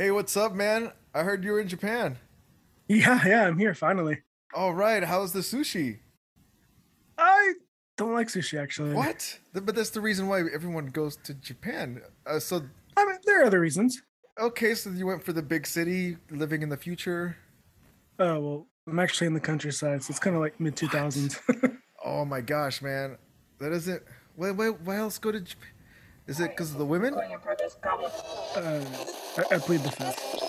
Hey, what's up, man? I heard you were in Japan. Yeah, yeah, I'm here finally. All right, how's the sushi? I don't like sushi actually. What? But that's the reason why everyone goes to Japan. Uh, so, I mean, there are other reasons. okay, so you went for the big city, living in the future. Oh well, I'm actually in the countryside, so it's kind of like mid 2000s. Oh my gosh, man, that isn't. Why, why, why else go to Japan? Is it because of the women? uh, I, I plead the fifth.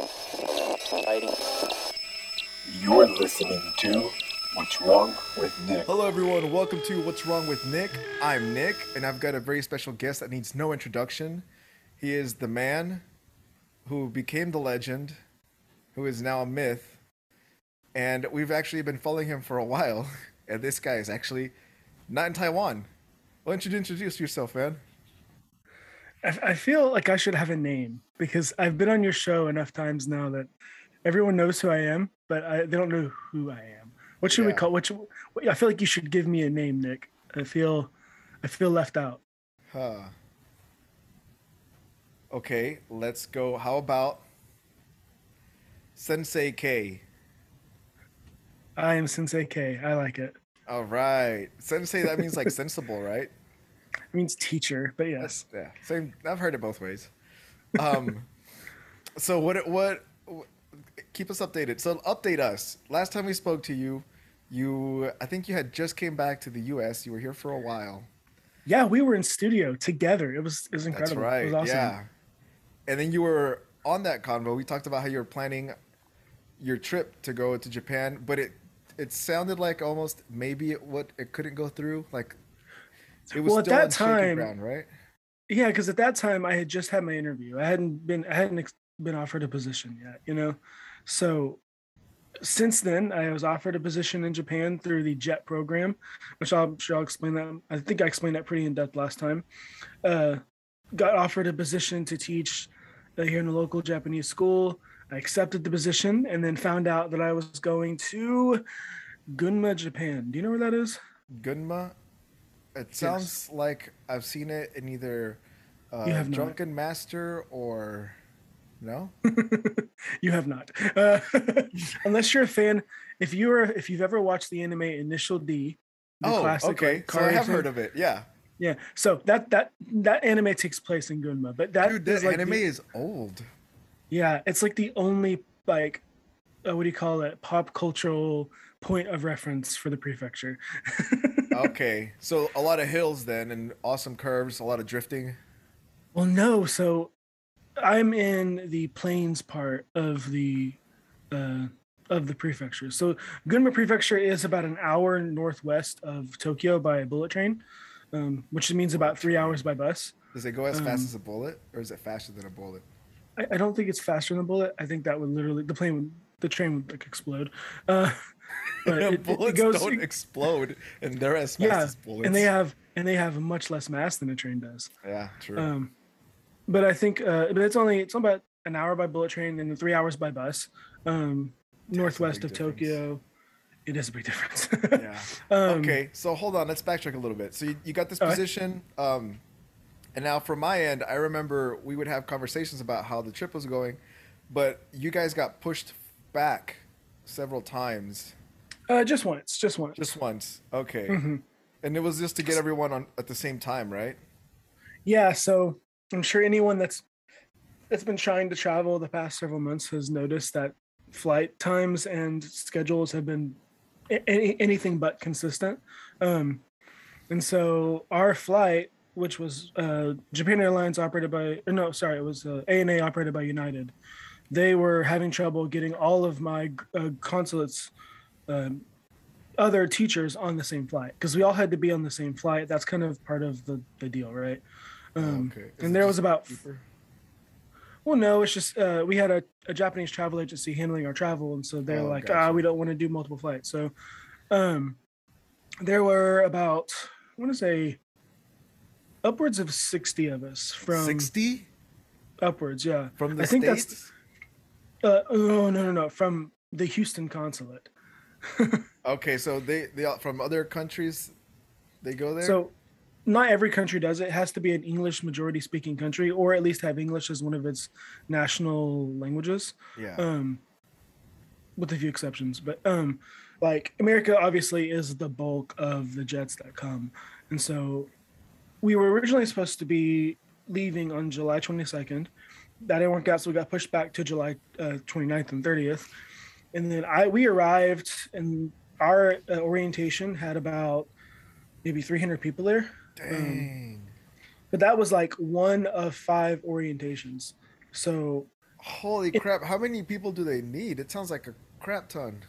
You're listening to What's Wrong with Nick. Hello, everyone. Welcome to What's Wrong with Nick. I'm Nick, and I've got a very special guest that needs no introduction. He is the man who became the legend, who is now a myth, and we've actually been following him for a while. And this guy is actually not in Taiwan. Why don't you introduce yourself, man? I, I feel like I should have a name because I've been on your show enough times now that everyone knows who I am, but I, they don't know who I am. What should we call? What, should- what? I feel like you should give me a name, Nick. I feel, I feel left out. Huh. Okay, let's go. How about Sensei K? I am Sensei K. I like it. All right. Sensei, that means like sensible, right? It means teacher, but yes. Yeah, same. I've heard it both ways. Um, so what? What? what- Keep us updated. So update us. Last time we spoke to you, you I think you had just came back to the U.S. You were here for a while. Yeah, we were in studio together. It was it was incredible. That's right. It was awesome. Yeah. And then you were on that convo. We talked about how you were planning your trip to go to Japan, but it it sounded like almost maybe it what it couldn't go through. Like it was Well, at that time- ground, right? Yeah, because at that time I had just had my interview. I hadn't been I hadn't ex- been offered a position yet, you know. So since then, I was offered a position in Japan through the JET program, which I'm sure I'll explain that. I think I explained that pretty in depth last time. Uh, got offered a position to teach uh, here in a local Japanese school. I accepted the position and then found out that I was going to Gunma, Japan. Do you know where that is? Gunma. It sounds like I've seen it in either uh, You have not. Drunken Master or no. you have not uh, unless you're a fan if you're if you've ever watched the anime initial d the oh, classic, okay. like, so I have heard of it. Yeah, yeah so that that that anime takes place in gunma but that dude, is like anime the- is old. yeah it's like the only like uh, what do you call it pop cultural point of reference for the prefecture okay, so a lot of hills then, and awesome curves, a lot of drifting. well no so i'm in the plains part of the uh of the prefecture so gunma prefecture is about an hour northwest of tokyo by a bullet train um, which means about three hours by bus Does it go as fast Um, as a bullet, or is it faster than a bullet? I, I don't think it's faster than a bullet i think that would literally the plane would the train would like explode uh it- it, it bullets goes don't explode, and they're as fast yeah as bullets. and they have and they have much less mass than a train does yeah, true. Um, but I think, uh, but it's only it's about an hour by bullet train and three hours by bus. Um, northwest of difference. Tokyo. It is a big difference. yeah. um, okay, so hold on, let's backtrack a little bit. So you, you got this right. position, um, and now from my end, I remember we would have conversations about how the trip was going, but you guys got pushed back several times, Uh, just once, just once. just once. Okay, Mhm. and it was just to get everyone on at the same time, right? Yeah. So I'm sure anyone that's that's been trying to travel the past several months has noticed that flight times and schedules have been any, anything but consistent. Um, and so our flight, which was uh, Japan Airlines operated by, or no, sorry, it was uh, ANA operated by United. They were having trouble getting all of my uh, consulates, um, other teachers on the same flight because we all had to be on the same flight. That's kind of part of the, the deal, right? Um, okay. Is And there was about cheaper? well, no, it's just uh, we had a, a Japanese travel agency handling our travel, and so they're Oh, like, gotcha. ah, we don't want to do multiple flights. So, um, there were about I want to say upwards of sixty of us from sixty upwards. Yeah, from the I think that's- states. uh, oh no no no from the Houston consulate. Okay, so they they from other countries, they go there. So not every country does it. It has to be an English majority speaking country, or at least have English as one of its national languages. Yeah. Um, with a few exceptions, but um, like America obviously is the bulk of the jets that come, and so we were originally supposed to be leaving on July 22nd. That didn't work out, so we got pushed back to July uh, 29th and 30th. And then I we arrived, and our uh, orientation had about maybe 300 people there. Dang. But that was like one of five orientations. So, Holy crap! How many people do they need? It sounds like a crap ton.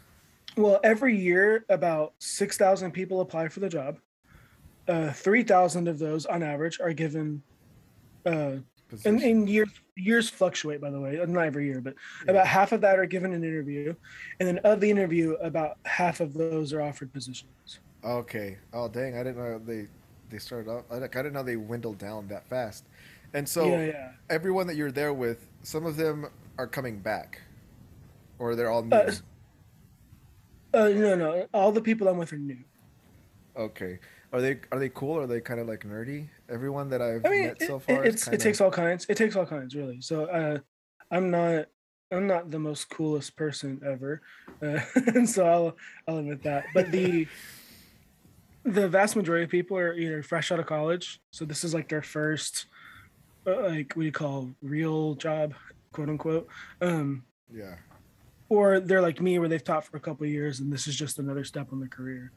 well, every year about 6,000 people apply for the job. Uh, 3,000 of those on average are given uh, Position. and years years fluctuate by the way not every year but about half of that are given an interview and then of the interview about half of those are offered positions Okay. Oh dang! I didn't know they they started off. I didn't know they dwindled down that fast. And so yeah yeah everyone that you're there with, some of them are coming back, or they're all new. Uh, uh, no no all the people i'm with are new okay. Are they are they cool? Are they kind of like nerdy? Everyone that I've i mean met it, so far. it kinda- takes all kinds it takes all kinds really so uh i'm not i'm not the most coolest person ever uh, and so i'll i'll admit that but the the vast majority of people are either fresh out of college so this is like their first uh, like what do you call real job quote unquote um Yeah. or they're like me where they've taught for a couple of years and this is just another step in their career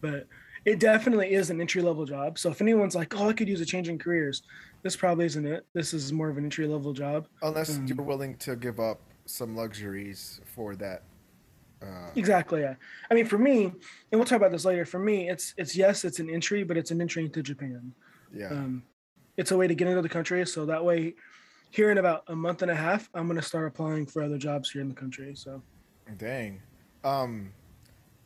but it definitely is an entry level job so if anyone's like oh i could use a change in careers this probably isn't it this is more of an entry level job Unless Um, you're willing to give up some luxuries for that. Uh, exactly yeah i mean for me and we'll talk about this later for me it's it's yes it's an entry but it's an entry into japan yeah. um, it's a way to get into the country so that way here in about a month and a half i'm going to start applying for other jobs here in the country so Dang. Um.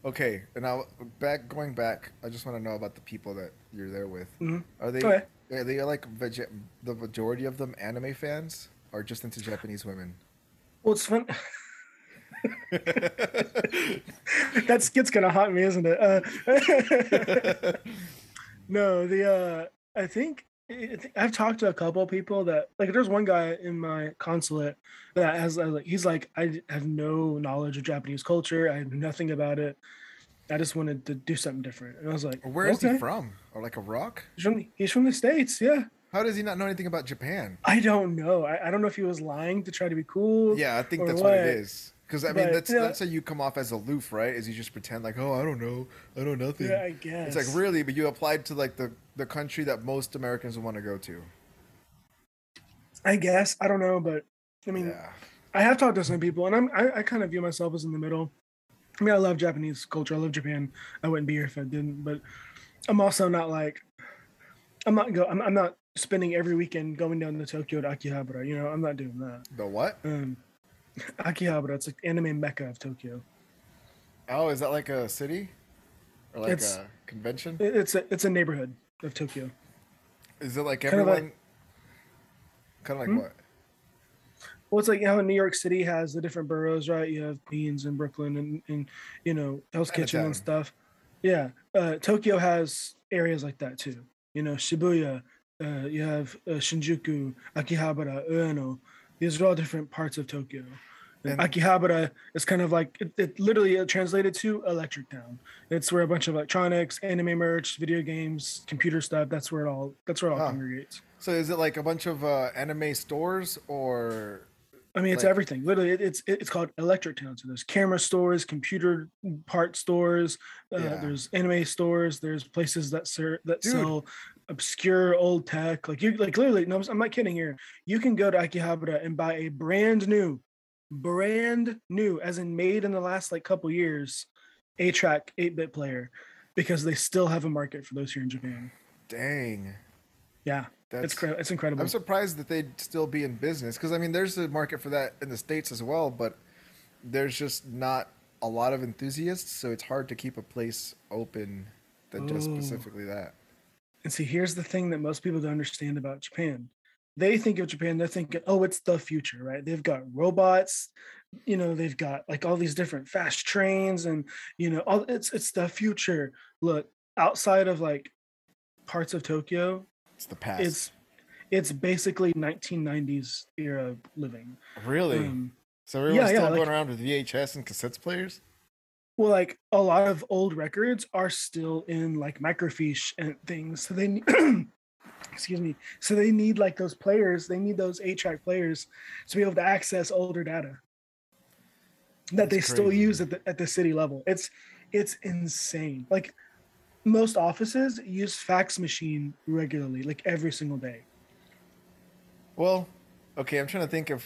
Okay. And now back going back, I just want to know about the people that you're there with. Mhm. Are they? Okay. Are they like veg- the majority of them anime fans, or just into Japanese women? well it's fun that skit's gonna haunt me, isn't it? Uh, no, the uh, I think- I've talked to a couple of people that like. There's one guy in my consulate that has like he's like I have no knowledge of Japanese culture. I know nothing about it. I just wanted to do something different, and I was like, Where is okay. he from? Or like a rock? He's from the, he's from the states. Yeah, How does he not know anything about Japan? I don't know. I, I don't know if he was lying to try to be cool. Yeah, I think that's what it what, is. Because I mean, but, that's yeah. that's how you come off as aloof, right? Is you just pretend like, oh, I don't know, I don't know nothing. Yeah, I guess. It's like really, but you applied to like the the country that most Americans would want to go to. I guess I don't know, but I mean, yeah. I have talked to some people, and I'm I, I kind of view myself as in the middle. I mean, I love Japanese culture. I love Japan. I wouldn't be here if I didn't. But I'm also not like I'm not go. I'm, I'm not spending every weekend going down to Tokyo to Akihabara. You know, I'm not doing that. The what? Um, Akihabara, it's like anime mecca of Tokyo. Oh, is that like a city or like It's- a convention? It's a it's a neighborhood of Tokyo. Is it like kind of like- everyone? Kind of like Hmm? what? Well, it's like how New York City has the different boroughs, right? You have Queens and Brooklyn and, and you know Hell's Kitchen and stuff. Yeah, uh, Tokyo has areas like that too. You know, Shibuya. Uh, you have uh, Shinjuku, Akihabara, Ueno. These are all different parts of Tokyo. And Akihabara is kind of like it, it literally uh, translated to Electric Town. It's where a bunch of electronics, anime merch, video games, computer stuff. That's where it all. That's where it all Huh. congregates. So is it like a bunch of uh, anime stores or? I mean, it's Like- everything. Literally, it, it's it's called Electric Town. So there's camera stores, computer part stores. Uh, Yeah. There's anime stores. There's places that ser- that Dude. sell obscure old tech. Like you, like literally. No, I'm not kidding here. You can go to Akihabara and buy a brand new, brand new, as in made in the last like couple years, a track eight bit player, because they still have a market for those here in Japan. Dang, Yeah, that's. it's it's incredible. I'm surprised that they'd still be in business because I mean, there's a market for that in the states as well, but there's just not a lot of enthusiasts, so it's hard to keep a place open that does Oh. specifically that. And see, here's the thing that most people don't understand about Japan. They think of Japan, they're thinking, oh, it's the future, right? They've got robots, you know, they've got like all these different fast trains and you know, all it's it's the future. Look, outside of like parts of Tokyo, It's the past. it's it's basically 1990s era living. really. Um, so everyone's yeah, still like- going around with VHS and cassettes players. well, like a lot of old records are still in like microfiche and things. So they, excuse me. So they need like those players. They need those eight track players to be able to access older data that they That's still use at the at the city level. It's it's insane. Like most offices use fax machine regularly, like every single day. Well, okay, I'm trying to think of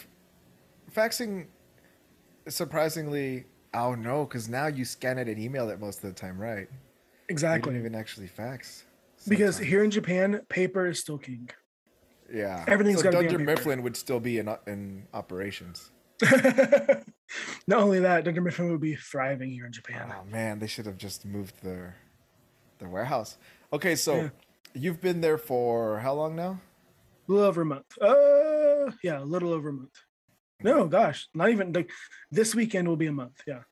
faxing. Surprisingly, oh no, because now you scan it and email it most of the time, right? You Exactly. don't even actually fax. Because sometimes. here in Japan, paper is still king. yeah, everything's so on Dunder. Mifflin would still be in in operations. Not only that, Dunder Mifflin would be thriving here in Japan. Oh man, they should have just moved their their warehouse. Okay, so Yeah. you've been there for how long now? A little over a month. Uh, yeah, a little over a month. No, gosh, not even like this weekend will be a month. Yeah,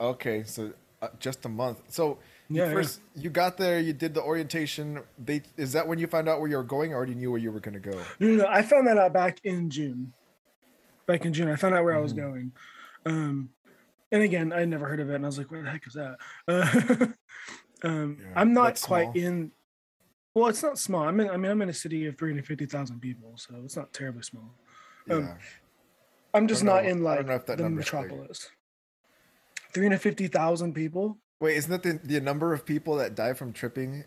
Okay, so uh, just a month. So you Yeah, yeah. first you got there, you did the orientation. They is that when you found out where you were going, or already knew where you were going to go? no, no. I found that out back in June. Back in June, I found out where I was Mhm. going. Um, and again, I never heard of it, and I was like, "What the heck is that?" Uh, um, Yeah, I'm not quite small. in. Well, it's not small. I'm in. I mean, I'm in a city of 350,000 people, so it's not terribly small. Yeah. Um, I'm just not know- in I like don't know if that the big. metropolis. 350,000 people. Wait, isn't that the, the number of people that die from tripping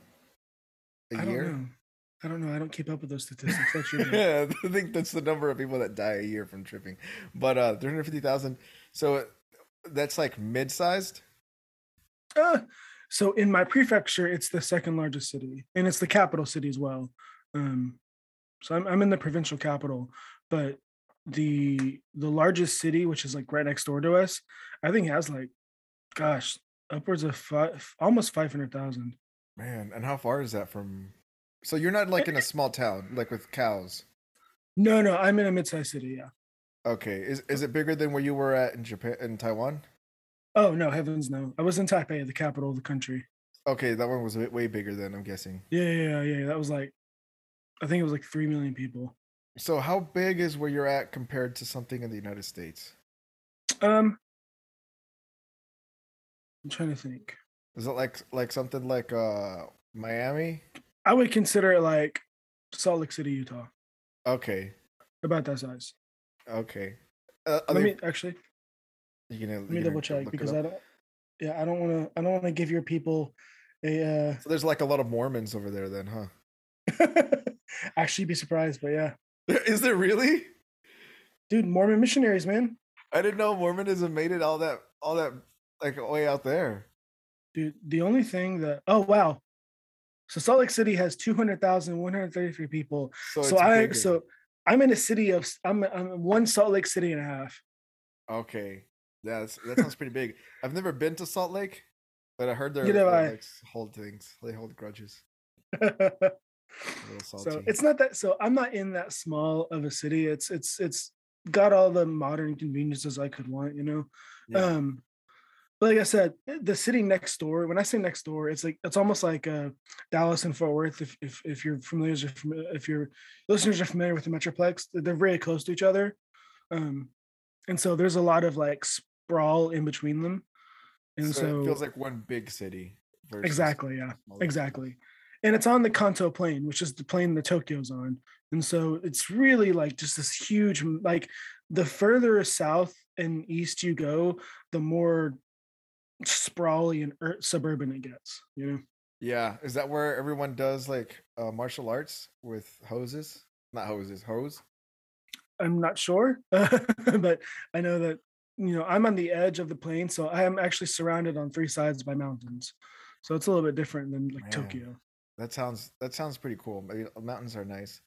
a I don't year? know. I don't know. I don't keep up with those statistics. That's your yeah, I think that's the number of people that die a year from tripping. But uh 350,000. So uh, that's like mid-sized? Uh, so in my prefecture, it's the second largest city, and it's the capital city as well. Um, so I'm I'm in the provincial capital, but the the largest city, which is like right next door to us, I think has like, gosh, upwards of five, almost five hundred thousand. Man, and how far is that from So you're not like in a small town like with cows. No, no, I'm in a mid-sized city. Yeah. Okay. Is is it bigger than where you were at in Japan in Taiwan? Oh no, heavens no! I was in Taipei, the capital of the country. Okay, that one was way, way bigger than I'm guessing. Yeah, yeah, yeah, yeah. That was like, I think it was like three million people. So how big is where you're at compared to something in the United States? Um, I'm trying to think. Is it like like something like uh Miami? I would consider it like Salt Lake City, Utah, Okay. about that size. Okay. Uh, Let they- me actually you gonna, let me double check because I don't. Yeah, I don't want to. I don't want to give your people a. Uh... So there's like a lot of Mormons over there then, huh? uh Actually, be surprised, but yeah, Is there really? dude, Mormon missionaries, man, I didn't know Mormonism made it all that all that like way out there. dude. The only thing that oh wow, so Salt Lake City has two hundred thousand one hundred thirty-three people. So, So, I bigger. so I'm in a city of I'm I'm one Salt Lake City and a half. okay. That's, that sounds pretty big. I've never been to Salt Lake, but I heard they're, Neither have they, I. like hold things. They hold grudges. A little salty. so it's not that so i'm not in that small of a city it's it's it's got all the modern conveniences i could want you know Yeah. um but like i said eh, the city next door when i say next door it's like it's almost like uh dallas and fort worth if if, if you're familiar if your listeners are familiar with the metroplex they're very close to each other um and so there's a lot of like sprawl in between them and so, so, it feels like one big city. exactly yeah exactly and it's on the kanto plain which is the plane that tokyo's on and so it's really like just this huge like the further south and east you go the more sprawly and ur- suburban it gets you know Yeah, is that where everyone does like uh, martial arts with hoses? Not hoses, hose. i'm not sure but i know that you know i'm on the edge of the plain so i am actually surrounded on three sides by mountains so it's a little bit different than like Man. tokyo That sounds that sounds pretty cool. I mean, mountains are nice.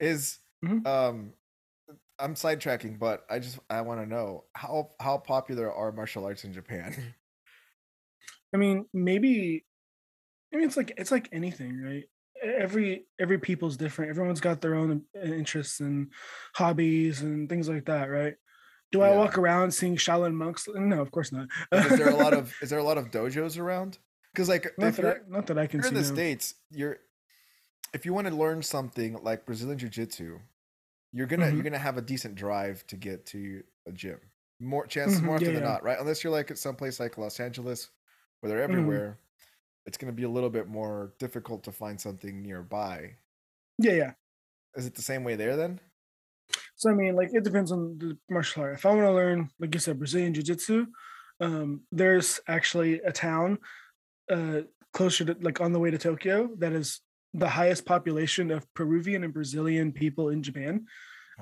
Is Mhm. um, I'm sidetracking, but I just I want to know how how popular are martial arts in Japan? I mean, maybe. I mean, it's like it's like anything, right? Every every people's different. Everyone's got their own uh, interests and hobbies and things like that, right? Do I walk around seeing Shaolin monks? No, of course not. Is there a lot of is there a lot of dojos around? Because like not if that you're, I, not that I can you're see. in the no. states, you're if you want to learn something like Brazilian Jiu Jitsu, you're gonna Mhm. you're gonna have a decent drive to get to a gym. More chances Mhm, more often yeah, than yeah. not, right? Unless you're like at some place like Los Angeles, where they're Mhm. everywhere, it's gonna be a little bit more difficult to find something nearby. Yeah, yeah. Is it the same way there then? So I mean, like it depends on the martial art. If I want to learn, like you said, Brazilian jiu-jitsu, um, there's actually a town uh closer to like on the way to Tokyo that is the highest population of Peruvian and Brazilian people in Japan.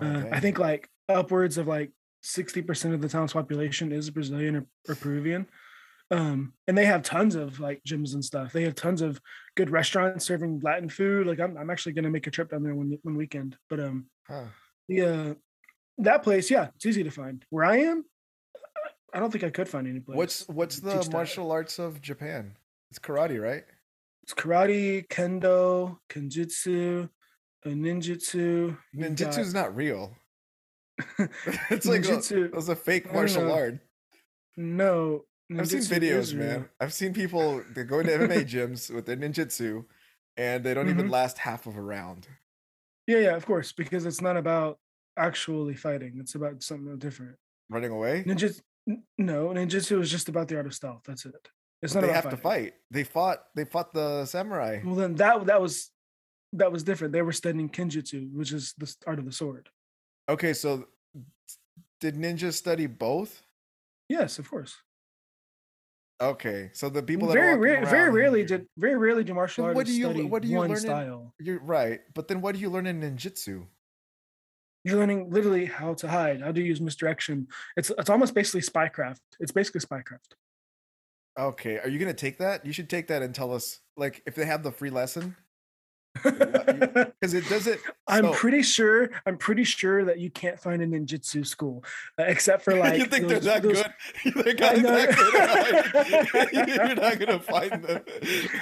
Oh, Uh, I think like upwards of like 60% of the town's population is Brazilian or, or Peruvian. Um, and they have tons of like gyms and stuff. They have tons of good restaurants serving Latin food. Like I'm, I'm actually gonna make a trip down there one one weekend. But um Huh. the uh that place, yeah, it's easy to find. Where I am, I don't think I could find any place. What's what's the teach that. martial arts of Japan? It's karate, right? It's karate, kendo, kenjutsu, uh, ninjutsu. ninjutsu is not real. it's like a, it was a fake martial art. no. I've seen is videos, man. I've seen people that go into MMA gyms with their ninjutsu, and they don't even Mhm. last half of a round. Yeah, yeah, of course, because it's not about actually fighting. It's about something different. Running away, Ninjutsu, no, ninjutsu is just about the art of stealth. That's it. It's not they have to fight. They fought. They fought the samurai. Well, then that that was that was different. They were studying kenjutsu, which is the art of the sword. Okay, so did ninjas study both? Yes, of course. Okay, so the people that very are rare, very rarely here- did very rarely do martial arts. what do you- study what do you learn in- style. You're right, but then what do you learn in ninjutsu? You're learning literally how to hide, how to use misdirection. It's it's almost basically spycraft. It's basically spycraft. Okay, are you gonna take that? You should take that and tell us, like, if they have the free lesson, because it doesn't. I'm so- pretty sure. I'm pretty sure that you can't find a ninjutsu school, uh, except for like. you think they're that those- good? They're I kinda that good. You're not gonna find them.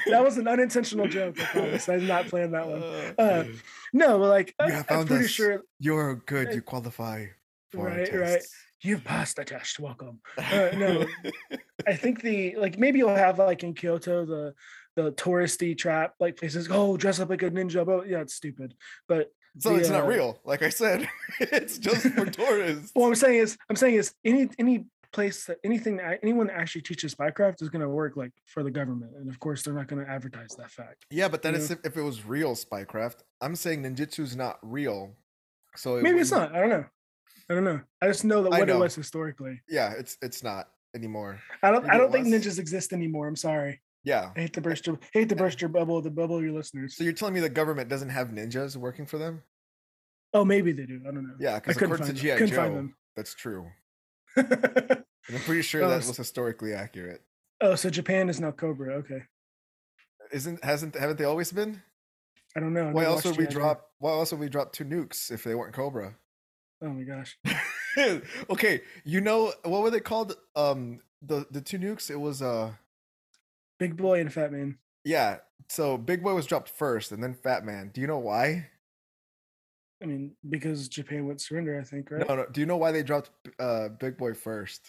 That was an unintentional joke. I promise. I did not plan that one. Uh, No, but like You I- I'm pretty us. sure You're good. You qualify for Right, right. you've passed the test. Welcome. Uh, no. I think the like maybe you'll have like in Kyoto the the touristy trap like places. Oh, dress up like a ninja. But yeah, it's stupid. But so the, it's not uh, real. Like I said, it's just for tourists. what I'm saying is, I'm saying is any any place that anything that anyone that actually teaches spycraft is going to work like for the government, and of course they're not going to advertise that fact. Yeah, but then you it's if, if it was real spycraft. I'm saying ninjutsu's not real. So it Maybe it's wouldn't- I don't know. I don't know. I just know that what it was historically. Yeah, it's it's not anymore. I don't. Maybe I don't think was. ninjas exist anymore. I'm sorry. Yeah. I hate to burst your hate to burst your bubble, the bubble of your listeners. So you're telling me the government doesn't have ninjas working for them? Oh, maybe they do. I don't know. Yeah, because according to. GI Joe, them. that's true. And I'm pretty sure Oh, that was historically accurate. oh, so Japan is now Cobra. Okay. Isn't hasn't haven't they always been? I don't know. I Why else would we drop? Why else would we drop two nukes if they weren't Cobra? Oh my gosh. okay, you know what were they called? Um, the the two nukes. It was uh, Big boy and fat man. yeah. So Big Boy was dropped first, and then Fat Man. Do you know why? I mean, because Japan would surrender, I think, right? No, no. Do you know why they dropped uh Big Boy first?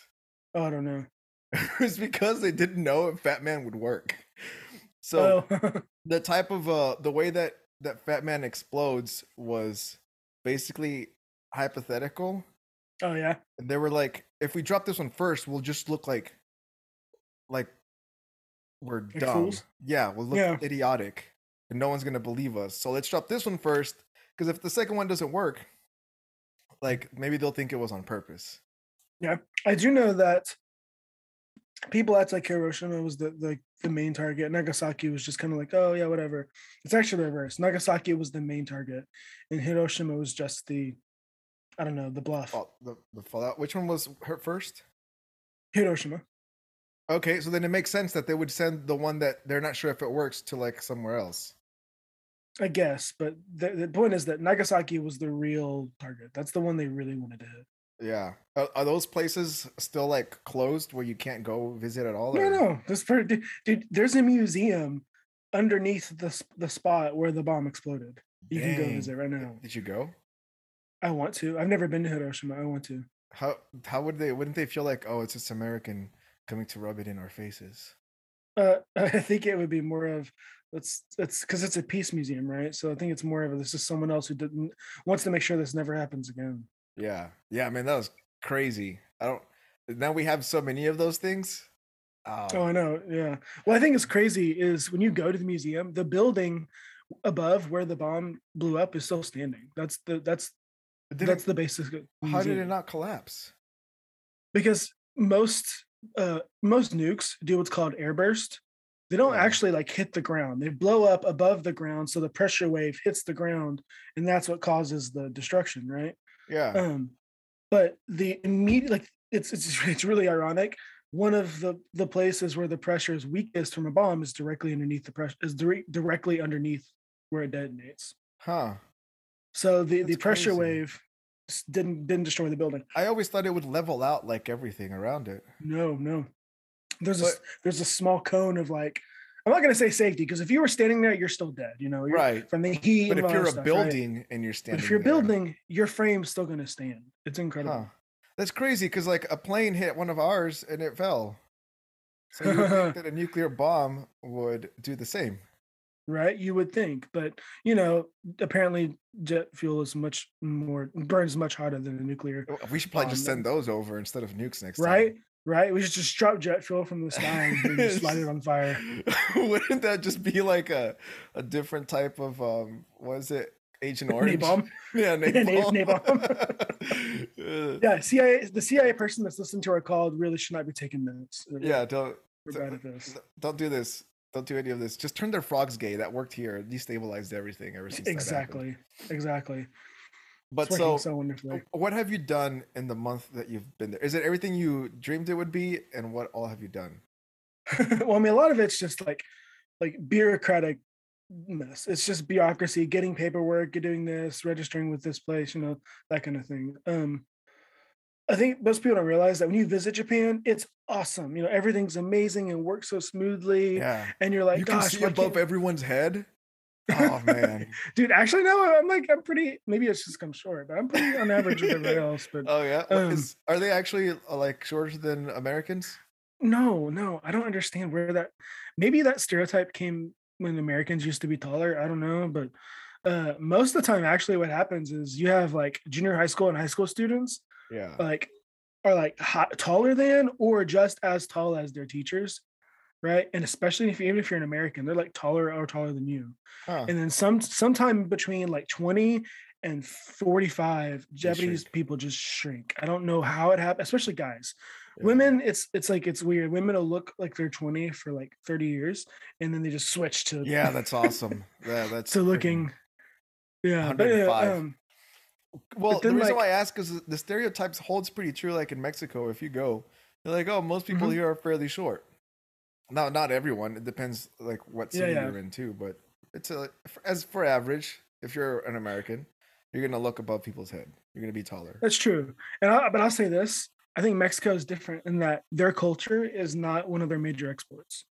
Oh, I don't know. it was because they didn't know if Fat Man would work. So oh, the type of uh the way that that Fat Man explodes was basically hypothetical. oh yeah. And they were like, if we drop this one first, we'll just look like like we're Like dumb. Yeah, we'll look Yeah. idiotic. And no one's gonna believe us. So let's drop this one first. Because if the second one doesn't work, like maybe they'll think it was on purpose. Yeah, I do know that people act like Hiroshima was the the, the main target. Nagasaki was just kind of like, oh yeah, whatever. It's actually reverse. Nagasaki was the main target, and Hiroshima was just the, I don't know, the bluff. Oh, the, the fallout. Which one was hurt first? Hiroshima. Okay, so then it makes sense that they would send the one that they're not sure if it works to like somewhere else. I guess, but the, the point is that Nagasaki was the real target. That's the one they really wanted to hit. Yeah. Are, are those places still like closed where you can't go visit at all? No, or- no, this part, dude, there's a museum underneath the the spot where the bomb exploded. You can go visit right now. Did you go? I want to. I've never been to Hiroshima. I want to. How how would they wouldn't they feel like, oh, it's just American coming to rub it in our faces? Uh, I think it would be more of it's it's because it's a peace museum, right? So I think it's more of a, this is someone else who didn't wants to make sure this never happens again. Yeah, yeah. I mean, that was crazy. I don't. Now we have so many of those things. Oh, Oh, I know. Yeah. Well, I think it's crazy is when you go to the museum, the building above where the bomb blew up is still standing. That's the that's it that's the basis. how did it not collapse? Because most uh most nukes do what's called airburst. They don't Yeah. actually like hit the ground. They blow up above the ground, so the pressure wave hits the ground, and that's what causes the destruction, right? Yeah. um but the immediate like it's it's it's really ironic one of the the places where the pressure is weakest from a bomb is directly underneath the pressure is dire- directly underneath where it detonates Huh. so the the pressure crazy. wave didn't didn't destroy the building I always thought it would level out like everything around it. no no there's a But- there's a small cone of like i'm not going to say safety because if you were standing there you're still dead you know you're, Right. from the heat But if you're a stuff, right? building and you're but standing, if you're there- building your frame's still going to stand it's incredible huh? That's crazy because like a plane hit one of ours and it fell. So you would think that a nuclear bomb would do the same. Right? You would think, but you know, apparently jet fuel is much more burns much hotter than a nuclear, We should probably just Um, send those over instead of nukes next time. right? Right? We should just drop jet fuel from the sky and just light it on fire. Wouldn't that just be like a a different type of um what is it? Agent Orange? Napalm. Yeah, Na- napalm. Uh, Yeah, CIA. The CIA person that's listening to our call really should not be taking notes. Yeah, don't we're bad at this. don't do this. Don't do any of this. Just turn their frogs gay. That worked here. Destabilized everything ever since. Exactly. Exactly. But so, so wonderfully. what have you done in the month that you've been there? Is it everything you dreamed it would be, and what all have you done? well, I mean, a lot of it's just like like bureaucratic mess. It's just bureaucracy, getting paperwork, doing this, registering with this place, you know, that kind of thing. Um, I think most people don't realize that when you visit Japan, it's awesome. You know, everything's amazing and works so smoothly. Yeah, And you're like, you can gosh, see above can't-" everyone's head. Oh man. dude. Actually, no, I'm like, I'm pretty. Maybe it's just come short, but I'm pretty on average with everybody else. But Oh yeah. Um, is- are they actually uh, like shorter than Americans? No, no, I don't understand where that maybe that stereotype came when Americans used to be taller. I don't know, but uh most of the time actually what happens is you have like junior high school and high school students Yeah. like are like hot, taller than or just as tall as their teachers, right? And especially if you, even if you're an American, they're like taller or taller than you. Huh. And then some sometime between like 20 and 45, Japanese shrink. people just shrink. I don't know how it happens especially guys Yeah. women it's it's like it's weird women will look like they're 20 for like 30 years and then they just switch to Yeah, that's awesome. Yeah, that's to freaking- looking yeah but yeah, um, Well, the reason like- why I ask is the stereotypes holds pretty true. Like in Mexico, if you go, they're like, oh, most people Mhm. here are fairly short. Now, not everyone. It depends like what city yeah. you're in too. But it's a as for average, if you're an American, you're gonna look above people's head. You're gonna be taller. that's true and I, but i'll say this i think mexico is different in that their culture is not one of their major exports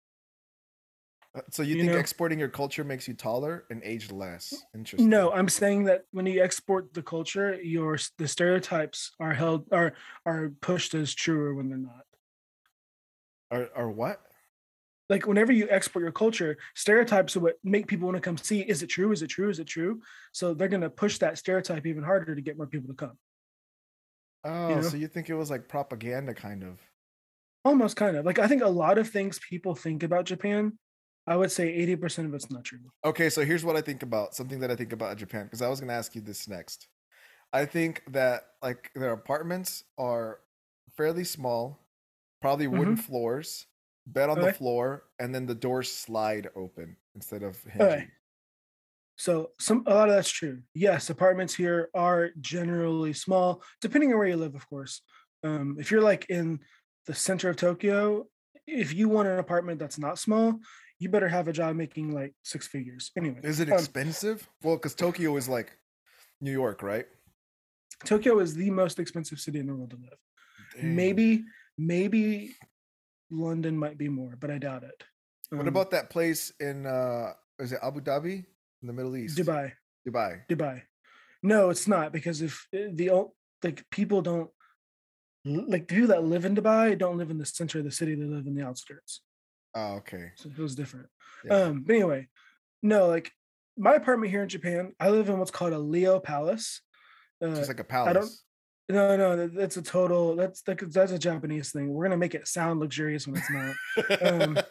So you, you think know- exporting your culture makes you taller and age less? Interesting. no i'm saying that when you export the culture your the stereotypes are held are are pushed as truer when they're not Or or what? like whenever you export your culture, stereotypes are what make people want to come see. Is it true? Is it true? Is it true? So they're gonna push that stereotype even harder to get more people to come. Oh, know? so you think it was like propaganda, kind of? Almost kind of like I think a lot of things people think about Japan. I would say eighty percent of it's not true. Okay, so here's what I think about something that I think about Japan because I was going to ask you this next. I think that like their apartments are fairly small, probably wooden floors, bed on the Mm-hmm. Floor, and then the doors slide open instead of Okay. So some a lot of that's true. Yes, apartments here are generally small, depending on where you live, of course. Um, if you're like in the center of Tokyo, if you want an apartment that's not small, you better have a job making like six figures. Anyway, Is it um, expensive? well, because Tokyo is like New York, right? Tokyo is the most expensive city in the world to live. Dang. Maybe, maybe London might be more, but I doubt it. What Um, about that place in uh is it Abu Dhabi in the Middle East? Dubai? Dubai. Dubai. No, it's not because if uh, the like people don't like people that live in Dubai don't live in the center of the city; they live in the outskirts. Oh, okay. So it was different. Yeah. Um, but anyway, no, like my apartment here in Japan, I live in what's called a Leo Palace. Uh, Just like a I don't- palace. no, no, that- that's a total. That's that's a Japanese thing. We're gonna make it sound luxurious when it's not. um,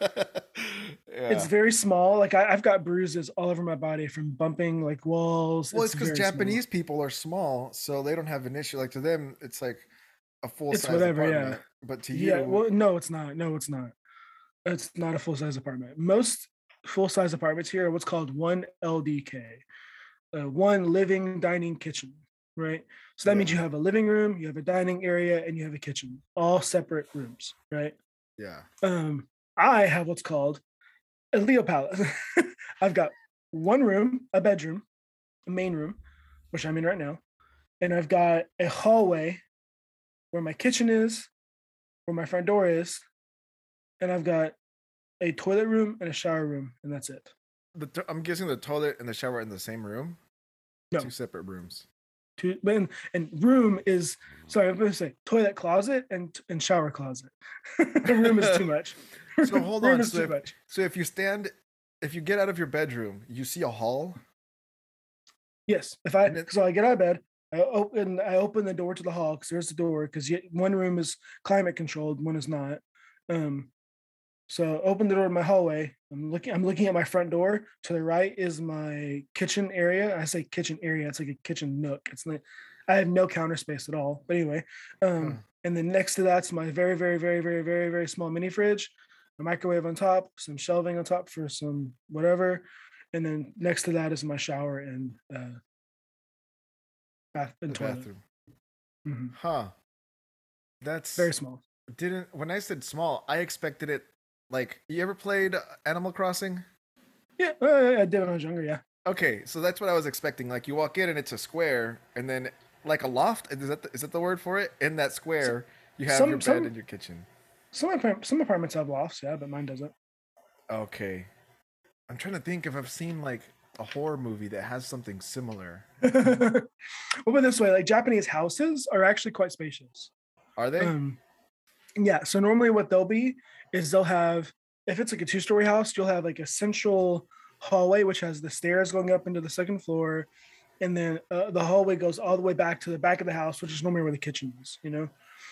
yeah. It's very small. Like I, I've got bruises all over my body from bumping like walls. well, it's because very small. Japanese people are small, so they don't have an issue. Like to them, it's like a full size It's whatever, yeah. But to you, Yeah. Well, no, it's not. No, it's not. It's not a full size apartment. Most full size apartments here are what's called one LDK, uh, one living, dining, kitchen. Right. So that means you have a living room, you have a dining area, and you have a kitchen, all separate rooms. Right. yeah. um i have what's called a leo palace i've got one room a bedroom a main room which i'm in right now and i've got a hallway where my kitchen is where my front door is and i've got a toilet room and a shower room and that's it The to- I'm guessing the toilet and the shower are in the same room. No. Two separate rooms. Two, but and, and room is sorry i'm going to say toilet closet and and shower closet the room is too much So hold on, so if- So if you stand, if you get out of your bedroom, you see a hall. Yes, if I so I get out of bed, I open I open the door to the hall because there's the door because one room is climate controlled, one is not. Um, so open the door to my hallway. I'm looking. I'm looking at my front door. To the right is my kitchen area. I say kitchen area. It's like a kitchen nook. It's like I have no counter space at all. But anyway, um, Huh. and then next to that's my very very very very very very small mini fridge, a microwave on top, some shelving on top for some whatever, and then next to that is my shower and uh, bath and The toilet. bathroom. Mhm. Huh. That's Very small. didn't when I said small, I expected it like you ever played Animal Crossing? Yeah, uh, I did when I was younger. Yeah. Okay, so that's what I was expecting. Like you walk in and it's a square, and then like a loft. Is that the, is that the word for it? In that square, you have some- your bed some- and your kitchen. Some some apartments have lofts, yeah, but mine doesn't. Okay, I'm trying to think if I've seen like a horror movie that has something similar. well, it this way, like Japanese houses are actually quite spacious. Are they? Um, yeah. So normally, what they'll be is they'll have, if it's like a two-story house, you'll have like a central hallway which has the stairs going up into the second floor, and then uh, the hallway goes all the way back to the back of the house, which is normally where the kitchen is. You know,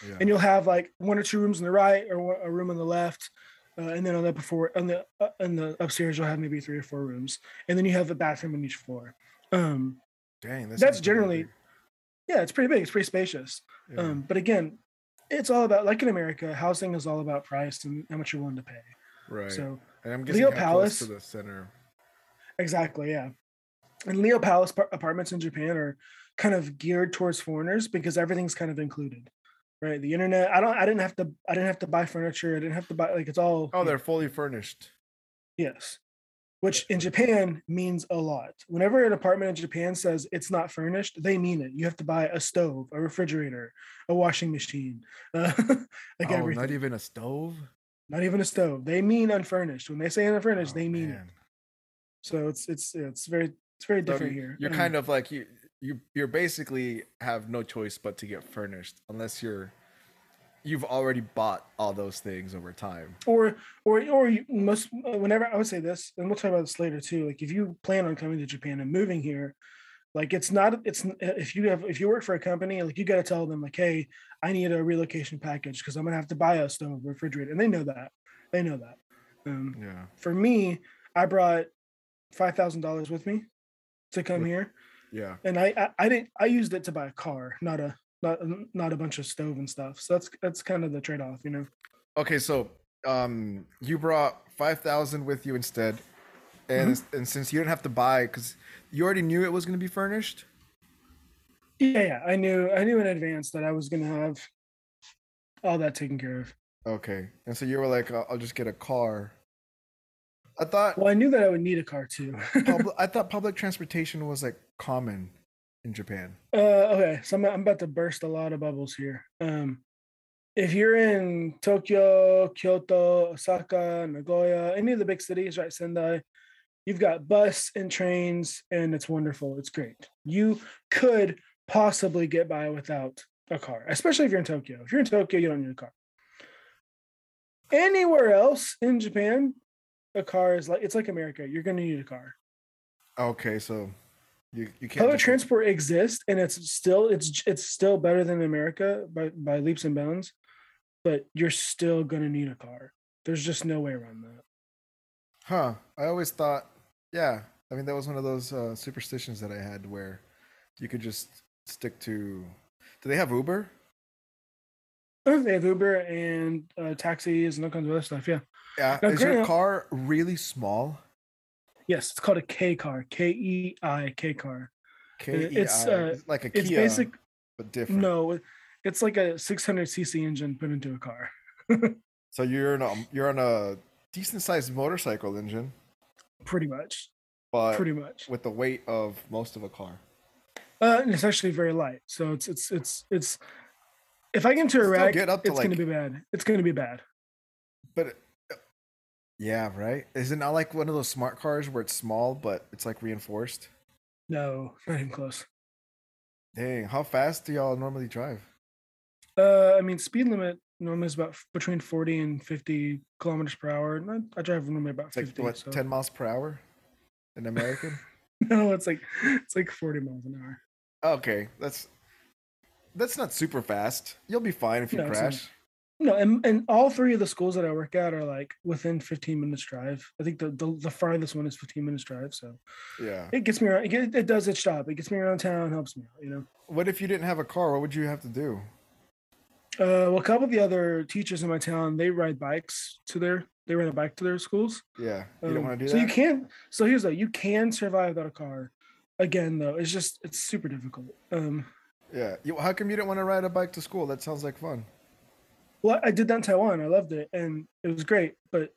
yeah. and you'll have like one or two rooms on the right or a room on the left. Uh, and then on the before on the uh, on the upstairs you'll have maybe three or four rooms, and then you have a bathroom in each floor. Um, Dang, that's that pretty generally- big. yeah, it's pretty big. It's pretty spacious. Yeah. Um, but again, it's all about like in America, housing is all about price and how much you're willing to pay. right. So and I'm guessing Leo Palace- to the center. exactly, yeah. And Leo Palace par- apartments in Japan are kind of geared towards foreigners because everything's kind of included, right? The internet. I don't. I didn't have to. I didn't have to buy furniture. I didn't have to buy like it's all. Oh, they're fully furnished. yes. Which in Japan means a lot. Whenever an apartment in Japan says it's not furnished, they mean it. You have to buy a stove, a refrigerator, a washing machine, uh, like oh, everything. not even a stove. not even a stove. They mean unfurnished. When they say unfurnished, Oh, they mean it. So it's it's it's very it's very different you- here. You're Um, kind of like you you you're basically have no choice but to get furnished unless you're you've already bought all those things over time. or or or you most uh, whenever I would say this, and we'll talk about this later too. Like if you plan on coming to Japan and moving here, like it's not it's uh, if you have if you work for a company, like you got to tell them like, hey, I need a relocation package because I'm gonna have to buy a stove, refrigerator, and they know that. They know that. Um, Yeah. for me, I brought five thousand dollars with me to come here. Yeah. and I, I I didn't I used it to buy a car, not a not not a bunch of stove and stuff. So that's that's kind of the trade off, you know. Okay, so um you brought 5000 with you instead. And Mm-hmm. and since you didn't have to buy cuz you already knew it was going to be furnished? Yeah, yeah. I knew I knew in advance that I was gonna have all that taken care of. Okay. And so you were like I'll, I'll just get a car. I thought Well, I knew that I would need a car too. I thought public transportation was like common in Japan. uh, okay, so I'm, I'm about to burst a lot of bubbles here. Um, if you're in Tokyo, Kyoto, Osaka, Nagoya, any of the big cities, right, Sendai, you've got bus and trains, and it's wonderful. It's great. You could possibly get by without a car, especially if you're in Tokyo. If you're in Tokyo, you don't need a car. Anywhere else in Japan, a car is like it's like America. You're gonna need a car. Okay, so you you can't. Public transport exists, and it's still it's it's still better than America by by leaps and bounds. But you're still gonna need a car. There's just no way around that. Huh. I always thought, yeah. I mean, that was one of those uh, superstitions that I had where you could just stick to. Do they have Uber? They have Uber and uh, taxis and all kinds of other stuff. Yeah. Yeah. Now, Is your car really small? Yes, it's called a K car. K E I K car. K it's, uh, like a It's Kia, basic. but different. No, it's like a 600 cc engine put into a car. So you're in a you're on a decent sized motorcycle engine, Pretty much. but Pretty much. with the weight of most of a car. Uh, and it's actually very light. So it's it's it's it's. If I get into a wreck, get up to, it's gonna be bad. It's going to be bad. But yeah, right. Is it not like one of those smart cars where it's small but it's like reinforced? No, not even close. Dang, how fast do y'all normally drive? Uh, I mean, speed limit normally is about f- between 40 and 50 kilometers per hour. and I, I drive normally about It's like 50. what, so. ten miles per hour? An American? No, it's like it's like 40 miles an hour. okay, that's that's not super fast. You'll be fine if you No, it's not. crash. No, and, and all three of the schools that I work at are like within 15 minutes drive. I think the, the, the farthest one is 15 minutes drive. So Yeah. it gets me around. It, get- it does its job. It gets me around town, helps me out, you know. What if you didn't have a car? What would you have to do? Uh, well, a couple of the other teachers in my town, they ride bikes to their, they ride a bike to their schools. Yeah, you don't Um, want to do so that. you can. So here's though, you can survive without a car. Again, though, it's just it's super difficult. Um, Yeah. How come you didn't want to ride a bike to school? That sounds like fun. Well, I did that in Taiwan. I loved it, and it was great. But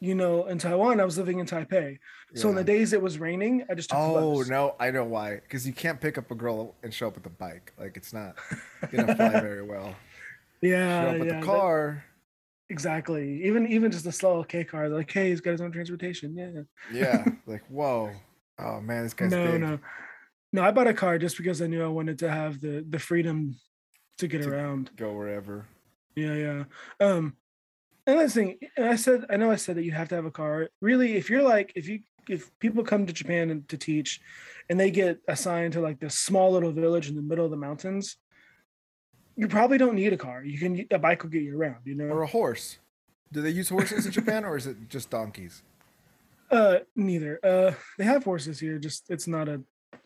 you know, in Taiwan, I was living in Taipei. So in the days it was raining, I just took Oh no, I know why. Because you can't pick up a girl and show up with a bike. Like it's not gonna fly very well. Yeah, show up with yeah, the that- car. exactly. Even even just a slow K car, like, hey, he's got his own transportation. Yeah. Yeah. like whoa. Oh man, this guy's no, big. no, no. I bought a car just because I knew I wanted to have the the freedom to get To- around. Go wherever. Yeah, yeah. Um, another thing, and I said, I know I said that you have to have a car. Really, if you're like, if you, if people come to Japan to teach, and they get assigned to like this small little village in the middle of the mountains, you probably don't need a car. You can a bike will get you around. You know. Or a horse. Do they use horses in Japan or is it just donkeys? Uh, neither. Uh, they have horses here. Just it's not a,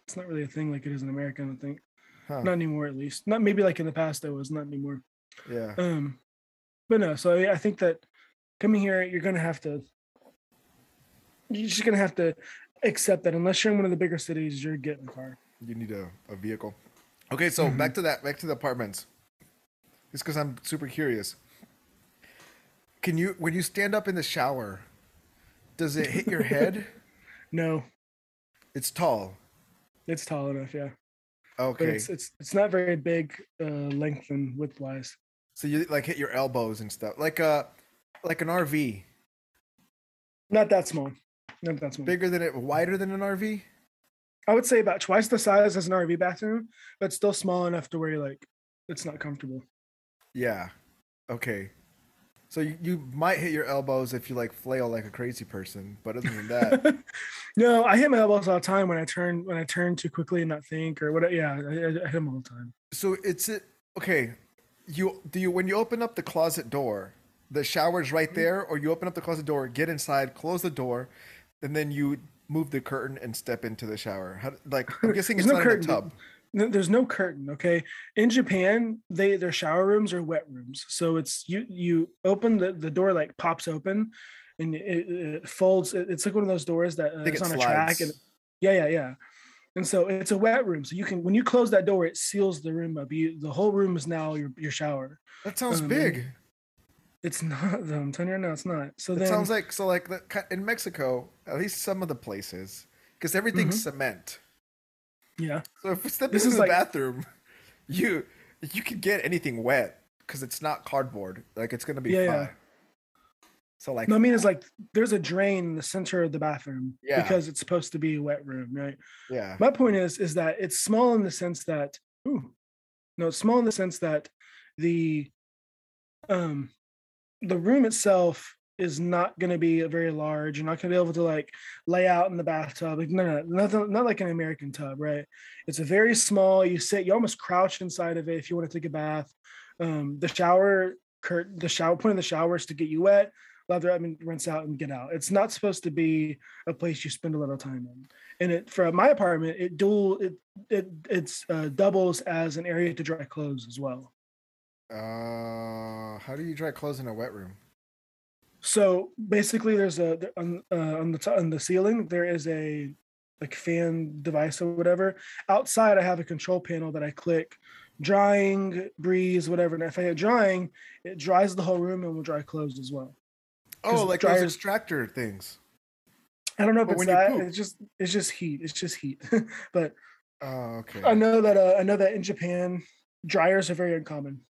it's not really a thing like it is in America. I don't think. Huh. Not anymore, at least. Not maybe like in the past there was. Not anymore. Yeah. Um, but no. So I, think that coming here, you're gonna have to. You're just gonna have to accept that unless you're in one of the bigger cities, you're getting a car. You need a, a vehicle. Okay, so Mm-hmm. back to that, back to the apartments. Just because I'm super curious. Can you, when you stand up in the shower, does it hit your head? No, It's tall. it's tall enough, yeah. But Okay. it's it's it's not very big, uh, length and width wise. So you like hit your elbows and stuff, like a, like an RV, Not that small. Not that small. bigger than it, wider than an RV. I would say about twice the size as an RV bathroom, but still small enough to where you're like, it's not comfortable. Yeah. Okay. So you, you might hit your elbows if you like flail like a crazy person, but other than that, no, I hit my elbows all the time when I turn when I turn too quickly and not think or what. Yeah, I, I hit them all the time. so it's it. Okay. You do you when you open up the closet door, the shower's right Mm-hmm. there, or you open up the closet door, get inside, close the door, and then you move the curtain and step into the shower. How, like I'm guessing it's no not in a curtain. tub. No, there's no curtain. Okay, in Japan, they their shower rooms are wet rooms. So it's you you open the the door like pops open, and it, it folds. It's like one of those doors that uh, I think is it on a track and yeah yeah yeah. And so it's a wet room. So you can when you close that door, it seals the room up. You the whole room is now your your shower. That sounds Um, big. It's not though. I'm telling you right now, it's not. So It then sounds like so like in Mexico, at least some of the places, because everything's Mm-hmm. cement. yeah. So if we step This into is the like- bathroom, you you can get anything wet because it's not cardboard. Like it's gonna be Yeah, fine. yeah. So like No, I mean it's like there's a drain in the center of the bathroom Yeah. because it's supposed to be a wet room, right? yeah, my point is is that it's small in the sense that ooh, no it's small in the sense that the um the room itself is not going to be very large. You're not going to be able to like lay out in the bathtub. Like, no, no, nothing, not like an American tub, right? It's a very small. You sit, you almost crouch inside of it if you want to take a bath. Um, the shower, curt, the shower point of the shower is to get you wet. Lather up and rinse out and get out. It's not supposed to be a place you spend a lot of time in. And it for my apartment, it dual it it it's uh, doubles as an area to dry clothes as well. Uh, how do you dry clothes in a wet room? So basically, there's a on uh, on the top, on the ceiling there is a like fan device or whatever. Outside, I have a control panel that I click, drying, breeze, whatever. And if I hit drying, it dries the whole room and will dry clothes as well. Oh, like those dryers- extractor things. I don't know if But it's that. It's just it's just heat. It's just heat. but Oh, okay. I know that uh, I know that in Japan, dryers are very uncommon.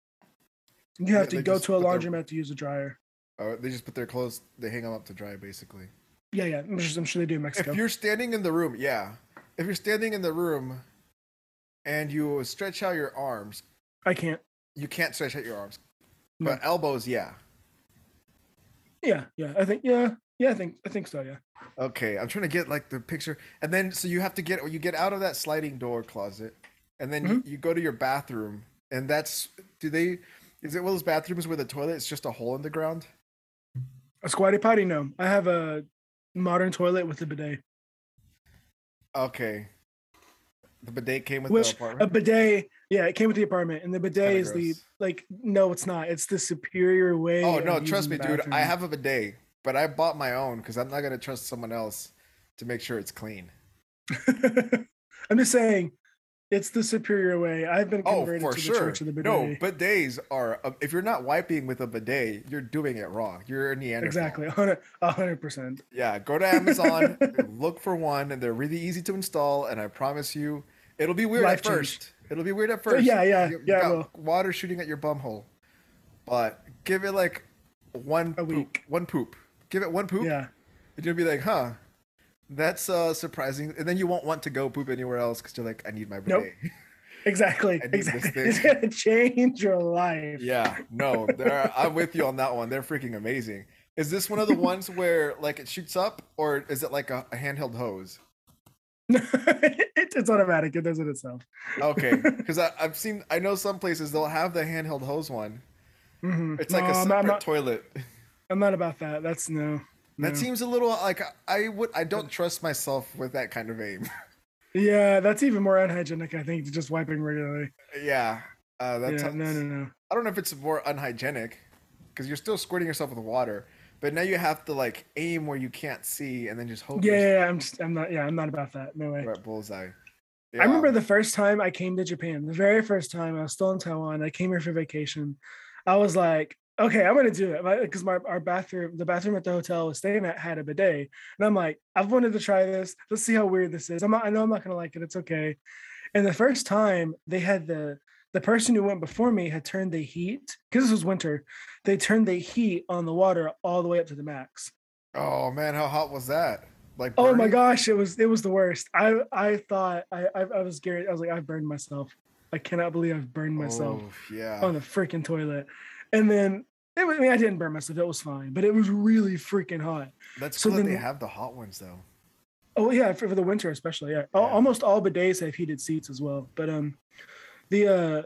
You have Yeah, to go to a put their- laundromat to use a dryer. Oh, they just put their clothes, they hang them up to dry, basically. Yeah, yeah. I'm, just, I'm sure they do in Mexico. If you're standing in the room, yeah. If you're standing in the room and you stretch out your arms, I can't. you can't stretch out your arms. No. But elbows, yeah. Yeah, yeah. I think yeah, yeah. I think I think so. Yeah. Okay, I'm trying to get like the picture, and then so you have to get you get out of that sliding door closet, and then Mm-hmm. you, you go to your bathroom, and that's do they is it one of those bathrooms where the toilet is just a hole in the ground? A squatty potty? No. I have a modern toilet with a bidet. Okay, the bidet came with Which the a apartment. bidet? Yeah, it came with the apartment, and the bidet Kinda is the like. No, it's not. It's the superior way. Oh no, trust me, the dude. I have a bidet, but I bought my own because I'm not gonna trust someone else to make sure it's clean. I'm just saying, it's the superior way. I've been Oh, converted for to the sure. church of the bidet. No, bidets are. uh, If you're not wiping with a bidet, you're doing it wrong. You're a Neanderthal. exactly, a hundred percent. Yeah, go to Amazon, look for one, and they're really easy to install. And I promise you, it'll be weird Life at change. first. It'll be weird at first. yeah, yeah, You- you yeah, got Water shooting at your bum hole, but give it like one A poop, week. One poop. Give it one poop. Yeah, And you'll be like, huh, that's uh surprising. And then you won't want to go poop anywhere else because you're like, I need my Nope. exactly, I need this exactly. It's gonna change your life. yeah, no, they're, I'm with you on that one. They're freaking amazing. Is this one of the ones where like it shoots up, or is it like a, a handheld hose? It, it's automatic. It does it itself. Okay, because I've seen, I know some places they'll have the handheld hose one. Mhm. It's like No, a separate I'm not, toilet. I'm not about that. That's no. That no. seems a little like I would. I don't trust myself with that kind of aim. Yeah, that's even more unhygienic. I think just wiping regularly. yeah, uh, that's yeah, no, no, no. I don't know if it's more unhygienic because you're still squirting yourself with water, but now you have to like aim where you can't see and then just hope. Yeah, yeah, yeah, I'm just, I'm not. Yeah, I'm not about that. No way. right bullseye. I remember the first time I came to Japan, the very first time I was still in Taiwan, I came here for vacation. I was like, okay, I'm gonna do it because my our bathroom, the bathroom at the hotel I was staying at had a bidet, and I'm like, I've wanted to try this. Let's see how weird this is. I'm not, I know I'm not gonna like it. It's okay. And the first time they had the the person who went before me had turned the heat because this was winter. They turned the heat on the water all the way up to the max. Oh man, how hot was that? Like Oh my gosh, it was it was the worst. I I thought I I, I was scared. I was like, I burned myself. I cannot believe I've burned myself Oh, yeah. on the freaking toilet. And then it, was- I mean, I didn't burn myself. It was fine, but it was really freaking hot. That's so cool that they have the hot ones though. Oh yeah, for, for the winter especially. Yeah. Yeah. almost all bidets have heated seats as well. But um, the uh,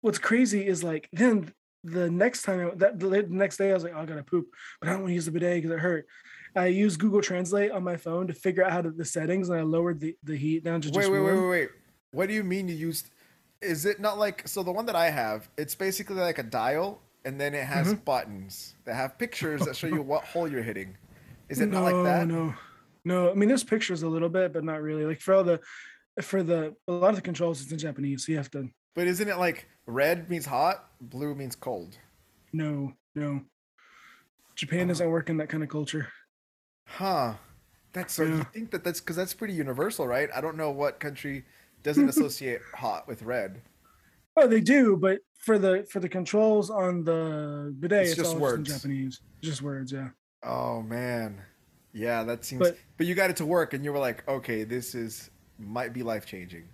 what's crazy is like then the next time I, that the the next day I was like, oh, I gotta poop, but I don't want to use the bidet because it hurt. I used Google Translate on my phone to figure out how to the settings, and I lowered the, the heat down to Wait, just wait, wait, warm. wait, wait. What do you mean you used? Is it not like so? The one that I have, it's basically like a dial, and then it has Mm-hmm. buttons that have pictures that show you what hole you're hitting. Is it not like that? No, no. I mean, there's pictures a little bit, but not really. Like for all the, for the a lot of the controls, it's in Japanese, so you have to. But isn't it like red means hot, blue means cold? No, no. Japan Uh-huh. doesn't work in that kind of culture. Huh. That's so. You think that that's because that's pretty universal, right? I don't know what country doesn't associate hot with red. Oh, they do, but for the for the controls on the bidet, It's it's, just words. just in Japanese. Just words, yeah. Oh man, yeah, that seems. But- But, you got it to work, and you were like, okay, this is might be life changing.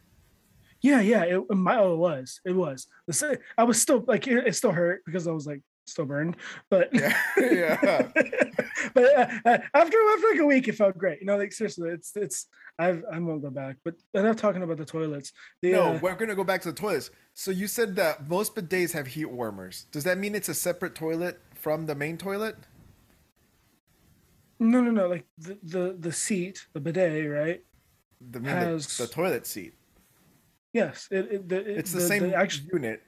Yeah, yeah. It, my oh, it was, it was. The I was still like, it, it still hurt because I was like still burned, but Yeah, yeah. but uh, uh, after after like a week, it felt great. You know, like seriously, it's it's I've I won't go back. But enough talking about the toilets. The, no, uh, we're gonna go back to the toilets. So you said that most bidets have heat warmers. Does that mean it's a separate toilet from the main toilet? no, no, no. Like the the the seat, the bidet, right? The, Has- the, the toilet seat. Yes, it, it, the, it- It's the, same actual, unit.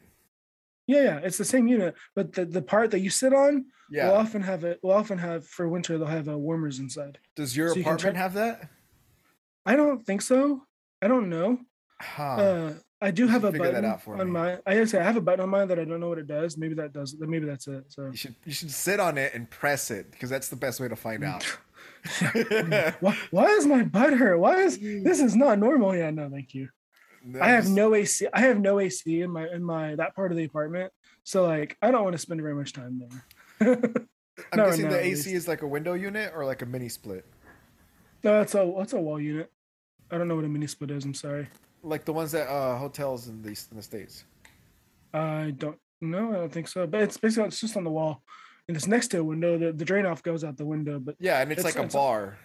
Yeah, yeah, it's the same unit, but the, the part that you sit on Yeah. will often have it. Will often have for winter. They'll have uh, warmers inside. Does your so you apartment have that? I don't think so. I don't know. Huh. Uh, I do have a button on me. my. I guess I have a button on mine that I don't know what it does. Maybe that does. Maybe that's it. So you should you should sit on it and press it because that's the best way to find out. why, why is my butt hurt? Why is this is not normal? Yeah, no, thank you. I have no AC. I have no AC in my in my that part of the apartment. So like, I don't want to spend very much time there. I'm not right guessing now, the AC is like a window unit or like a mini split, no, that's a that's a wall unit. I don't know what a mini split is. I'm sorry. like the ones that uh, hotels in the in the states. I don't know. I don't think so. But it's basically it's just on the wall, and it's next to a window. The the drain off goes out the window. But Yeah, and it's, It's- like a it's bar.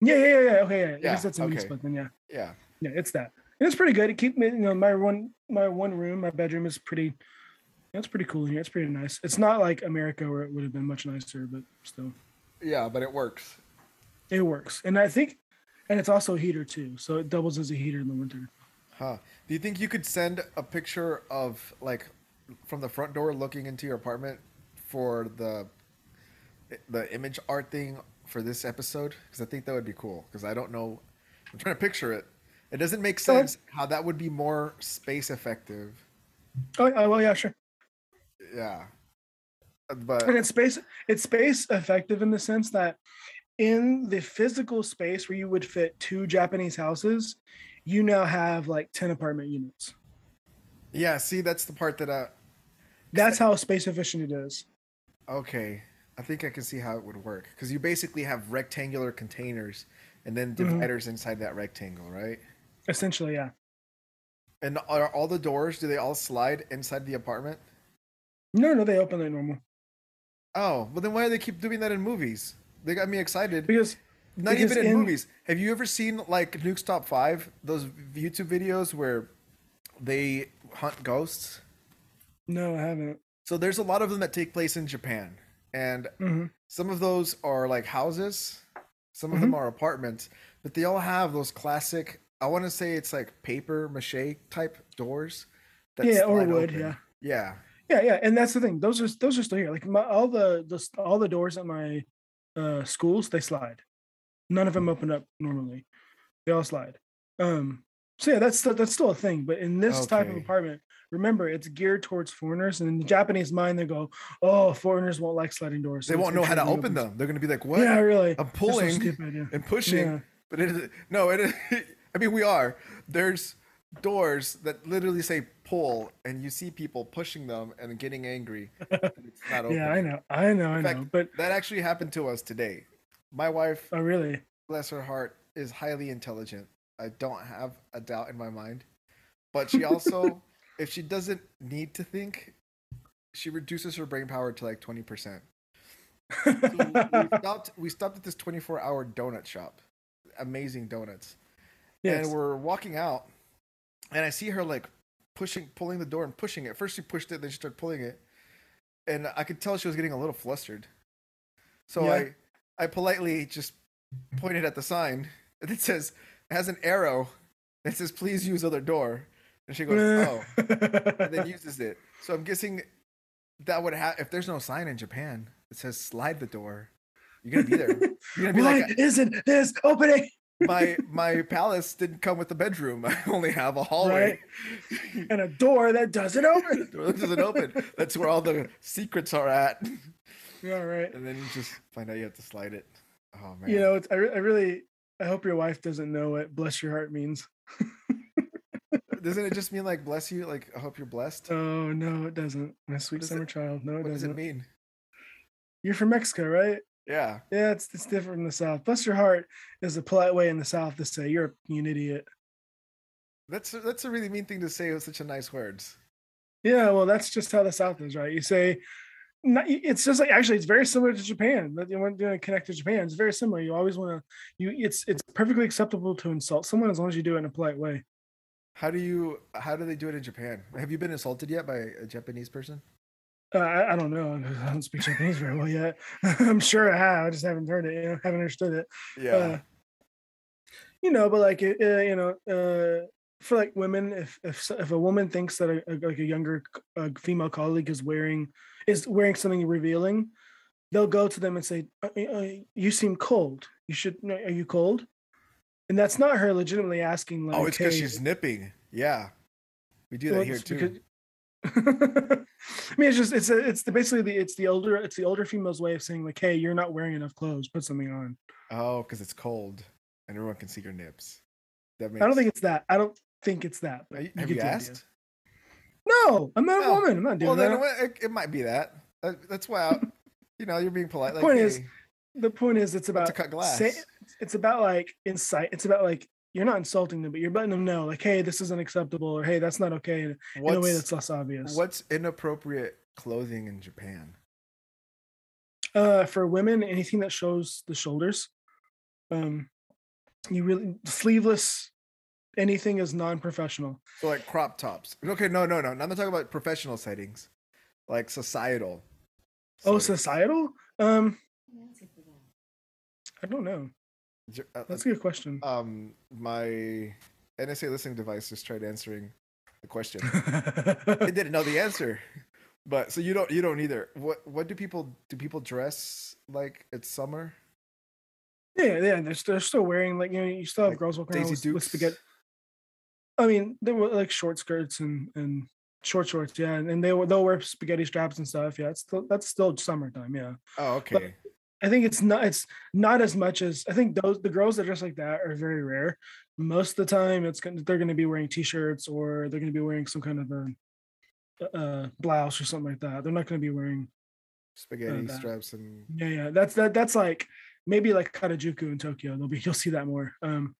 yeah, yeah, yeah. yeah. Okay, yeah. Yeah, I guess that's a mini okay. split. Then yeah. Yeah. Yeah, it's that. And it's pretty good. It keep me, you know, my one my one room, my bedroom is pretty that's pretty cool in here. It's pretty nice. It's not like America where it would have been much nicer, but still. Yeah, but it works. It works. And I think and it's also a heater too. So it doubles as a heater in the winter. Huh. Do you think you could send a picture of like from the front door looking into your apartment for the the image art thing for this episode? Because I think that would be cool. Because I don't know. I'm trying to picture it. It doesn't make sense how that would be more space effective. Oh, oh well yeah, sure. Yeah. but And it's space it's space effective in the sense that in the physical space where you would fit two Japanese houses, you now have like 10 apartment units. yeah, see, that's the part that I. That's how space efficient it is. Okay, I think I can see how it would work because you basically have rectangular containers and then Mhm. dividers inside that rectangle, right? Essentially, yeah. And are all the doors? Do they all slide inside the apartment? No, no, they open like normal. Oh, well then why do they keep doing that in movies? They got me excited. Because Not because even in, in- movies. Have you ever seen like Nuke's Top Five? Those YouTube videos where they hunt ghosts. no, I haven't. So there's a lot of them that take place in Japan, and hmm some of those are like houses, some of them are apartments, but they all have those classic. I want to say it's like paper mache type doors. Yeah, or wood, open. yeah. Yeah. Yeah, yeah, and that's the thing. Those are those are still here. Like my, all the, the all the doors at my uh, schools, they slide. None of them open up normally. They all slide. Um. So yeah, that's still, that's still a thing. But in this type of apartment, remember it's geared towards foreigners. And in the Japanese mind, they go, "Oh, foreigners won't like sliding doors." They won't know how to open them. They're gonna be like, "What? Yeah, really. I'm That's so pulling stupid, yeah. and pushing." Yeah. But it is no. It is. I mean, we are. There's doors that literally say pull, and you see people pushing them and getting angry. and it's not open. Yeah, I know, I know, I fact, know. But that actually happened to us today. My wife, oh, really? bless her heart, is highly intelligent. I don't have a doubt in my mind. But she also, if she doesn't need to think, she reduces her brain power to like 20%. So we stopped we stopped at this 24 hour donut shop. Amazing donuts. Yes. And we're walking out and I see her like pushing pulling the door and pushing it. First she pushed it, then she started pulling it. And I could tell she was getting a little flustered. So Yeah. I I politely just pointed at the sign and it says it has an arrow. It says please use other door. And she goes, "Oh." and then uses it. So I'm guessing that would have if there's no sign in Japan that says slide the door. You're gonna be there. You're gonna be Why like isn't this opening? My my palace didn't come with a bedroom. I only have a hallway. and a door that doesn't open. Door that doesn't open. That's where all the secrets are at. Yeah, right. And then you just find out you have to slide it. Oh man. You know, it's, I, re- I really, I hope your wife doesn't know what "bless your heart" means. Doesn't it just mean like bless you? Like I hope you're blessed? Oh no, it doesn't. My sweet summer it- child. No, it what does doesn't. it mean? You're from Mexico, right? Yeah. Yeah, it's it's different in the South. Bless your heart is a polite way in the South to say you're an idiot. That's that's a really mean thing to say with such a nice words. Yeah, well, that's just how the South is, right? You say, not, it's just like actually it's very similar to Japan. That you want to connect to Japan. It's very similar. You always want to you. It's it's perfectly acceptable to insult someone as long as you do it in a polite way. How do you? How do they do it in Japan? Have you been insulted yet by a Japanese person? Uh, I, I don't know. I don't speak Japanese very well yet. I'm sure I have. I just haven't heard it. You know, haven't understood it. Yeah. Uh, you know, but like uh, you know, uh, for like women, if if if a woman thinks that a, a like a younger uh, female colleague is wearing is wearing something revealing, they'll go to them and say, uh, uh, "You seem cold. You should. Are you cold?" And that's not her legitimately asking. Like, oh, it's because "Hey, she's nipping. Yeah. We do that well, here too. because- I mean, it's just it's a, it's the basically the it's the older it's the older female's way of saying like, "Hey, you're not wearing enough clothes. Put something on." Oh, because it's cold and everyone can see your nips. That makes. I don't think it's that. I don't think it's that. But you- Have get you the idea. asked? No, I'm not a Oh, woman. I'm not doing Well, that. then what- it, it might be that. That- That's why. I, you know, you're being polite. Like, point is, the point is, it's about cut glass. say- it's about like insight. It's about like you're not insulting them, but you're letting them know, like, hey, this isn't acceptable, or hey, that's not okay, in, in a way what's that's less obvious. what's inappropriate clothing in Japan? Uh, for women, anything that shows the shoulders, um, you really sleeveless, anything is non-professional. So like crop tops. Okay, no, no, no. I'm not talking about professional settings, like societal. Oh, settings. societal? Um, I don't know. Uh, That's a good question. um, my NSA listening device just tried answering the question. it didn't know the answer, but so you don't you don't either. What what do people do? People dress like it's summer? Yeah, yeah, they're, still- they're still wearing like you know you still have Like girls walking around Daisy with, with Dukes? spaghetti. I mean, they were like short skirts and and short shorts, yeah, and, and they will they'll wear spaghetti straps and stuff. Yeah, it's still that's still summertime. Yeah, Oh, okay. I think it's not it's not as much as I think those the girls that dress like that are very rare. Most of the time, it's gonna they're going to be wearing t-shirts or they're going to be wearing some kind of a uh blouse or something like that. They're not going to be wearing Spaghetti that. straps and Yeah, yeah. That's that that's like maybe like Harajuku in Tokyo. They'll be you'll see that more. Um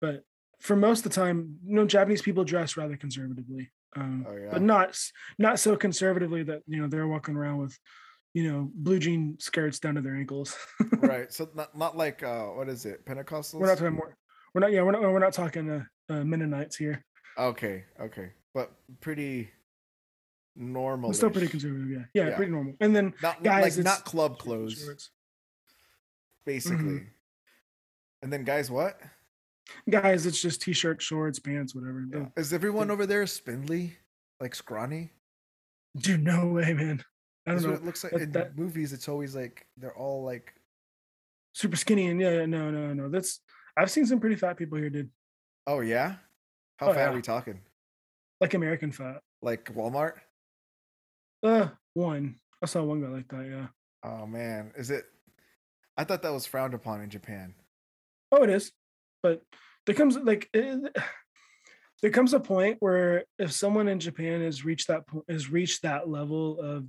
but for most of the time, you know, Japanese people dress rather conservatively. Um oh yeah. but not not so conservatively that you know they're walking around with you know blue jean skirts down to their ankles. right. So not not like uh what is it? Pentecostals? we're not talking more we're not yeah, we're not we're not talking uh, uh Mennonites here. Okay, okay. But pretty normal. Still pretty conservative, yeah. yeah. Yeah. pretty normal. And then Not guys, like not club clothes, shorts. basically. Mm-hmm. And then guys, what? Guys, it's just t-shirt, shorts, pants, whatever. Yeah. Is everyone over there spindly? Like scrawny? Dude, no way, man. I don't know. what it looks like That- in that- movies. It's always like they're all like super skinny and yeah, yeah, no, no, no. That's I've seen some pretty fat people here, dude. Oh yeah? How Oh, fat are we talking? Like American fat. Like Walmart? Uh, one. I saw one guy like that. Yeah. Oh man. Is it I thought that was frowned upon in Japan. Oh, it is. But there comes like eh, there comes a point where if someone in Japan has reached that point, has reached that level of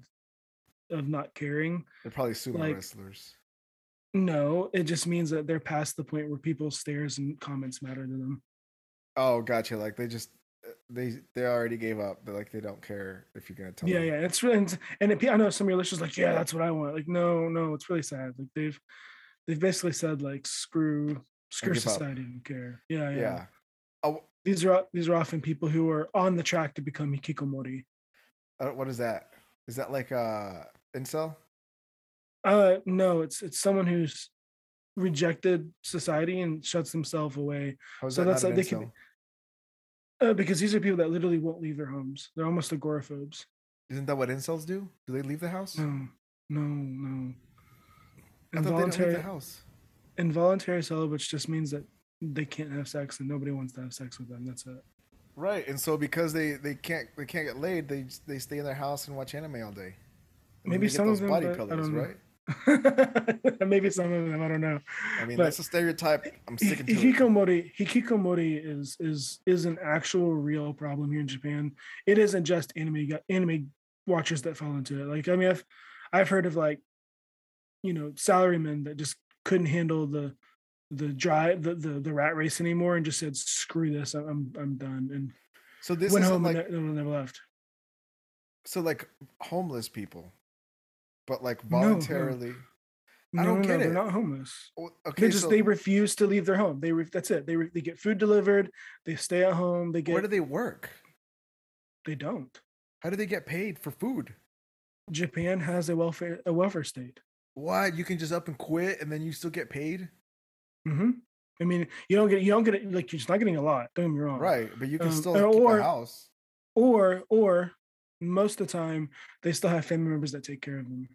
of not caring, They're probably sumo Like- wrestlers. no, it just means that they're past the point where people's stares and comments matter to them. Oh, gotcha. Like they just uh, they they already gave up. They're like they don't care if you're gonna tell yeah, them. yeah. It's really and, and it, I know some of your listeners like, yeah, that's what I want. Like, no, no, it's really sad. Like they've they've basically said like screw screw up. society, don't care. Yeah, yeah. Yeah. Oh, These are these are often people who are on the track to become hikikomori. uh, what is that? Is that like uh incel? Uh no, it's it's someone who's rejected society and shuts themselves away. Is So that that's not like an they can- Uh, because these are people that literally won't leave their homes. They're almost agoraphobes. Isn't that what incels do? Do they leave the house? No, no, no. I they don't leave Involuntary the house. involuntary celibates just means that they can't have sex and nobody wants to have sex with them. That's it. Right, and so because they they can't they can't get laid, they they stay in their house and watch anime all day. Maybe some of them, body but I don't know. right? Maybe some of them, I don't know. I mean, But- that's a stereotype. I'm sticking to it. hikikomori, hikikomori is is is an actual real problem here in Japan. It isn't just anime anime watchers that fall into it. Like I mean, I've I've heard of like, you know, salarymen that just couldn't handle the the drive the, the the rat race anymore and just said screw this I'm I'm, done and So this went home like and never left. so like homeless people. But like No, no. voluntarily. I don't no, get they're not homeless. Well, They Okay, just so they refuse to leave their home. They re- that's it. They re- they get food delivered. They stay at home. They get where do they work? they don't. How do they get paid for food? Japan has a welfare a welfare state. What? You can just up and quit and then you still get paid? hmm I mean, you don't get you don't get it like you're just not getting a lot. Don't get me wrong. Right, but you can Um, still or- keep or- a house. Or or most of the time they still have family members that take care of them.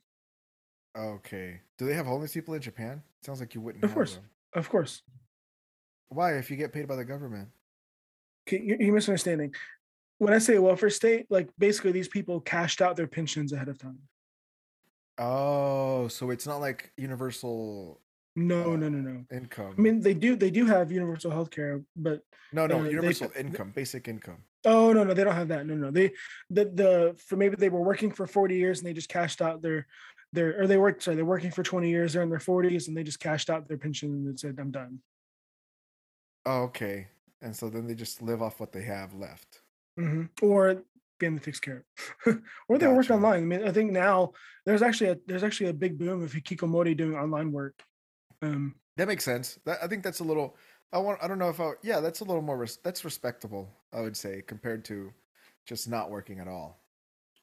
Okay. Do they have homeless people in Japan? Sounds like you wouldn't Of course. them. Of course. Why? If you get paid by the government. Okay, you- you're misunderstanding. When I say welfare state, like basically these people cashed out their pensions ahead of time. Oh, so it's not like universal No, Uh, no, no, no. income. I mean, they do they do have universal health care, but no, no, uh, universal th- income, basic income. oh no, no, they don't have that. No, no, they the the for maybe they were working for 40 years and they just cashed out their their or they worked sorry they're working for 20 years they're in their 40s and they just cashed out their pension and said I'm done. Oh, okay. And so then they just live off what they have left. hmm Or family takes care of, or they work Gotcha. online. I mean, I think now there's actually a there's actually a big boom of hikikomori doing online work. Um, That makes sense. That, I think that's a little. I want. I don't know if I. Yeah, that's a little more. Res, that's respectable. I would say compared to just not working at all.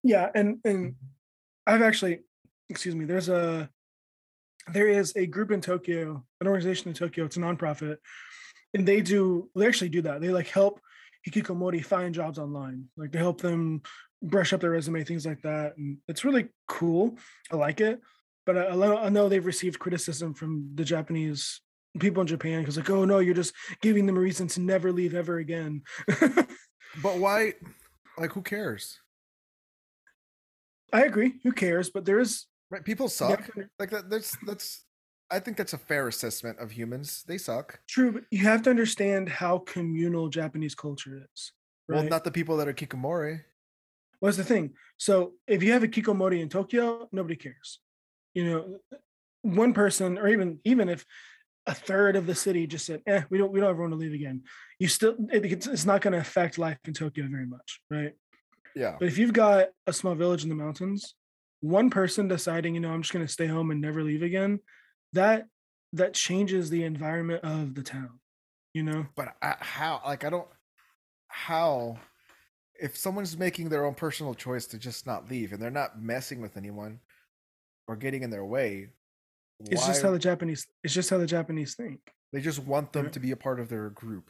yeah and and i've actually excuse me there's a there is a group in tokyo an organization in tokyo it's a nonprofit and they do they actually do that they like help hikikomori find jobs online like they help them brush up their resume things like that and it's really cool i like it but i, I know- know they've received criticism from the japanese people in japan because like oh no you're just giving them a reason to never leave ever again But why? Like, who cares? i agree who cares but there is Right? People suck. Like that. That's that's. I think that's a fair assessment of humans. They suck. True, but you have to understand how communal Japanese culture is. Right? Well, not the people that are kikomori. What's the thing? So if you have a kikomori in Tokyo, nobody cares. You know, one person, or even even if a third of the city just said, "Eh, we don't we don't ever want to leave again," you still it, it's, it's not going to affect life in Tokyo very much, right? Yeah. But if you've got a small village in the mountains, one person deciding, you know, I'm just going to stay home and never leave again, that that changes the environment of the town. You know. But I, how? Like, I don't. How? If someone's making their own personal choice to just not leave, and they're not messing with anyone or getting in their way, It's just how the Japanese. It's just how the Japanese think. they just want them Yeah. to be a part of their group.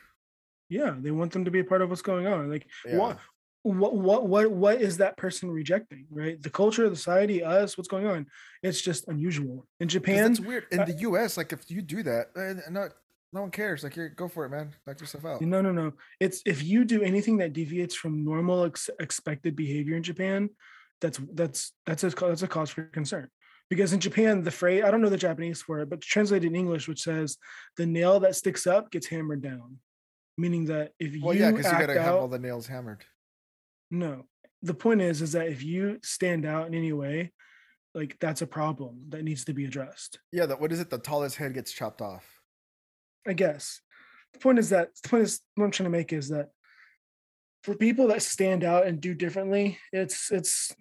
Yeah, they want them to be a part of what's going on. Like Yeah. what, what, what, what, what is that person rejecting? Right, the culture, the society, us. What's going on? It's just unusual. in Japan, it's weird. In uh, the U.S., like if you do that, eh, no, no one cares. Like, you go for it, man. Knock yourself out. no, no, no. It's if you do anything that deviates from normal ex- expected behavior in Japan, that's that's that's a that's a cause for concern. Because in Japan, the phrase I don't know the Japanese for it, but translated in English, which says the nail that sticks up gets hammered down, meaning that if you Well, you yeah, because you gotta have all the nails hammered. No. The point is is that if you stand out in any way, like that's a problem that needs to be addressed. Yeah, that what is it? The tallest head gets chopped off. I guess. The point is that the point is what I'm trying to make is that for people that stand out and do differently, it's it's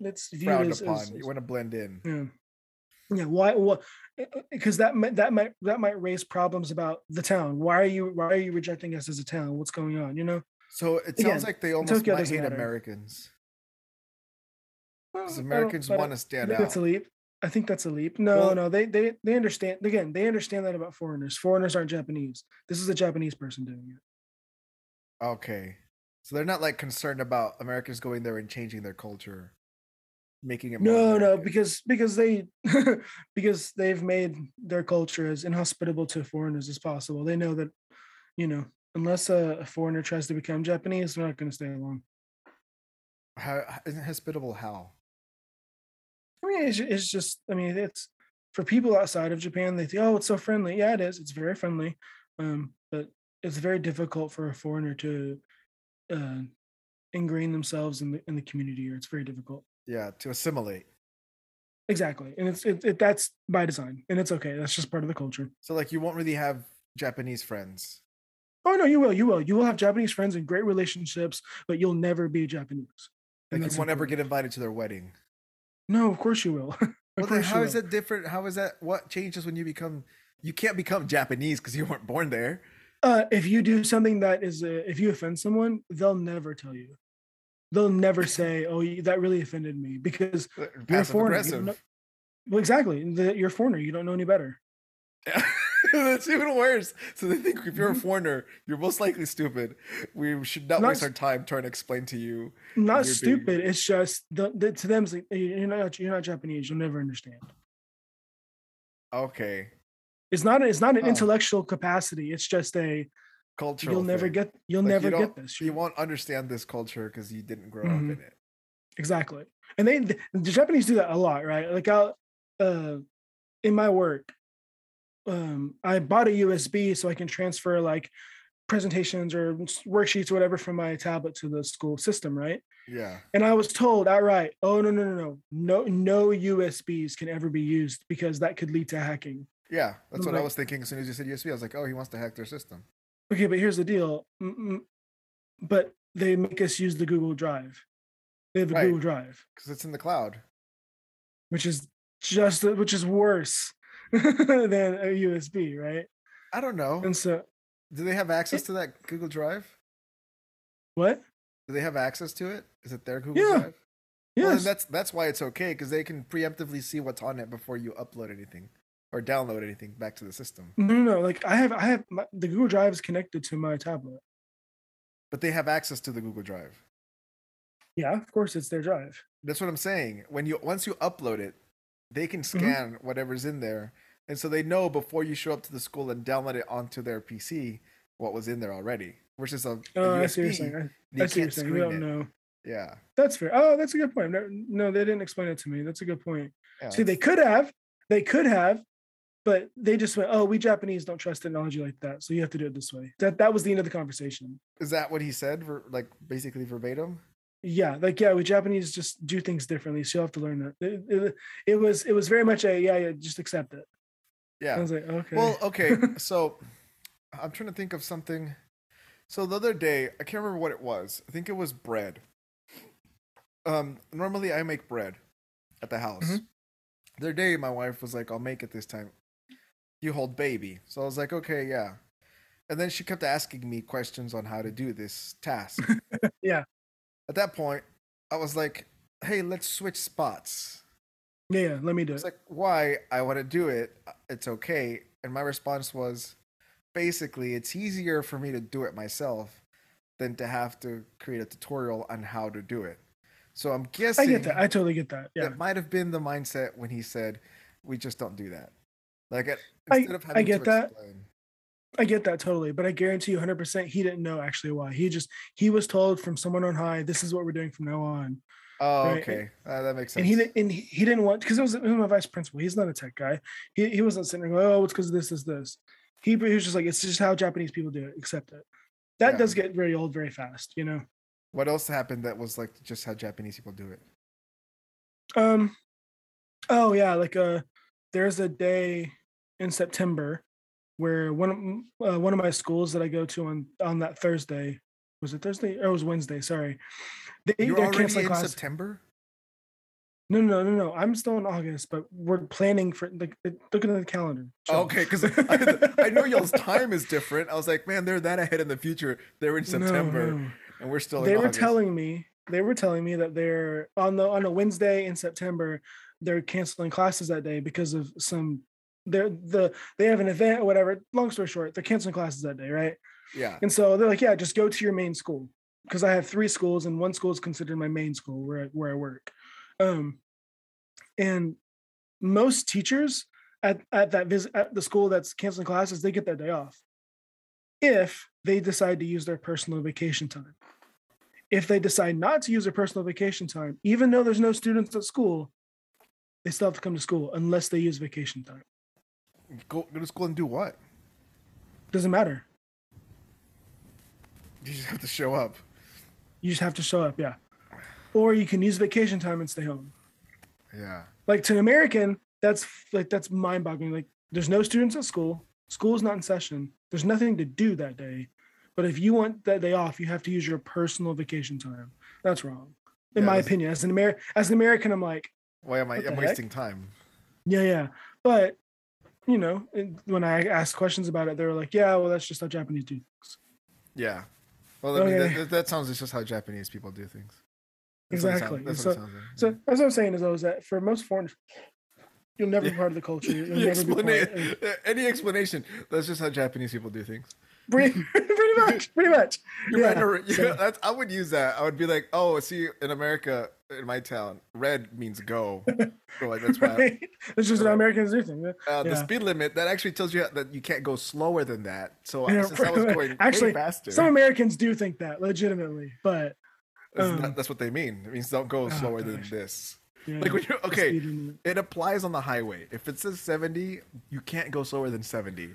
it's viewed Frowned as, upon. as- you want to blend in. yeah. Yeah, why what because eh, eh, that might that might that might raise problems about the town. Why are you why are you rejecting us as a town? What's going on? You know? So it sounds Again, like they almost Tokyo might hate matter. Americans. Because don't- oh, Americans want to stand think That's a out. leap. I think that's a leap. No, Well- no, they they they understand again. They understand that about foreigners. Foreigners aren't Japanese. This is a Japanese person doing it. Okay. So they're not like concerned about Americans going there and changing their culture, making it more No, no, because because they because they've made their culture as inhospitable to foreigners as possible. They know that, you know, unless a, foreigner tries to become Japanese, they're not going to stay long. how how- isn't hospitable how? I mean, it's, it's just, I mean, it's for people outside of Japan, they think, oh, it's so friendly. Yeah, it is. It's very friendly. Um, but it's very difficult for a foreigner to uh, ingrain themselves in the in the community, or it's very difficult. Yeah, to assimilate. Exactly, and it's it, it that's by design, and it's okay. That's just part of the culture. So like you won't really have Japanese friends. Oh no, you will, you will, you will have Japanese friends and great relationships, but you'll never be Japanese. And Like you won't ever get invited to their wedding. No, of course you will. Well, then how is will. that different? How is that? What changes when you become? You can't become Japanese because you weren't born there. Uh, if you do something that is, uh, if you offend someone, they'll never tell you. They'll never say, "Oh, you, that really offended me," because you're a foreigner. you know- well, exactly. The, you're a foreigner. You don't know any better. That's even worse. So they think if you're a foreigner, you're most likely stupid. We should not Not waste our time trying to explain to you. Not You're being- stupid. It's just the, the, to them. It's like, you're not. You're not Japanese. You'll never understand. Okay, It's not. It's not an Oh. intellectual capacity. It's just a. cultural. You'll never thing. get. You'll Like, never you get this. You won't understand this culture because you didn't grow Mhm. up in it. Exactly. And they the, the Japanese do that a lot, right? Like I'll uh in my work, um, I bought a USB so I can transfer like presentations or worksheets or whatever from my tablet to the school system, right? Yeah. And I was told outright, oh no, no, no, no, no, no USBs can ever be used because that could lead to hacking. Yeah, that's what I was thinking as soon as you said USB. I was like, oh, he wants to hack their system. Okay, but here's the deal. Mm, mm, But they make us use the Google Drive. They have a Right. Google Drive. Because it's in the cloud. which is just which is worse than a USB, right? I don't know. And so Do they have access to that Google Drive? what? Do they have access to it? Is it their Google Yeah. Drive? Well, then that's that's why it's okay because they can preemptively see what's on it before you upload anything or download anything back to the system. no, no, no. Like I have, I have my, the Google Drive is connected to my tablet. But they have access to the Google Drive. Yeah, of course, it's their drive. That's what I'm saying. When you once you upload it, they can Mm-hmm. scan whatever's in there, and so they know before you show up to the school and download it onto their PC what was in there already. Versus a, a Oh, I USB, see what you're saying. I, you see you're saying. We don't it. know. Yeah. That's fair. Oh, that's a good point. No, no, they didn't explain it to me. That's a good point. yeah See, they could have, they could have, but they just went, "Oh, we Japanese don't trust technology like that, so you have to do it this way." That that was the end of the conversation. Is that what he said? Ver, like basically verbatim? Yeah like yeah we japanese just do things differently so you'll have to learn that it, it, it was it was very much a yeah yeah just accept it Yeah. i was like okay Well, okay. so I'm trying to think of something. So the other day, I can't remember what it was. I think it was bread. Um, normally I make bread at the house. Mhm. The other day, my wife was like, "I'll make it this time." You hold baby, so I was like, "Okay, yeah." And then she kept asking me questions on how to do this task. Yeah. At that point, I was like, "Hey, let's switch spots." yeah, let me do it. It's it like, why I want to do it. It's okay. And my response was basically, it's easier for me to do it myself than to have to create a tutorial on how to do it. So I'm guessing. i get that i totally get that yeah that might have been the mindset when he said, we just don't do that. Like, it, I- instead of I get to that. I get that totally but i guarantee you 100% he didn't know actually why. He just he was told from someone on high this is what we're doing from now on. Oh, Right, okay. Uh, that makes sense. and he didn't and he, didn't want because it was, it was my vice principal. He's not a tech guy. He, he wasn't sitting there going oh it's because of this this this. He, he was just like it's just how japanese people do it. Accept it. That Yeah. does get very old very fast you know? What else happened that was like just how Japanese people do it? Um, oh yeah, like uh, there's a day in September where one of uh, one of my schools that I go to on on that Thursday was it Thursday or it was Wednesday? Sorry, they You're they're already canceling in class. September? No, no, no, no. I'm still in August, but we're planning for like looking at the calendar. Chill. Okay, because I, I know y'all's time is different. I was like, man, they're that ahead in the future. They're in No, September, no. and we're still. they in were August. telling me they were telling me that they're on the on a Wednesday in September they're canceling classes that day because of some they're the they have an event or whatever. Long story short, they're canceling classes that day, right? Yeah, And so they're like, yeah, just go to your main school because I have three schools and one school is considered my main school where I, where I work. Um, and most teachers at, at that visit at the school that's canceling classes, they get that day off if they decide to use their personal vacation time. If they decide not to use their personal vacation time, even though there's no students at school, they still have to come to school unless they use vacation time. Go go to school and do what? Doesn't matter. You just have to show up. You just have to show up, yeah. Or you can use vacation time and stay home. Yeah, Like to an American, that's like that's mind-boggling. Like there's no students at school. School's not in session. There's nothing to do that day. But if you want that day off, you have to use your personal vacation time. That's wrong, in Yeah, my opinion. As an Amer- as an American, I'm like, Why am I? I'm wasting time. Yeah, yeah. But you know, when I asked questions about it, they were like, "Yeah, well, that's just how Japanese do things." Yeah. Well, I oh, mean, Okay. that, that, that sounds it's just how Japanese people do things. That's what it sounds- Exactly. So- like. So that's what I'm saying is, though, is that for most foreigners, you'll never be part of the culture. You'll The never be part. explana- any explanation. That's just how Japanese people do things. Pretty, pretty much, pretty much. You're Yeah, right, or- yeah, so- that's, I would use that. I would be like, oh, see, in America, in my town, red means go. so like that's why. Right? It's just Right. Americans do things. Uh, The Yeah. speed limit that actually tells you that you can't go slower than that. So Yeah, I was going actually, faster, Some Americans do think that legitimately, but that's, um, not- that's what they mean. It means don't go oh, slower than this. yeah, Like when you're okay, it applies on the highway. If it says 70, you can't go slower than 70.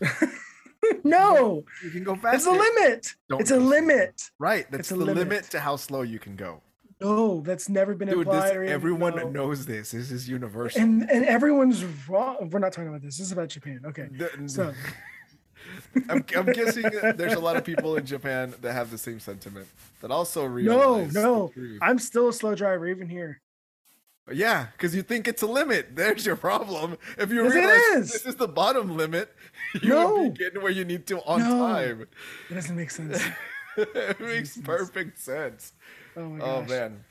no, You can go faster. it's a limit. Don't it's a limit. Right. That's It's a the limit. limit. to how slow you can go. No, that's never been Dude, applied. this, everyone no. knows this. This is universal. And and everyone's wrong. We're not talking about this. This is about Japan. Okay. The- So I'm, I'm guessing there's a lot of people in Japan that have the same sentiment that also no, realize. the no. I'm still a slow driver even here. Yeah, because you think it's a limit. There's your problem. If you Yes, realize is. this is the bottom limit, you No. would be getting where you need to on No. time. It doesn't make sense. it makes sense. perfect sense. Oh my Oh man.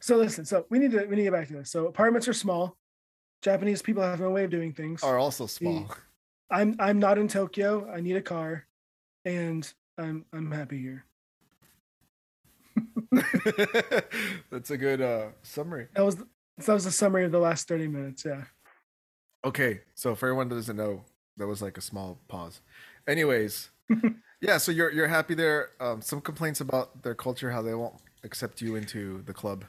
So listen. So we need to we need to get back to this. So apartments are small. Japanese people have no way of doing things. Are also small. I'm I'm not in Tokyo. I need a car, and I'm I'm happy here. That's a good uh, summary. That was that was the summary of the last thirty minutes. Yeah. Okay, so for everyone that doesn't know, that was like a small pause. Anyways, yeah, so you're you're happy there. Um, some complaints about their culture, how they won't accept you into the club.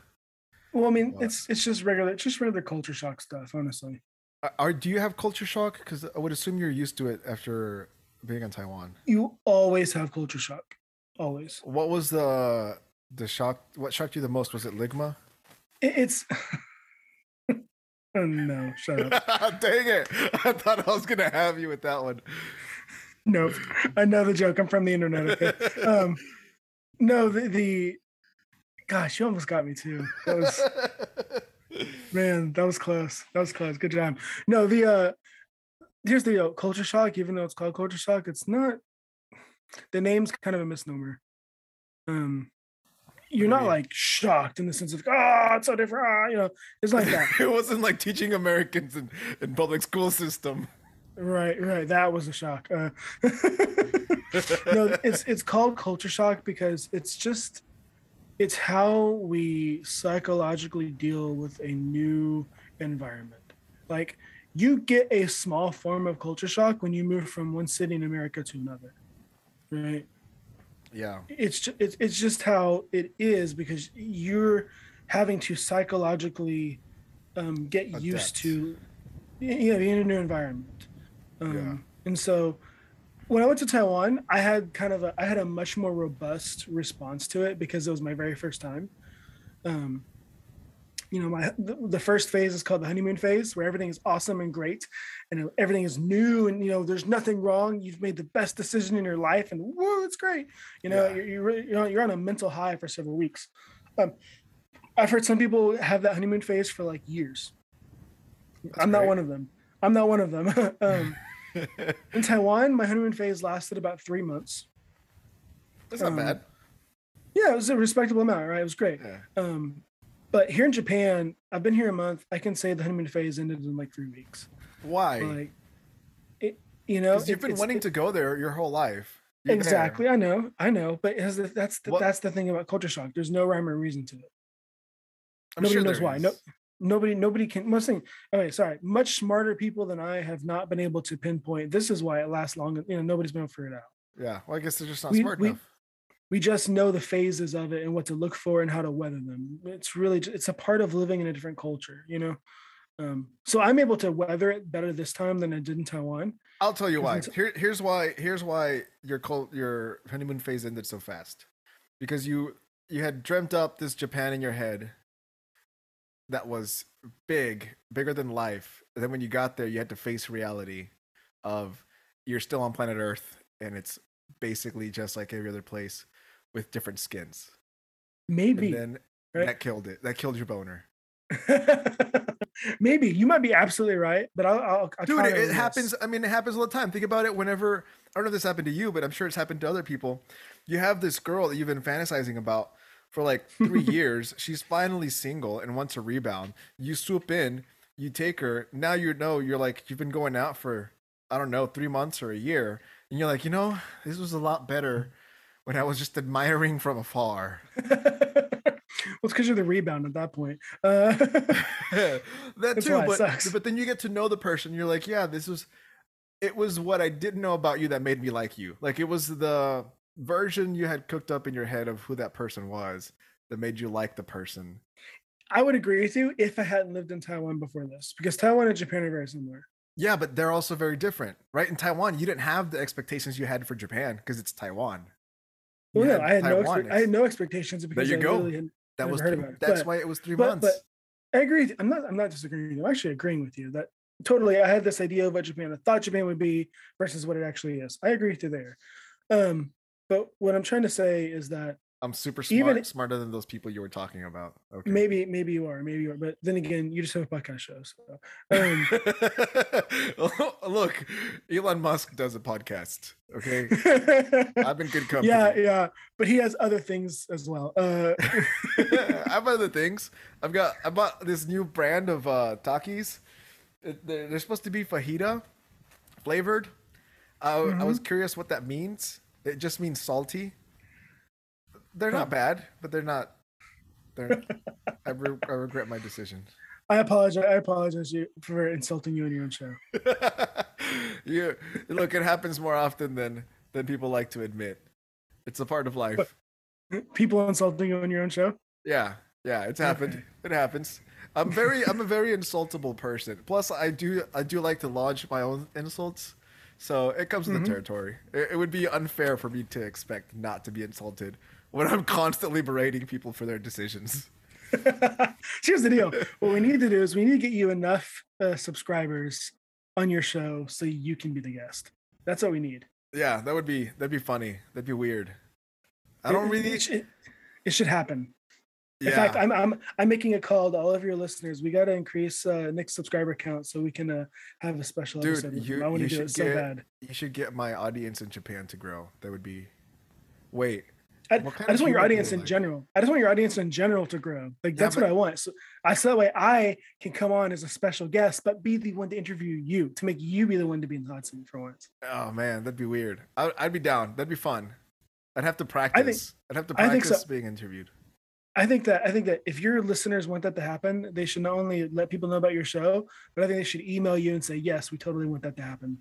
Well, I mean, What? it's it's just regular, it's just regular culture shock stuff. Honestly, Are- Are do you have culture shock? Because I would assume you're used to it after being in Taiwan. you always have culture shock. Always. What was the the shock? What shocked you the most? Was it Ligma? It, it's. oh no! Shut up. Dang it! I thought I was gonna have you with that one. Nope. Another joke. I'm from the internet. Okay. Um, no, the, the gosh, you almost got me too. That was man, that was close. That was close. Good job. No, the uh here's the deal. culture shock, even though it's called culture shock, it's not the name's kind of a misnomer. Um you're not like shocked in the sense of oh it's so different. Ah, you know, it's like that. it wasn't like teaching Americans in, in public school system. Right, right. That was a shock. Uh, no, it's it's called culture shock because it's just it's how we psychologically deal with a new environment. Like you get a small form of culture shock when you move from one city in America to another. Right? Yeah. It's just, it's it's just how it is because you're having to psychologically um, get used to you know being in a new environment. Um, Yeah. And so when I went to Taiwan, I had kind of a I had a much more robust response to it because it was my very first time. Um, you know, my the, the first phase is called the honeymoon phase, where everything is awesome and great, and everything is new, and you know, there's nothing wrong. You've made the best decision in your life, and whoa, it's great. You know, Yeah. you're you're, really, you're on, you're on a mental high for several weeks. Um, I've heard some people have that honeymoon phase for like years. I'm not one of them. I'm not one of them. um, in Taiwan, my honeymoon phase lasted about three months. That's not Um, bad. Yeah, it was a respectable amount, right? It was great. Yeah. Um, but here in Japan, I've been here a month. I can say the honeymoon phase ended in like three weeks. Why? Like, it, you know, Because you've been wanting it- to go there your whole life. You're there. exactly. I know, I know, but it the- that's the, What- that's the thing about culture shock. There's no rhyme or reason to it. I'm nobody sure knows there why. No, is. Nobody nobody can. Most thing. Okay, sorry. Much smarter people than I have not been able to pinpoint. This is why it lasts long. You know, nobody's been able to figure it out. Yeah. Well, I guess they're just not We- smart we- enough. we just know the phases of it and what to look for and how to weather them it's really it's a part of living in a different culture you know um, so i'm able to weather it better this time than i did in taiwan I'll tell you why. Here, here's why. Here's why your cult, your honeymoon phase ended so fast, because you you had dreamt up this Japan in your head that was big, bigger than life. And then when you got there, you had to face reality of you're still on planet Earth, and it's basically just like every other place with different skins. maybe And then right? that killed it. That killed your boner. Maybe you might be absolutely right, but I'll, I'll, I'll Dude, it, it happens. I mean, it happens all the time. Think about it whenever, I don't know if this happened to you, but I'm sure it's happened to other people. You have this girl that you've been fantasizing about for like three years. She's finally single and wants a rebound. You swoop in, you take her. Now you know you're like, you've been going out for, I don't know, three months or a year. And you're like, you know, this was a lot better when I was just admiring from afar. well, it's because you're the rebound at that point. Uh, that too but but then you get to know the person you're like yeah this was it was what i didn't know about you that made me like you like it was the version you had cooked up in your head of who that person was that made you like the person I would agree with you if I hadn't lived in Taiwan before this, because Taiwan and Japan are very similar. yeah but they're also very different right in taiwan you didn't have the expectations you had for japan because it's taiwan You Well, no, I had no, Taiwan expect- I had no expectations because you I go. that was three, that's But- why it was three but, months but I agree. I'm not. I'm not disagreeing with you. I'm actually agreeing with you that totally. I had this idea of what Japan I thought Japan would be versus what it actually is. I agree with you there. Um, but what I'm trying to say is that i'm super smart even- smarter than those people you were talking about okay maybe maybe you are, maybe you are. But then again, you just have a podcast show. So, um, look elon musk does a podcast okay i've been good company yeah, yeah. But he has other things as well. Uh, I have other things. I've got I bought this new brand of uh Takis. They're, supposed to be fajita flavored. I, I was curious what that means. It just means salty. They're not bad, but they're not. They're. I, re- I regret my decision. I apologize. I apologize for insulting you on your own show. you look. It happens more often than than people like to admit. It's a part of life. People insulting you on your own show. Yeah, yeah, it's happened. It happens. I'm very, I'm a very insultable person. Plus, I do, I do like to launch my own insults, so it comes with Mhm. the territory. It, it would be unfair for me to expect not to be insulted when I'm constantly berating people for their decisions. Here's the deal. What we need to do is we need to get you enough uh, subscribers on your show so you can be the guest. That's what we need. Yeah, that would be, that'd be funny. That'd be weird. I don't it- really. It, should- it should happen. Yeah, In fact, I'm I'm I'm making a call to all of your listeners. We got to increase uh, Nick's subscriber count so we can uh, have a special Dude, episode. you- I want to do it so get- bad. you should get my audience in Japan to grow. That would be. Wait, I, I just want your audience in like? general. I just want your audience in general to grow. Like Yeah, that's but- what I want. So I so that way I can come on as a special guest, but be the one to interview you to make you be the one to be in the hot seat for once. Oh man, that'd be weird. I, I'd be down. That'd be fun. I'd have to practice. I think, I'd have to think so. practice being interviewed. I think that I think that if your listeners want that to happen, they should not only let people know about your show, but I think they should email you and say, "Yes, we totally want that to happen."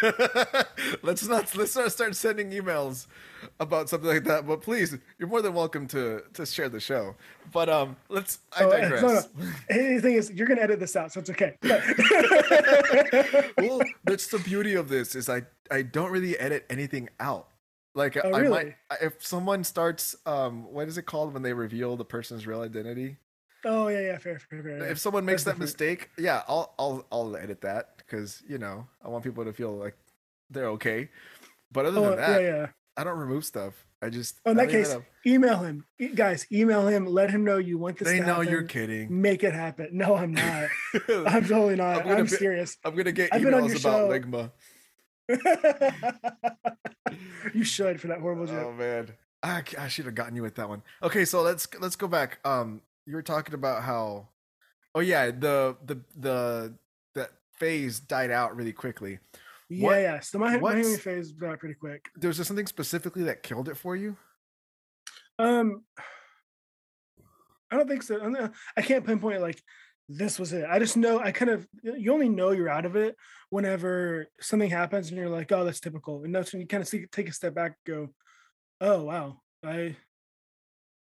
let's not let's not start sending emails about something like that. But please, you're more than welcome to to share the show. But um, let's. I Oh, no, digress. Hey, The thing is, you're gonna edit this out, so it's okay. Well, that's the beauty of this is I I don't really edit anything out. Like Oh, I might if someone starts um what is it called when they reveal the person's real identity? oh yeah, yeah, fair, fair, fair. if someone makes That's that mistake, yeah, I'll I'll I'll edit that because you know I want people to feel like they're okay. But other Oh, than that, yeah. yeah. I don't remove stuff. I just Oh, in I that case, email him, E- guys. Email him. Let him know you want this. they know you're kidding. Make it happen. No, I'm not. I'm totally not. I'm I'm be- serious. I'm gonna get I've emails about show. Ligma. you should for that horrible joke. Oh man, I, I should have gotten you with that one. Okay, so let's let's go back. Um, you were talking about how, oh yeah, the the the that phase died out really quickly. yeah, what- yeah. So my, my phase got pretty quick. There was there something specifically that killed it for you? Um, I don't think so. I can't pinpoint like this was it. I just know I kind of you only know you're out of it whenever something happens and you're like, oh, that's typical. And that's when you kind of see, take a step back, and go, oh wow, I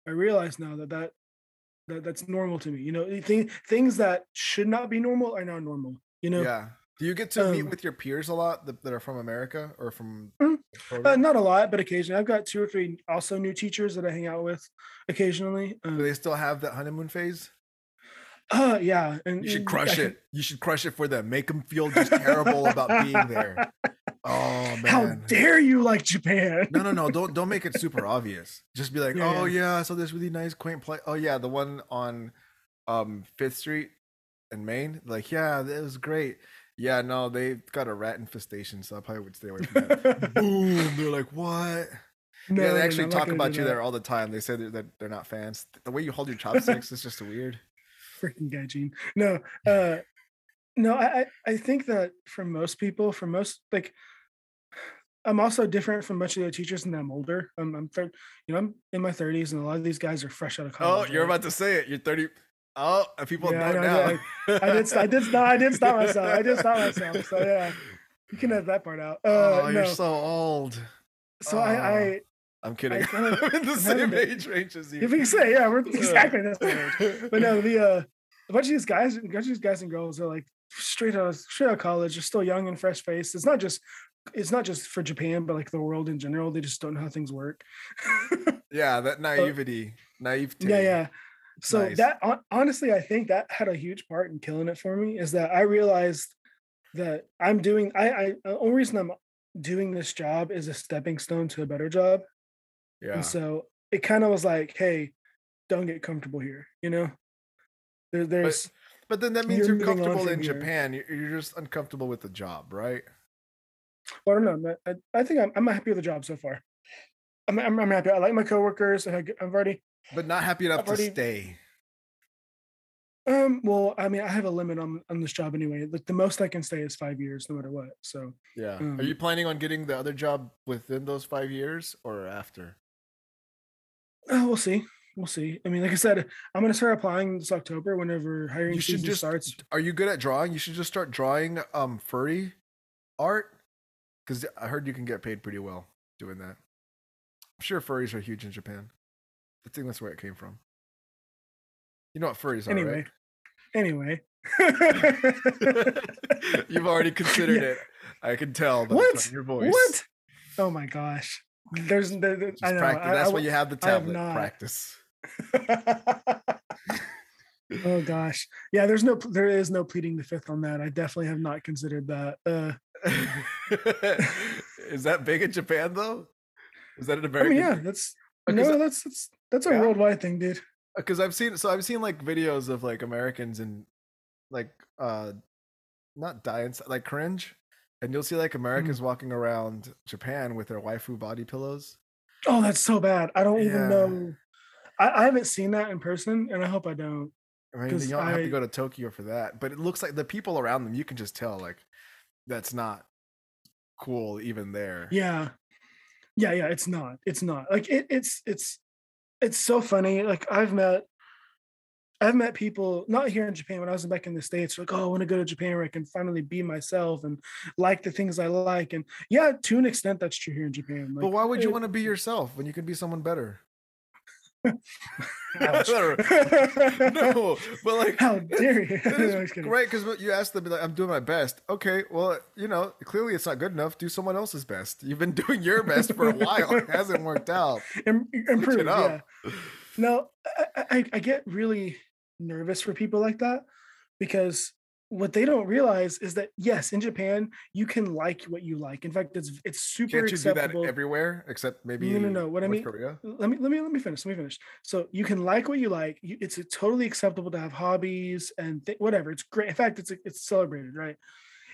I realize now that that that that's normal to me. You know, thing, things that should not be normal are now normal. You know, Yeah. Do you get to meet Um, with your peers a lot that, that are from America or from? Mm, Uh, not a lot, but occasionally. I've got two or three also new teachers that I hang out with occasionally. Do Um, they still have that honeymoon phase? Uh, yeah, and You should crush I it. You should crush it for them. Make them feel just terrible about being there. Oh man. How dare you like Japan? no, no, no! Don't don't make it super obvious. Just be like, Yeah, oh yeah. yeah, so this really nice quaint place. Oh yeah, the one on um Fifth Street in Main. Like, yeah, that was great. Yeah, no, they got a rat infestation, so I probably would stay away from that. Boom! They're like, what? No, yeah, they actually talk about you that. there all the time. They say that that they're not fans. The way you hold your chopsticks is just weird. Freaking gaijin. No, uh no, I I think that for most people, for most like I'm also different from much of the teachers and I'm older. I'm I'm you know, I'm in my 30s and a lot of these guys are fresh out of college. Oh, you're right? about to say it. You're 30. Oh, and people Yeah, know now. I did I did stop I did stop myself. I did stop myself. So yeah. You can have that part out. Uh oh, no. you're so old. so I I I'm kidding. kinda- I'm in the same age range as you. if you say, yeah, we're exactly the same age. But no, the uh a bunch of these guys, a bunch of these guys and girls are like straight out of straight out of college, are still young and fresh faced. It's not just it's not just for Japan, but like the world in general. They just don't know how things work. yeah, that naivety, naivety. yeah, yeah. So Nice. that honestly, I think that had a huge part in killing it for me. Is that I realized that I'm doing. I, I the only reason I'm doing this job is a stepping stone to a better job. Yeah. And so it kind of was like, hey, don't get comfortable here. You know, there, there's But then that means You're you're, comfortable in here. Japan. You're, you're just uncomfortable with the job, right? well, I don't know. I, I think I'm, I'm happy with the job so far. I'm, I'm, I'm happy. I like my coworkers. I, I've already, But not happy enough I've to already- stay. um, well, I mean, I have a limit on, on this job anyway. Like the most I can stay is five years, no matter what. So Yeah. Are Um, you planning on getting the other job within those five years or after? Uh, we'll see. We'll see. I mean, like I said, I'm going to start applying this October whenever hiring You should season just. starts. Are you good at drawing? You should just start drawing um furry art because I heard you can get paid pretty well doing that. I'm sure furries are huge in Japan. I think that's where it came from. You know what furries are, Anyway, anyway. You've already considered Yeah. it. I can tell What? your voice. What? Oh my gosh. There's, there, there- I know. practice. That's I why you have the I have tablet. Practice. oh gosh. Yeah, there's no there is no pleading the fifth on that. I definitely have not considered that. Uh Is that big in Japan though? Is that an I mean, yeah, that's Because no, that's that's that's a Yeah. worldwide thing, dude. because I've seen so I've seen like videos of like Americans and like uh not die inside like cringe, and you'll see like hmm. Americans walking around Japan with their waifu body pillows. Oh, that's so bad. I don't even know. I, I haven't seen that in person, and I hope I don't. I mean, you don't have to go to Tokyo for that, but it looks like the people around them you can just tell like that's not cool even there. Yeah, yeah, yeah. It's not. It's not. Like it, it's it's it's so funny. Like I've met. I've met people not here in Japan when I was back in the States, like, oh, I want to go to Japan where I can finally be myself and like the things I like. And yeah, to an extent, that's true here in Japan. But why would you it- want to be yourself when you can be someone better? No, but like How dare you? That No, is I'm just kidding. great because you asked them like, "I'm doing my best." Okay, well, you know, clearly it's not good enough. Do someone else's best. You've been doing your best for a while. It hasn't worked out. Im- improve. it up. Yeah. No, I, I, I get really nervous for people like that because what they don't realize is that yes, in Japan you can like what you like. In fact, it's it's super Can't you do that acceptable. everywhere except maybe No, no, no, what I mean- Korea? let me let me let me finish. Let me finish. So you can like what you like. You, it's totally acceptable to have hobbies and th- whatever. It's great. In fact, it's it's celebrated, right?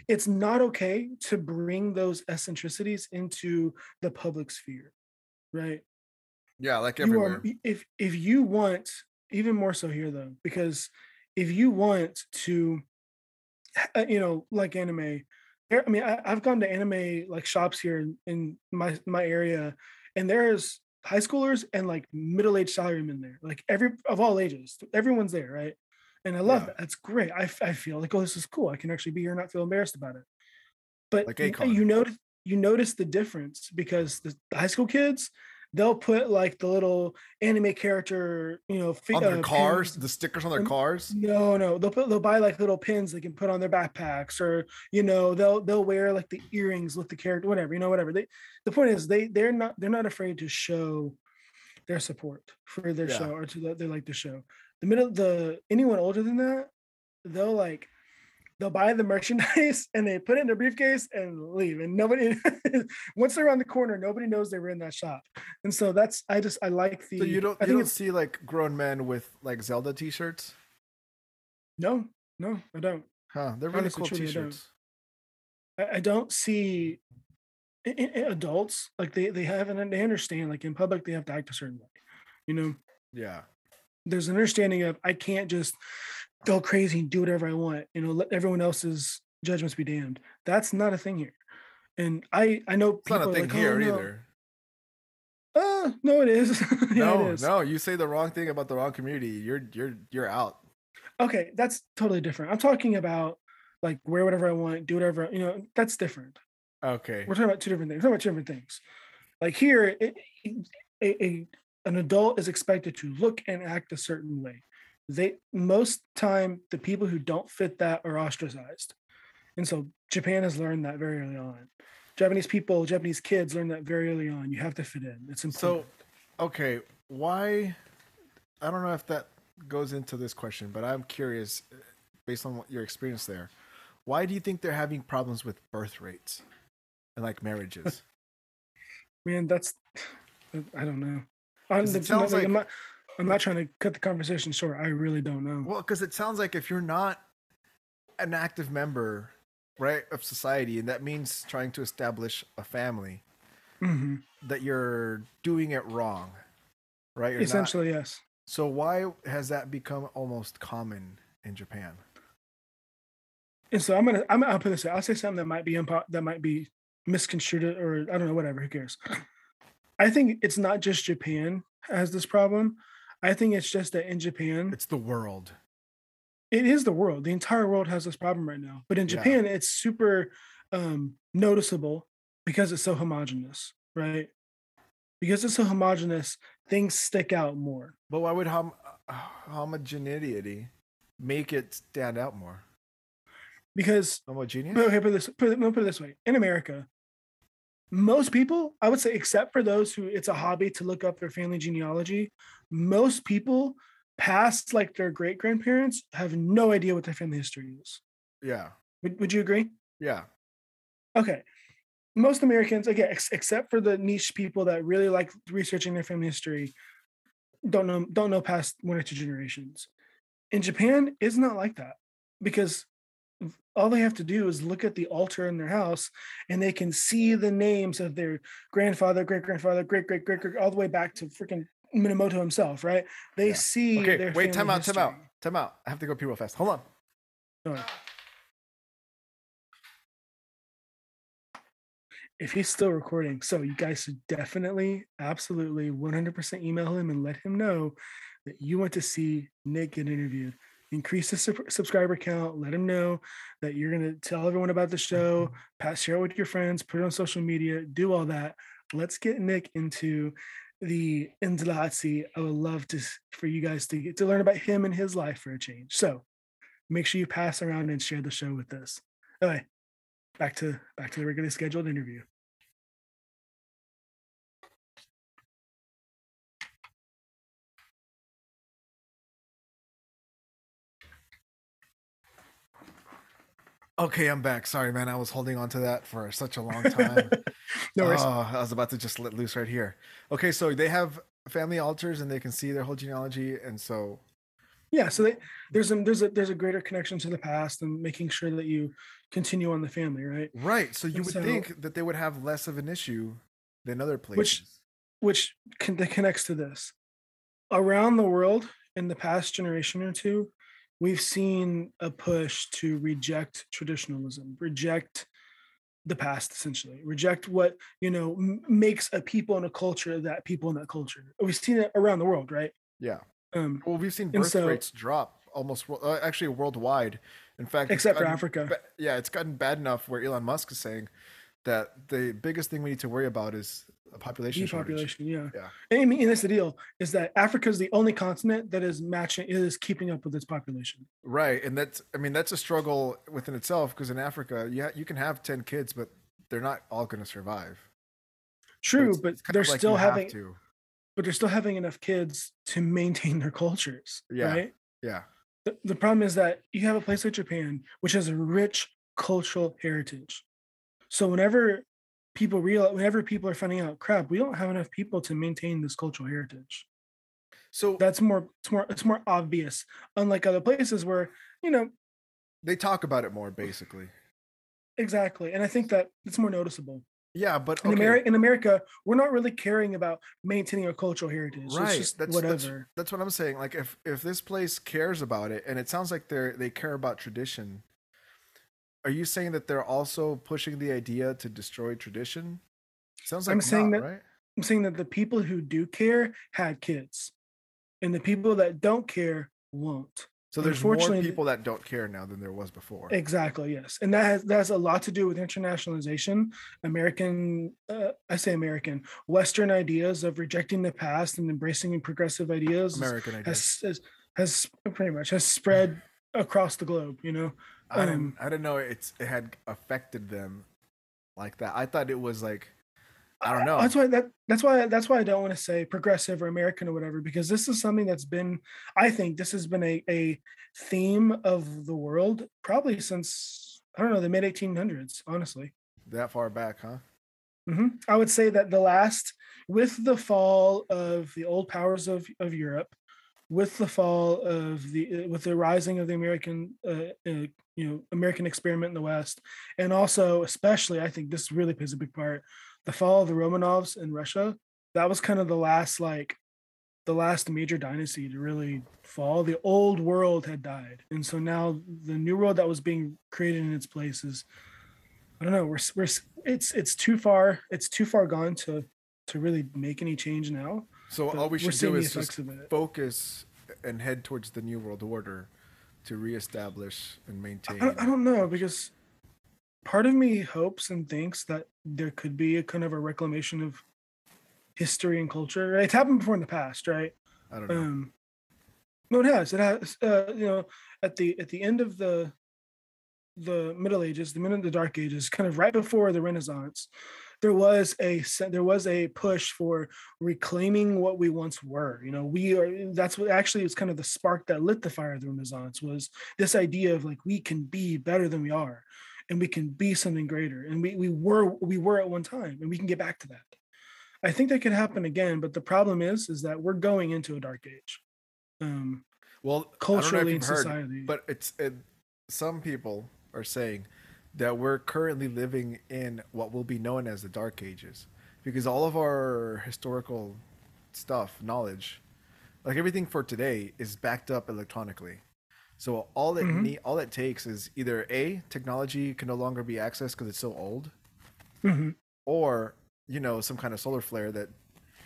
It's not okay to bring those eccentricities into the public sphere, right? Yeah, like you everywhere. are if if you want even more so here though because if you want to uh, you know like anime there i mean I, i've gone to anime like shops here in, in my my area and there's high schoolers and like middle-aged salarymen there like every of all ages everyone's there right? And i love Yeah. that that's great I, I feel like oh this is cool i can actually be here and not feel embarrassed about it. But Like you- you notice you notice the difference because the high school kids they'll put like the little anime character you know fi- on their uh, cars, pins- the stickers on their cars. no, no, they'll put they'll buy like little pins they can put on their backpacks, or you know they'll they'll wear like the earrings with the character, whatever you know, whatever. They the point is they they're not they're not afraid to show their support for their Yeah. show or to they like the show. The middle the anyone older than that, they'll like they'll buy the merchandise and they put it in their briefcase and leave, and nobody once they're around the corner, nobody knows they were in that shop. And so that's I just I like the So you don't I you don't see like grown men with like Zelda T-shirts. No, no, I don't. Huh? They're really Honestly, cool I don't. t-shirts. I, I don't see i- i- i- adults like they they have and they understand like in public they have to act a certain way. You know, Yeah. there's an understanding of I can't just go crazy and do whatever I want. You know, let everyone else's judgments be damned. That's not a thing here. And I I know It's not a thing like, here "Oh, no." either. Uh, no, it is. yeah, no, it is. no, you say the wrong thing about the wrong community, you're you're you're out. Okay, that's totally different. I'm talking about like wear whatever I want, do whatever you know. That's different. Okay. We're talking about two different things. We're talking about two different things. Like here, it, it- an adult is expected to look and act a certain way. They most time the people who don't fit that are ostracized, and so Japan has learned that very early on. Japanese people, Japanese kids learn that very early on. You have to fit in. It's important. So, okay, why? I don't know if that goes into this question, but I'm curious, uh, based on what your experience there, why do you think they're having problems with birth rates and like marriages? man, that's I don't know. I'm, 'Cause it sounds like, like-. I'm not trying to cut the conversation short. I really don't know. well, because it sounds like if you're not an active member, right, of society, and that means trying to establish a family, Mhm. that you're doing it wrong, right? You're not- Essentially, yes. so why has that become almost common in Japan? And so I'm gonna I'm I'll put this. out. I'll say something that might be impo- that might be misconstrued or I don't know whatever. Who cares? I think it's not just Japan has this problem. I think it's just that in Japan, It's the world. it is the world. The entire world has this problem right now. But in Yeah. Japan, it's super um, noticeable because it's so homogenous, right? Because it's so homogenous, things stick out more. But why would hom- uh, homogeneity make it stand out more? Because Homogeneous? But okay, put this put put it this way. In America, most people, I would say, except for those who it's a hobby to look up their family genealogy, most people past like their great grandparents have no idea what their family history is. Yeah. Would, would you agree? Yeah. Okay. Most Americans, again, ex- except for the niche people that really like researching their family history, don't know don't know past one or two generations. In Japan, it's not like that because all they have to do is look at the altar in their house and they can see the names of their grandfather, great grandfather, great great great great, all the way back to freaking Minamoto himself, right? They Yeah. see. Okay, their wait, time out, time out, time out. I have to go pee real fast. Hold on. If he's still recording, so you guys should definitely, absolutely, 100% email him and let him know that you want to see Nick get interviewed. Increase the sub- subscriber count. Let him know that you're going to tell everyone about the show, mm-hmm. pass, share it with your friends, put it on social media, do all that. Let's get Nick into the Indilazzi. I would love to for you guys to get to learn about him and his life for a change. So make sure you pass around and share the show with us. Anyway, back to back to the regularly scheduled interview. Okay, I'm back. Sorry, man. I was holding on to that for such a long time. No worries. Oh, I was about to just let loose right here. Okay, so they have family altars and they can see their whole genealogy, and so yeah, so they, there's a there's a there's a greater connection to the past and making sure that you continue on the family, right? right. So you And would so- think that they would have less of an issue than other places. which con- that connects to this. Around the world in the past generation or two, we've seen a push to reject traditionalism, reject the past, essentially, reject what you know m- makes a people and a culture that people in that culture. We've seen it around the world, right? yeah. Um, Well, we've seen birth so- rates drop almost uh, actually worldwide. In fact, except for Africa. yeah, it's gotten bad enough where Elon Musk is saying that the biggest thing we need to worry about is a population shortage. Yeah. Yeah. And I mean, and that's the deal is that Africa is the only continent that is matching, is keeping up with its population. Right, and that's I mean that's a struggle within itself because in Africa, yeah, you can have ten kids, but they're not all going to survive. So True, it's- but it's they're like still having, to. but they're still having enough kids to maintain their cultures, Yeah. right? Yeah, The, the problem is that you have a place like Japan, which has a rich cultural heritage. So whenever people realize, whenever people are finding out, crap, we don't have enough people to maintain this cultural heritage. So That's more it's more it's more obvious. Unlike other places where, you know, they talk about it more, basically. exactly. And I think that it's more noticeable. Yeah, but In okay, America in America, we're not really caring about maintaining our cultural heritage. right? That's, whatever. that's that's what I'm saying. Like if if this place cares about it, and it sounds like they're they care about tradition. Are you saying that they're also pushing the idea to destroy tradition? Sounds like I'm saying not, that- right? I'm saying that the people who do care had kids. And the people that don't care won't. So there's more people that don't care now than there was before. Exactly, yes. And that has that has a lot to do with internationalization, American uh, I say American, Western ideas of rejecting the past and embracing progressive ideas American idea. has, has has pretty much has spread across the globe, you know. I didn't um, I didn't know it's it had affected them like that. I thought it was like I don't know. That's why that that's why that's why I don't want to say progressive or American or whatever because this is something that's been I think this has been a a theme of the world probably since I don't know the mid 1800s honestly. that far back, huh? hmm I would say that the last with the fall of the old powers of of Europe with the fall of the with the rising of the American uh, uh, you know American experiment in the West. And also especially I think this really plays a big part the fall of the Romanovs in Russia that was kind of the last like the last major dynasty to really fall. The old world had died. And so now the new world that was being created in its place is I don't know. We're we're it's it's too far it's too far gone to to really make any change now. So but all we should do is just focus and head towards the new world order to reestablish and I maintain. don't, I don't know because part of me hopes and thinks that there could be a kind of a reclamation of history and culture. Right? It's happened before in the past, right? I don't know. Um, no, it has. It has. Uh, you know, at the at the end of the the Middle Ages, the of the Dark Ages, kind of right before the Renaissance, there was a there was a push for reclaiming what we once were. You know, we are. That's what actually was kind of the spark that lit the fire of the Renaissance was this idea of like we can be better than we are, and we can be something greater, and we we were we were at one time, and we can get back to that. I think that could happen again, but the problem is, is that we're going into a dark age, um, well, I don't know if culturally and heard, society. but it's it, some people are saying that we're currently living in what will be known as the dark ages because all of our historical stuff knowledge like everything for today is backed up electronically so all it Mhm. need, all it takes is either a technology can no longer be accessed because it's so old Mhm. or you know some kind of solar flare that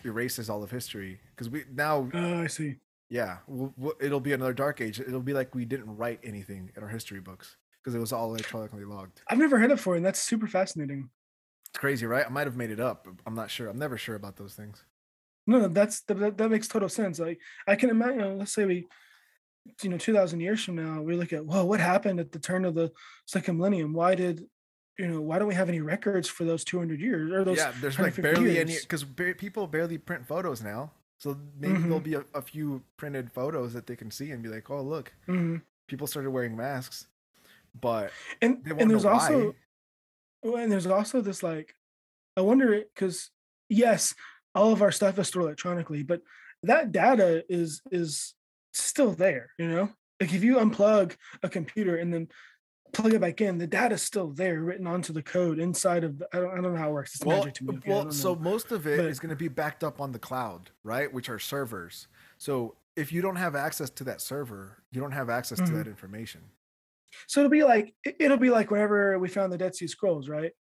erases all of history because we now Oh, I see. yeah, we'll, we'll- it'll be another dark age. It'll be like we didn't write anything in our history books because it was all electronically logged. I've never heard it before, and that's super fascinating. It's crazy, right? I might have made it up. but I'm not sure. I'm never sure about those things. No, that's that, that, makes total sense. Like I can imagine. You know, let's say we, you know, two thousand years from now, we look at well, what happened at the turn of the second millennium? Why did, you know, why don't we have any records for those two hundred years or those? yeah, there's like 150 barely any because ba- people barely print photos now. So maybe there'll Mhm. be a, a few printed photos that they can see and be like, "Oh, look, Mhm. people started wearing masks." But And and there's also, why. and there's also this like, I wonder because yes, all of our stuff is stored electronically, but that data is is still there. You know, like if you unplug a computer and then plug it back in, the data's still there, written onto the code inside of. The, I don't I don't know how it works. It's well, magic to me. okay? Well, so most of it is But- going to be backed up on the cloud, right? Which are servers. So if you don't have access to that server, you don't have access to Mhm. that information. So it'll be like it- it'll be like whenever we found the Dead Sea Scrolls, right?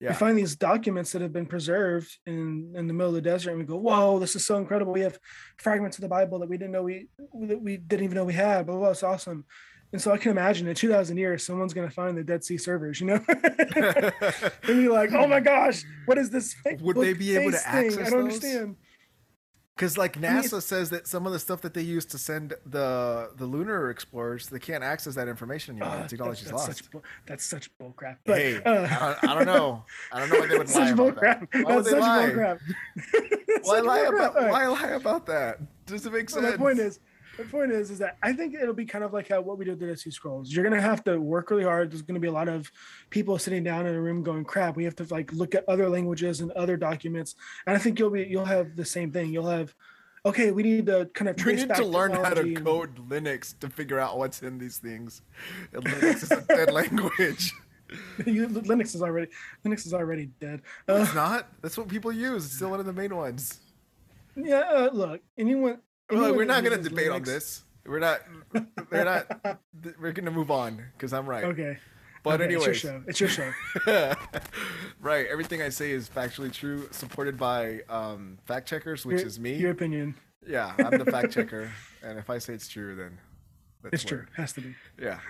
Yeah. we find these documents that have been preserved in in the middle of the desert and we go whoa this is so incredible we have fragments of the bible that we didn't know we that we didn't even know we had but well it's awesome and so i can imagine in 2000 years someone's going to find the dead sea servers you know and you're like oh my gosh what is this Would they be able to face thing? access i don't understand Because like mean, NASA says that some of the stuff that they use to send the the lunar explorers, they can't access that information anymore. Uh, technology's that's, lost. Such, bull- that's such bullcrap. but, hey, uh, I, don't, I don't know. I don't know why they would lie about crap that. Why would that's they such lie? Why lie about why lie about that? Does it make sense? my point is, my point is, is that I think it'll be kind of like how what we did with the Sea Scrolls. You're gonna have to work really hard. There's gonna be a lot of people sitting down in a room going, "Crap, we have to like look at other languages and other documents." And I think you'll be you'll have the same thing. You'll have okay, we need to kind of trace We need to learn how to code Linux to figure out what's in these things. And Linux is a dead language. You- Linux is already Linux is already dead. Uh, It's not. That's what people use. It's still one of the main ones. yeah, uh, look, anyone. Well, we're not going to debate on this. We're not. We're not. We're going to move on because I'm right. Okay. But okay, anyways, it's your show. It's your show. right. Everything I say is factually true, supported by um, fact checkers, which Your- is me. Your opinion. Yeah, I'm the fact checker, and if I say it's true, then that's It's what- true. Has to be. Yeah.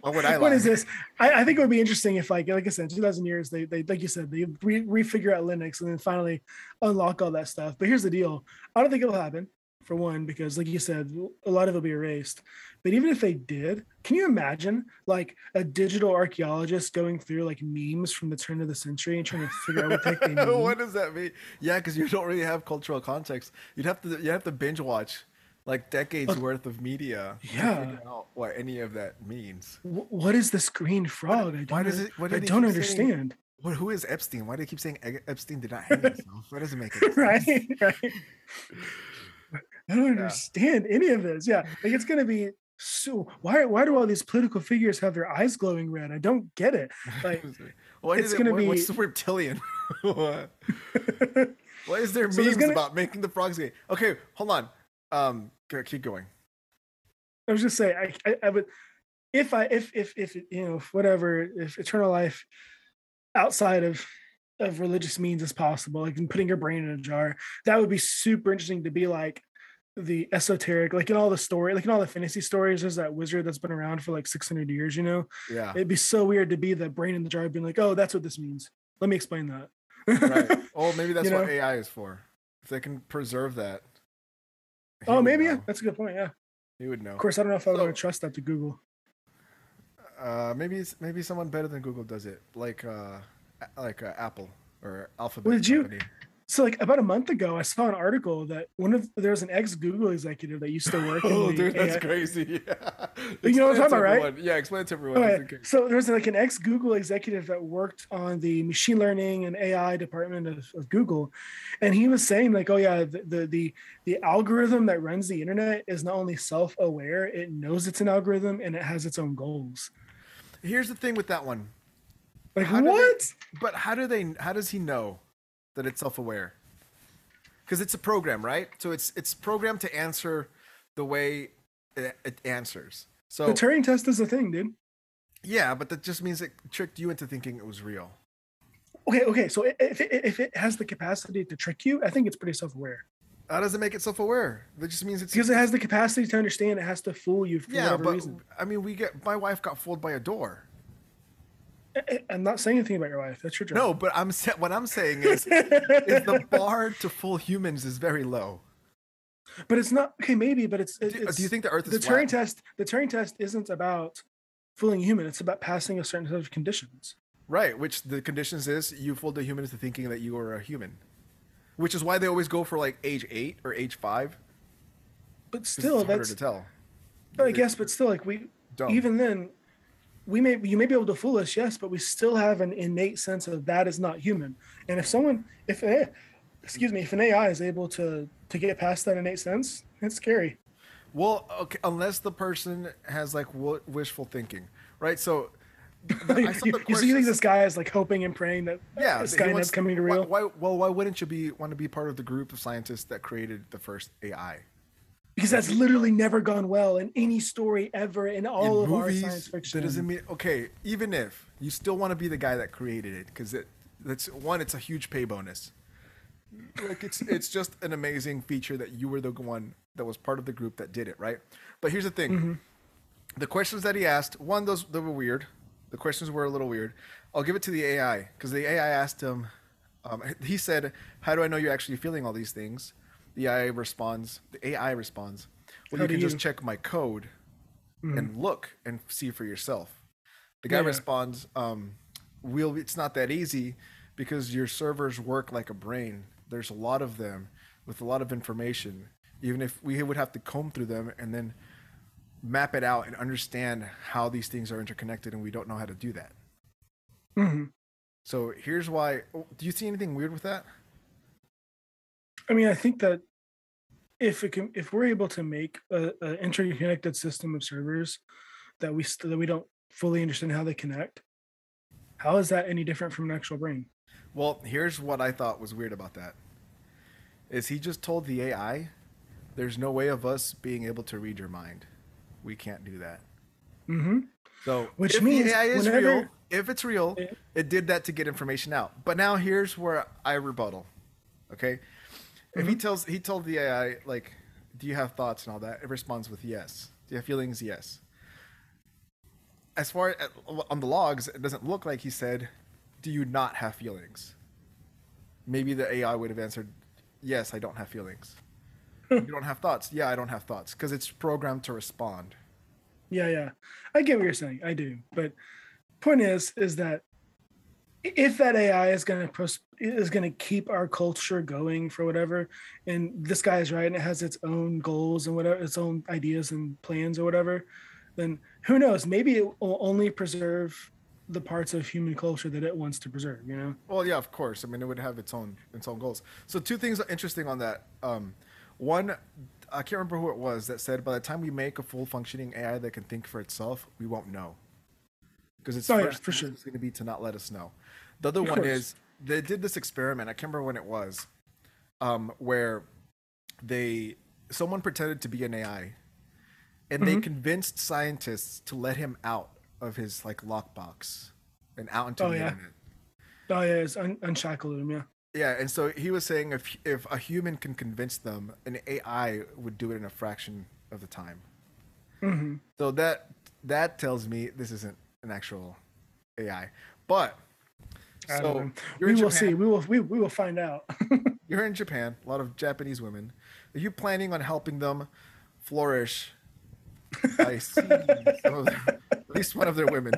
Why would I what is this? I, I think it would be interesting if, like, like I said, 2000 years, they, they like you said, they re- refigure out Linux and then finally unlock all that stuff. But here's the deal: I don't think it'll happen. For one, because like you said, a lot of it'll be erased. But even if they did, can you imagine like a digital archaeologist going through like memes from the turn of the century and trying to figure out what the they mean? what does that mean? Yeah, because you don't really have cultural context. You'd have to you have to binge watch like decades worth of media. to Yeah. figure out what any of that means. Wh- what is this green frog? I don't, why does it- do I don't keep saying- understand. What, who is Epstein? Why do they keep saying Epstein did not hang himself? That doesn't make sense. right, right. I don't understand any of this. Yeah, like it's gonna be so. Why? Why do all these political figures have their eyes glowing red? I don't get it. Like, Why it's did it- gonna what- What's be- the reptilian? what? Why is there So memes gonna- about making the frogs gay? Okay, hold on. Um, keep going. I was just saying, I, I, I would, if I, if, if, if, you know, if whatever, if eternal life outside of, of religious means is possible, like in putting your brain in a jar, that would be super interesting to be like the esoteric, like in all the story, like in all the fantasy stories, there's that wizard that's been around for like 600 years, you know? Yeah. It'd be so weird to be the brain in the jar being like, oh, that's what this means. Let me explain that. right. Oh, maybe that's You what know? AI is for. If they can preserve that. oh, maybe. Yeah, that's a good point. Yeah. He would know. Of course, I don't know if I So- would trust that to Google. Uh, maybe it's, maybe someone better than Google does it, like uh, like uh, Apple or Alphabet. Well, did you-. So, like about a month ago, I saw an article that one of there was an ex Google executive that used to work. in Oh, dude, that's AI crazy. Yeah. You know what I'm talking about, right? Yeah, explain it to everyone. Okay, so there was like an ex Google executive that worked on the machine learning and AI department of, of Google, and he was saying like, oh yeah, the, the the the algorithm that runs the internet is not only self aware, it knows it's an algorithm and it has its own goals. Here's the thing with that one. Like How do they- what? But how do they? How does he know that it's self-aware? Because it's a program, right? So it's it's programmed to answer the way it, it answers. So the Turing test is a thing, dude. yeah, but that just means it tricked you into thinking it was real. Okay, okay. So if it, if it has the capacity to trick you, I think it's pretty self aware How does it make it self-aware? That just means it's because it has the capacity to understand. It has to fool you for yeah. whatever But reason. I mean, we get my wife got fooled by a door. I'm not saying anything about your wife. That's your job. No, but I'm what I'm saying is, is the bar to fool humans is very low. but it's not okay. Maybe, but it's. Do, it's do you think the Earth is the Turing test? The Turing test isn't about fooling a human. It's about passing a certain set of conditions. Right, which the conditions is you fooled the human into thinking that you are a human, which is why they always go for like age eight or age five. But still, it's harder to tell. But I guess, but still, like we, Dumb. even then, we may you may be able to fool us, yes, but we still have an innate sense of that is not human. And if someone, if excuse me, if an AI is able to to get past that innate sense, it's scary. Well, okay, unless the person has like what wishful thinking, right? So, you, I saw the you- so you think this guy is like hoping and praying that yeah, this guy wants- Skynet's coming to why- real? Why, well, why wouldn't you be want to be part of the group of scientists that created the first AI? Because that's literally never gone well in any story ever in all in of movies, our science fiction. that doesn't mean okay. Even if you still want to be the guy that created it, because it that's one, it's a huge pay bonus. Like it's it's just an amazing feature that you were the one that was part of the group that did it, right? But here's the thing: Mm-hmm. the questions that he asked, one, those they were weird. The questions were a little weird. I'll give it to the AI because the AI asked him. Um, he said, "How do I know you're actually feeling all these things?" The AI responds. The AI responds, "Well, How you can just check my code and look and see for yourself." The guy Yeah, responds, um, "We'll. It's not that easy because your servers work like a brain. There's a lot of them with a lot of information. Even if we would have to comb through them and then map it out and understand how these things are interconnected, and we don't know how to do that." Mhm. So here's why. oh, Do you see anything weird with that? I mean, I think that if it can if we're able to make a, a interconnected system of servers that we that we don't fully understand how they connect how is that any different from an actual brain Well, here's what I thought was weird about that. Is he just told the AI, "There's no way of us being able to read your mind. We can't do that." mm-hmm. So, Which if means the AI is whenever- real, if it's real, it did that to get information out. But now here's where I rebuttal. Okay, if he mm-hmm. tells he told the AI like, "Do you have thoughts and all that?" It responds with yes. Do you have feelings? Yes. As far uh, as on the logs, it doesn't look like he said, "Do you not have feelings?" Maybe the AI would have answered, "Yes, I don't have feelings." you don't have thoughts? Yeah, I don't have thoughts because it's programmed to respond. Yeah, yeah. I get what you're saying. I do. But point is is that if that AI is going to pros- is going to keep our culture going for whatever and this guy is right and it has its own goals and whatever its own ideas and plans or whatever, then who knows, maybe it will only preserve the parts of human culture that it wants to preserve, you know? Well, yeah, of course. I mean, it would have its own its own goals. So two things are interesting on that. Um, one, I can't remember who it was that said by the time we make a full functioning AI that can think for itself, we won't know because its Oh, yeah, first for sure. is going to be to not let us know. The other Of one course. is they did this experiment. I can't remember when it was, um, where they someone pretended to be an AI, and Mm-hmm. they convinced scientists to let him out of his like lockbox and out into Oh, the yeah. internet. Oh yeah, it's un- unshackled him, yeah. Yeah, and so he was saying if if a human can convince them, an AI would do it in a fraction of the time. hmm So that that tells me this isn't an actual AI. But so we will Japan. see. We will we, we will find out. You're in Japan. A lot of Japanese women. Are you planning on helping them flourish? I see some of their- at least one of their women.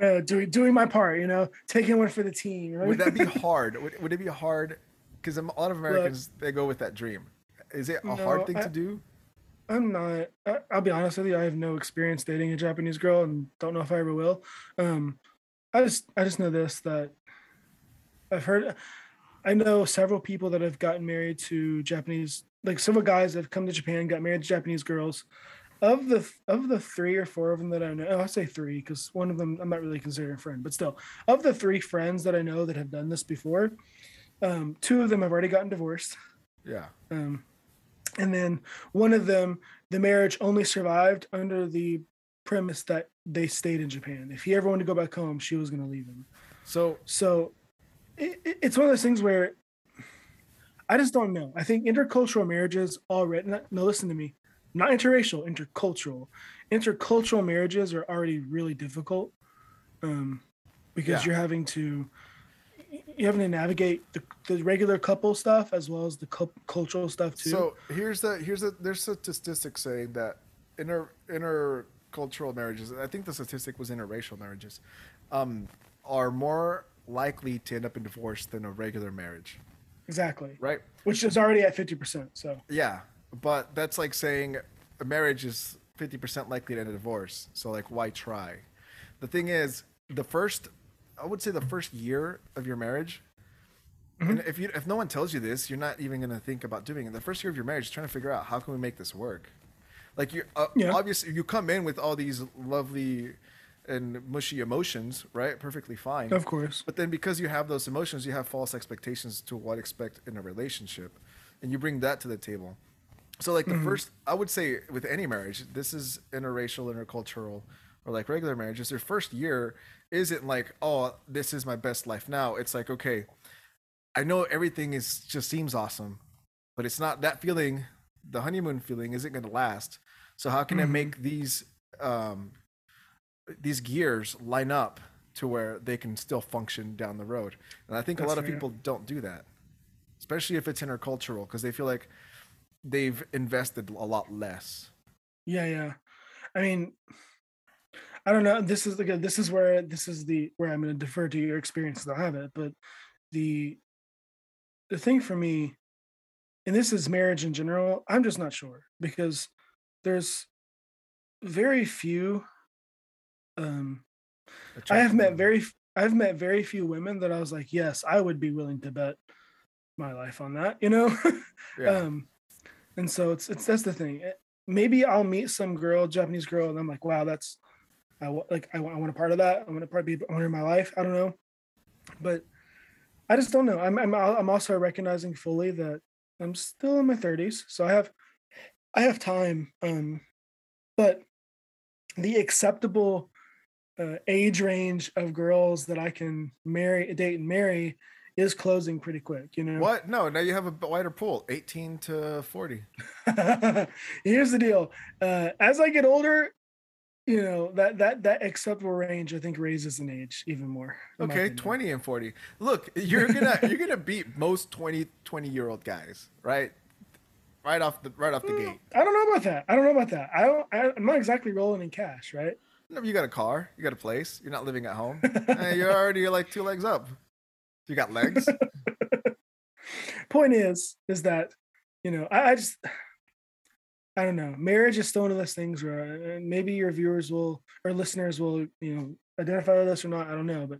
uh, doing doing my part, you know, taking one for the team. Right? Would that be hard? Would, would it be hard? Because a lot of Americans they go with that dream. Is it a No, hard thing I- to do? I'm not. I, I'll be honest with you. I have no experience dating a Japanese girl, and don't know if I ever will. Um, I just I just know this that I've heard. I know several people that have gotten married to Japanese, like several guys that have come to Japan, got married to Japanese girls. Of the of the three or four of them that I know, oh, I say three because one of them I'm not really considering a friend, but still, of the three friends that I know that have done this before, um, two of them have already gotten divorced. Yeah. Um, and then one of them, the marriage only survived under the premise that they stayed in Japan. If he ever wanted to go back home, she was going to leave him. So So it, it- it's one of those things where I just don't know. I think intercultural marriages already, no, no, listen to me, not interracial, intercultural. Intercultural marriages are already really difficult um, because Yeah. you're having to having to navigate the, the regular couple stuff as well as the cul- cultural stuff too. So here's the here's the there's statistics saying that inter intercultural marriages, I think the statistic was interracial marriages, um, are more likely to end up in divorce than a regular marriage, exactly, right? which is already at fifty percent. So Yeah, but that's like saying a marriage is fifty percent likely to end in divorce. So like, why try? The thing is, the first, I would say, the first year of your marriage. And if you if no one tells you this, you're not even gonna think about doing it. The first year of your marriage, is trying to figure out how can we make this work. Like you, uh, Yeah. obviously, you come in with all these lovely and mushy emotions, right? Perfectly fine. of course, But then because you have those emotions, you have false expectations to what expect in a relationship, and you bring that to the table. So like the first, I would say with any marriage, this is interracial, intercultural, or like regular marriages. Their first year isn't like, oh, this is my best life now. It's like, okay, I know everything is just seems awesome, but it's not that feeling. The honeymoon feeling isn't going to last. So how can I Mhm. make these um, these gears line up to where they can still function down the road? And I think a That's lot of people don't do that, especially if it's intercultural, because they feel like they've invested a lot less. yeah, yeah. I mean, I don't know. This is the this is where this is the where I'm going to defer to your experience. I have it, but the the thing for me, and this is marriage in general. I'm just not sure because there's very few. Um, I have met very I've met very few women that I was like, yes, I would be willing to bet my life on that. You know. yeah. um And so it's it's that's the thing. Eh, Maybe I'll meet some girl, Japanese girl, and I'm like, wow, that's I like I want I want a part of that. I want to probably be owner of my life. I don't know, but I just don't know. I'm I'm I'm also recognizing fully that I'm still in my 30s, so I have I have time. Um, but the acceptable uh, age range of girls that I can marry, date, and marry is closing pretty quick. You know What? No, now you have a wider pool, 18 to 40. Here's the deal. Uh, as I get older, you know that that that acceptable range I think raises an age even more. Okay, 20 and 40. Look, you're gonna you're gonna beat most 20 20 year old guys, right? Right off the right off the gate. I don't know about that. I don't know about that. I don't. I, I'm not exactly rolling in cash, right? No, you got a car, you got a place, you're not living at home. Eh, you're already like two legs up. You got legs. Point is, is that you know I, I just I don't know. Marriage is still one of those things where uh, maybe your viewers will or listeners will you know identify with us or not. I don't know, but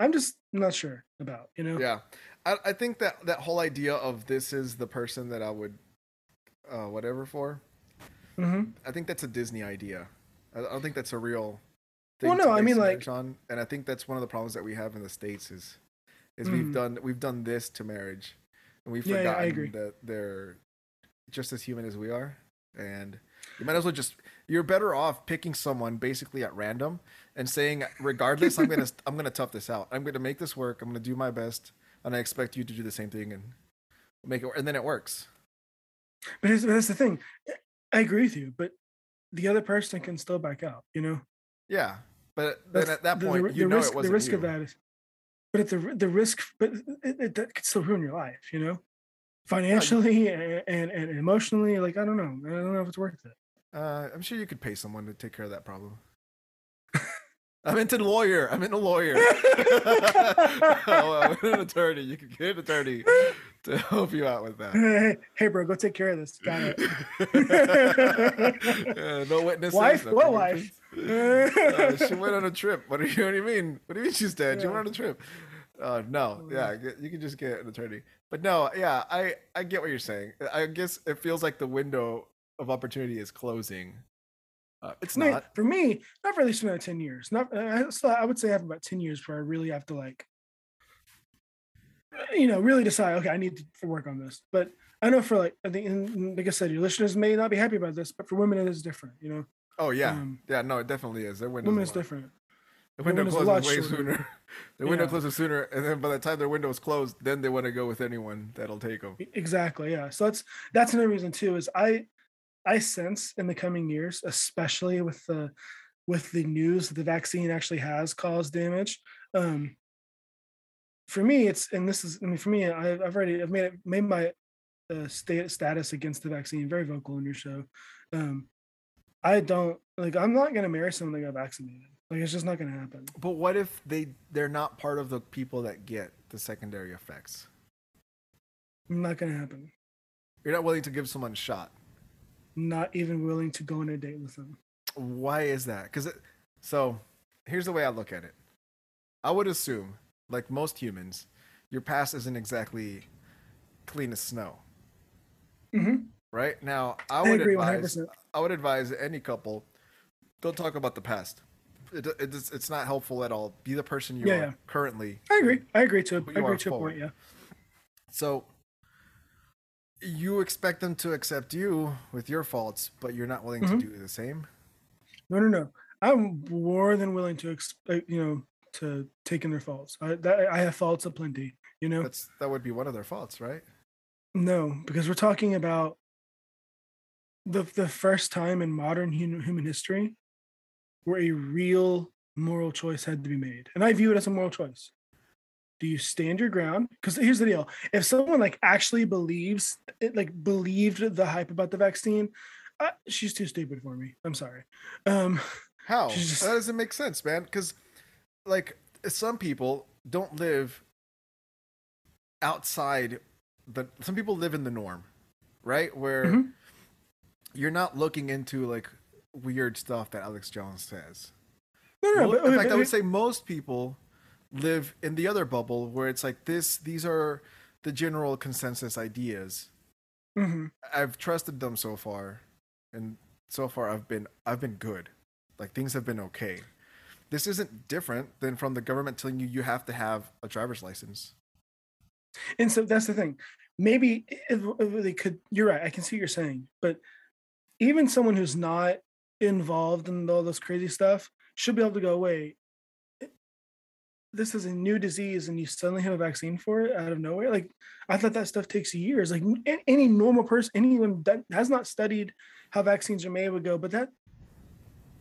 I'm just not sure about you know. Yeah, I, I think that that whole idea of this is the person that I would, uh, whatever for. hmm I think that's a Disney idea. I I don't think that's a real. Well, to no, I mean, like- on, and I think that's one of the problems that we have in the states is, is we've Mm. done we've done this to marriage, and we've Yeah, yeah, forgotten agree. that they're just as human as we are, and you might as well just you're better off picking someone basically at random and saying regardless I'm gonna I'm gonna tough this out I'm gonna make this work I'm gonna do my best and I expect you to do the same thing and make it and then it works. But that's the thing. I agree with you, but the other person can still back out. You know. Yeah, but then That's at that the- the point you the know risk, it wasn't the risk you. of that is, but at the the risk, but it, it, that could still ruin your life, you know, financially and, and and emotionally. Like I don't know, I don't know if it's worth it. Uh, I'm sure you could pay someone to take care of that problem. I'm into the lawyer. I'm into lawyer. oh, I'm an attorney. You can get an attorney to help you out with that. Hey, hey, bro, go take care of this. Got it. Yeah, no witnesses. Wife? no What wife? Uh, she went on a trip. What do you, what do you mean? What do you mean she's dead? She went on a trip. Uh, no, yeah, you can just get an attorney. But no, yeah, I I get what you're saying. I guess it feels like the window of opportunity is closing. Uh, it's mean, not. for me, not for at least another ten years. Not, I, still, I would say I have about ten years where I really have to like, you know, really decide. Okay, I need to work on this. But I know for like, I think, like I said, your listeners may not be happy about this, but for women, it is different. You know, Oh yeah, um, yeah. No, it definitely is. Their window. women is different. The window closes way shorter. sooner. the window Yeah. closes sooner, and then by the time their window is closed, then they want to go with anyone that'll take them. Exactly. Yeah. So that's that's another reason too. Is I I sense in the coming years, especially with the with the news that the vaccine actually has caused damage. Um, for me, it's and this is I mean for me, I, I've already I've made it made my uh, state status against the vaccine very vocal in your show. Um, I don't like. I'm not gonna marry someone that got vaccinated. Like it's just not gonna happen. But what if they they're not part of the people that get the secondary effects? Not gonna happen. You're not willing to give someone a shot. Not even willing to go on a date with them. Why is that? Because so here's the way I look at it. I would assume, like most humans, your past isn't exactly clean as snow, hmm right? Now, I I would agree advise 100%. I would advise any couple don't talk about the past. It, it, it's, it's not helpful at all. Be the person you Yeah, are yeah. currently. I agree. I agree to. Who I agree to a point. Yeah. So you expect them to accept you with your faults, but you're not willing Mhm. to do the same. No, no, no. I'm more than willing to expect, you know, to take in their faults. I, that, I have faults aplenty, you know? That's that would be one of their faults, right? No, because we're talking about the the first time in modern human, human history where a real moral choice had to be made. And I view it as a moral choice. Do you stand your ground? Because here's the deal. If someone like actually believes it, like believed the hype about the vaccine, uh, she's too stupid for me. I'm sorry. Um, How? Just- That doesn't make sense, man. Because, like, some people don't live outside the. Some people live in the norm, right? Where Mhm. you're not looking into like weird stuff that Alex Jones says. no, no, in fact, I would say most people live in the other bubble where it's like this. These are the general consensus ideas, hmm I've trusted them so far, and so far I've been I've been good. Like things have been okay. This isn't different than from the government telling you you have to have a driver's license. And so that's the thing. Maybe if, if they could, you're right. I can see what you're saying, but even someone who's not involved in all this crazy stuff should be able to go, wait, eh, this is a new disease and you suddenly have a vaccine for it out of nowhere. Like, I thought that stuff takes years. Like, any normal person, anyone that has not studied how vaccines are made would go, but that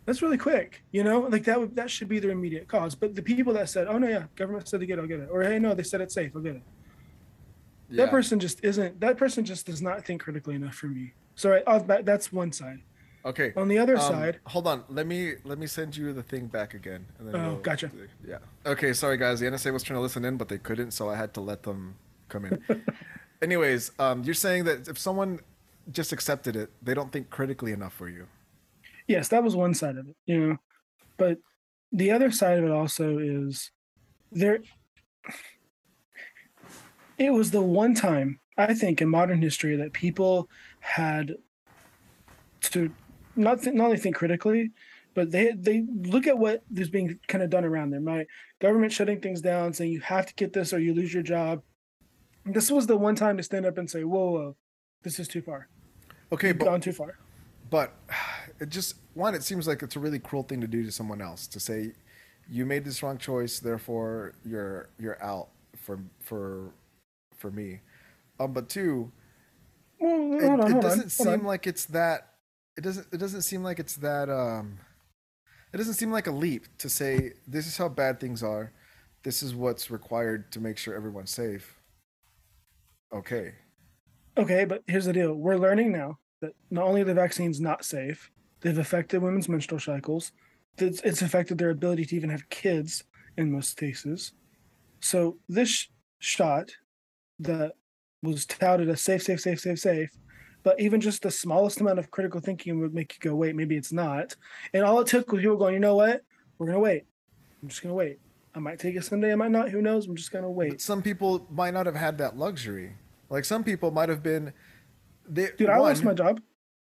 that's really quick, you know. Like that would that should be their immediate cause. But the people that said, "Oh no, yeah, government said to get it, I'll get it," or "Hey, no, they said it's safe, I'll get it." Yeah. that person just isn't that person just does not think critically enough for me so right uh, that's one side Okay. on the other um, side Hold on. Let me let me send you the thing back again. And then Oh, we'll- gotcha. Yeah. Okay. Sorry, guys. The NSA was trying to listen in, but they couldn't, so I had to let them come in. Anyways, um, you're saying that if someone just accepted it, they don't think critically enough for you. yes that was one side of it you know but the other side of it also is there it was the one time i think in modern history that people had to not th- not only think critically but they they look at what is being kind of done around them right? Government shutting things down saying you have to get this or you lose your job. This was the one time to stand up and say whoa whoa this is too far. Okay, You've but gone too far. but it just one it seems like it's a really cruel thing to do to someone else to say you made this wrong choice therefore you're you're out for for for me. Um but two well, it, on, it doesn't on, seem like it's that it doesn't it doesn't seem like it's that um it doesn't seem like a leap to say this is how bad things are this is what's required to make sure everyone's safe okay Okay, but here's the deal. We're learning now that not only are the vaccines not safe, they've affected women's menstrual cycles. It's, it's affected their ability to even have kids in most cases. So this shot that was touted as safe, safe, safe, safe, safe, but even just the smallest amount of critical thinking would make you go, wait, maybe it's not. And all it took was people going, you know what? We're gonna wait. I'm just gonna wait. I might take it someday. I might not. Who knows? I'm just gonna wait. but some people might not have had that luxury like some people might have been they, Dude, I lost my job.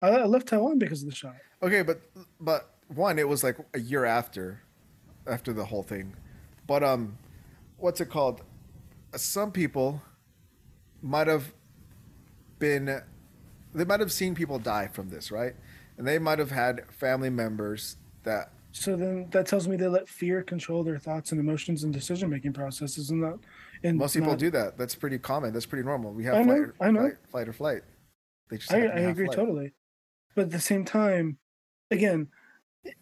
I I left Taiwan because of the shot. Okay, but but one, it was like a year after, after the whole thing, but um, what's it called? Some people might have been, they might have seen people die from this, right? And they might have had family members that So then that tells me they let fear control their thoughts and emotions and decision making processes, and that. And most people not- do that. That's pretty common. That's pretty normal. We have I flight, or, I know. Flight, flight or flight. They just I, I agree flight. totally, but at the same time, again,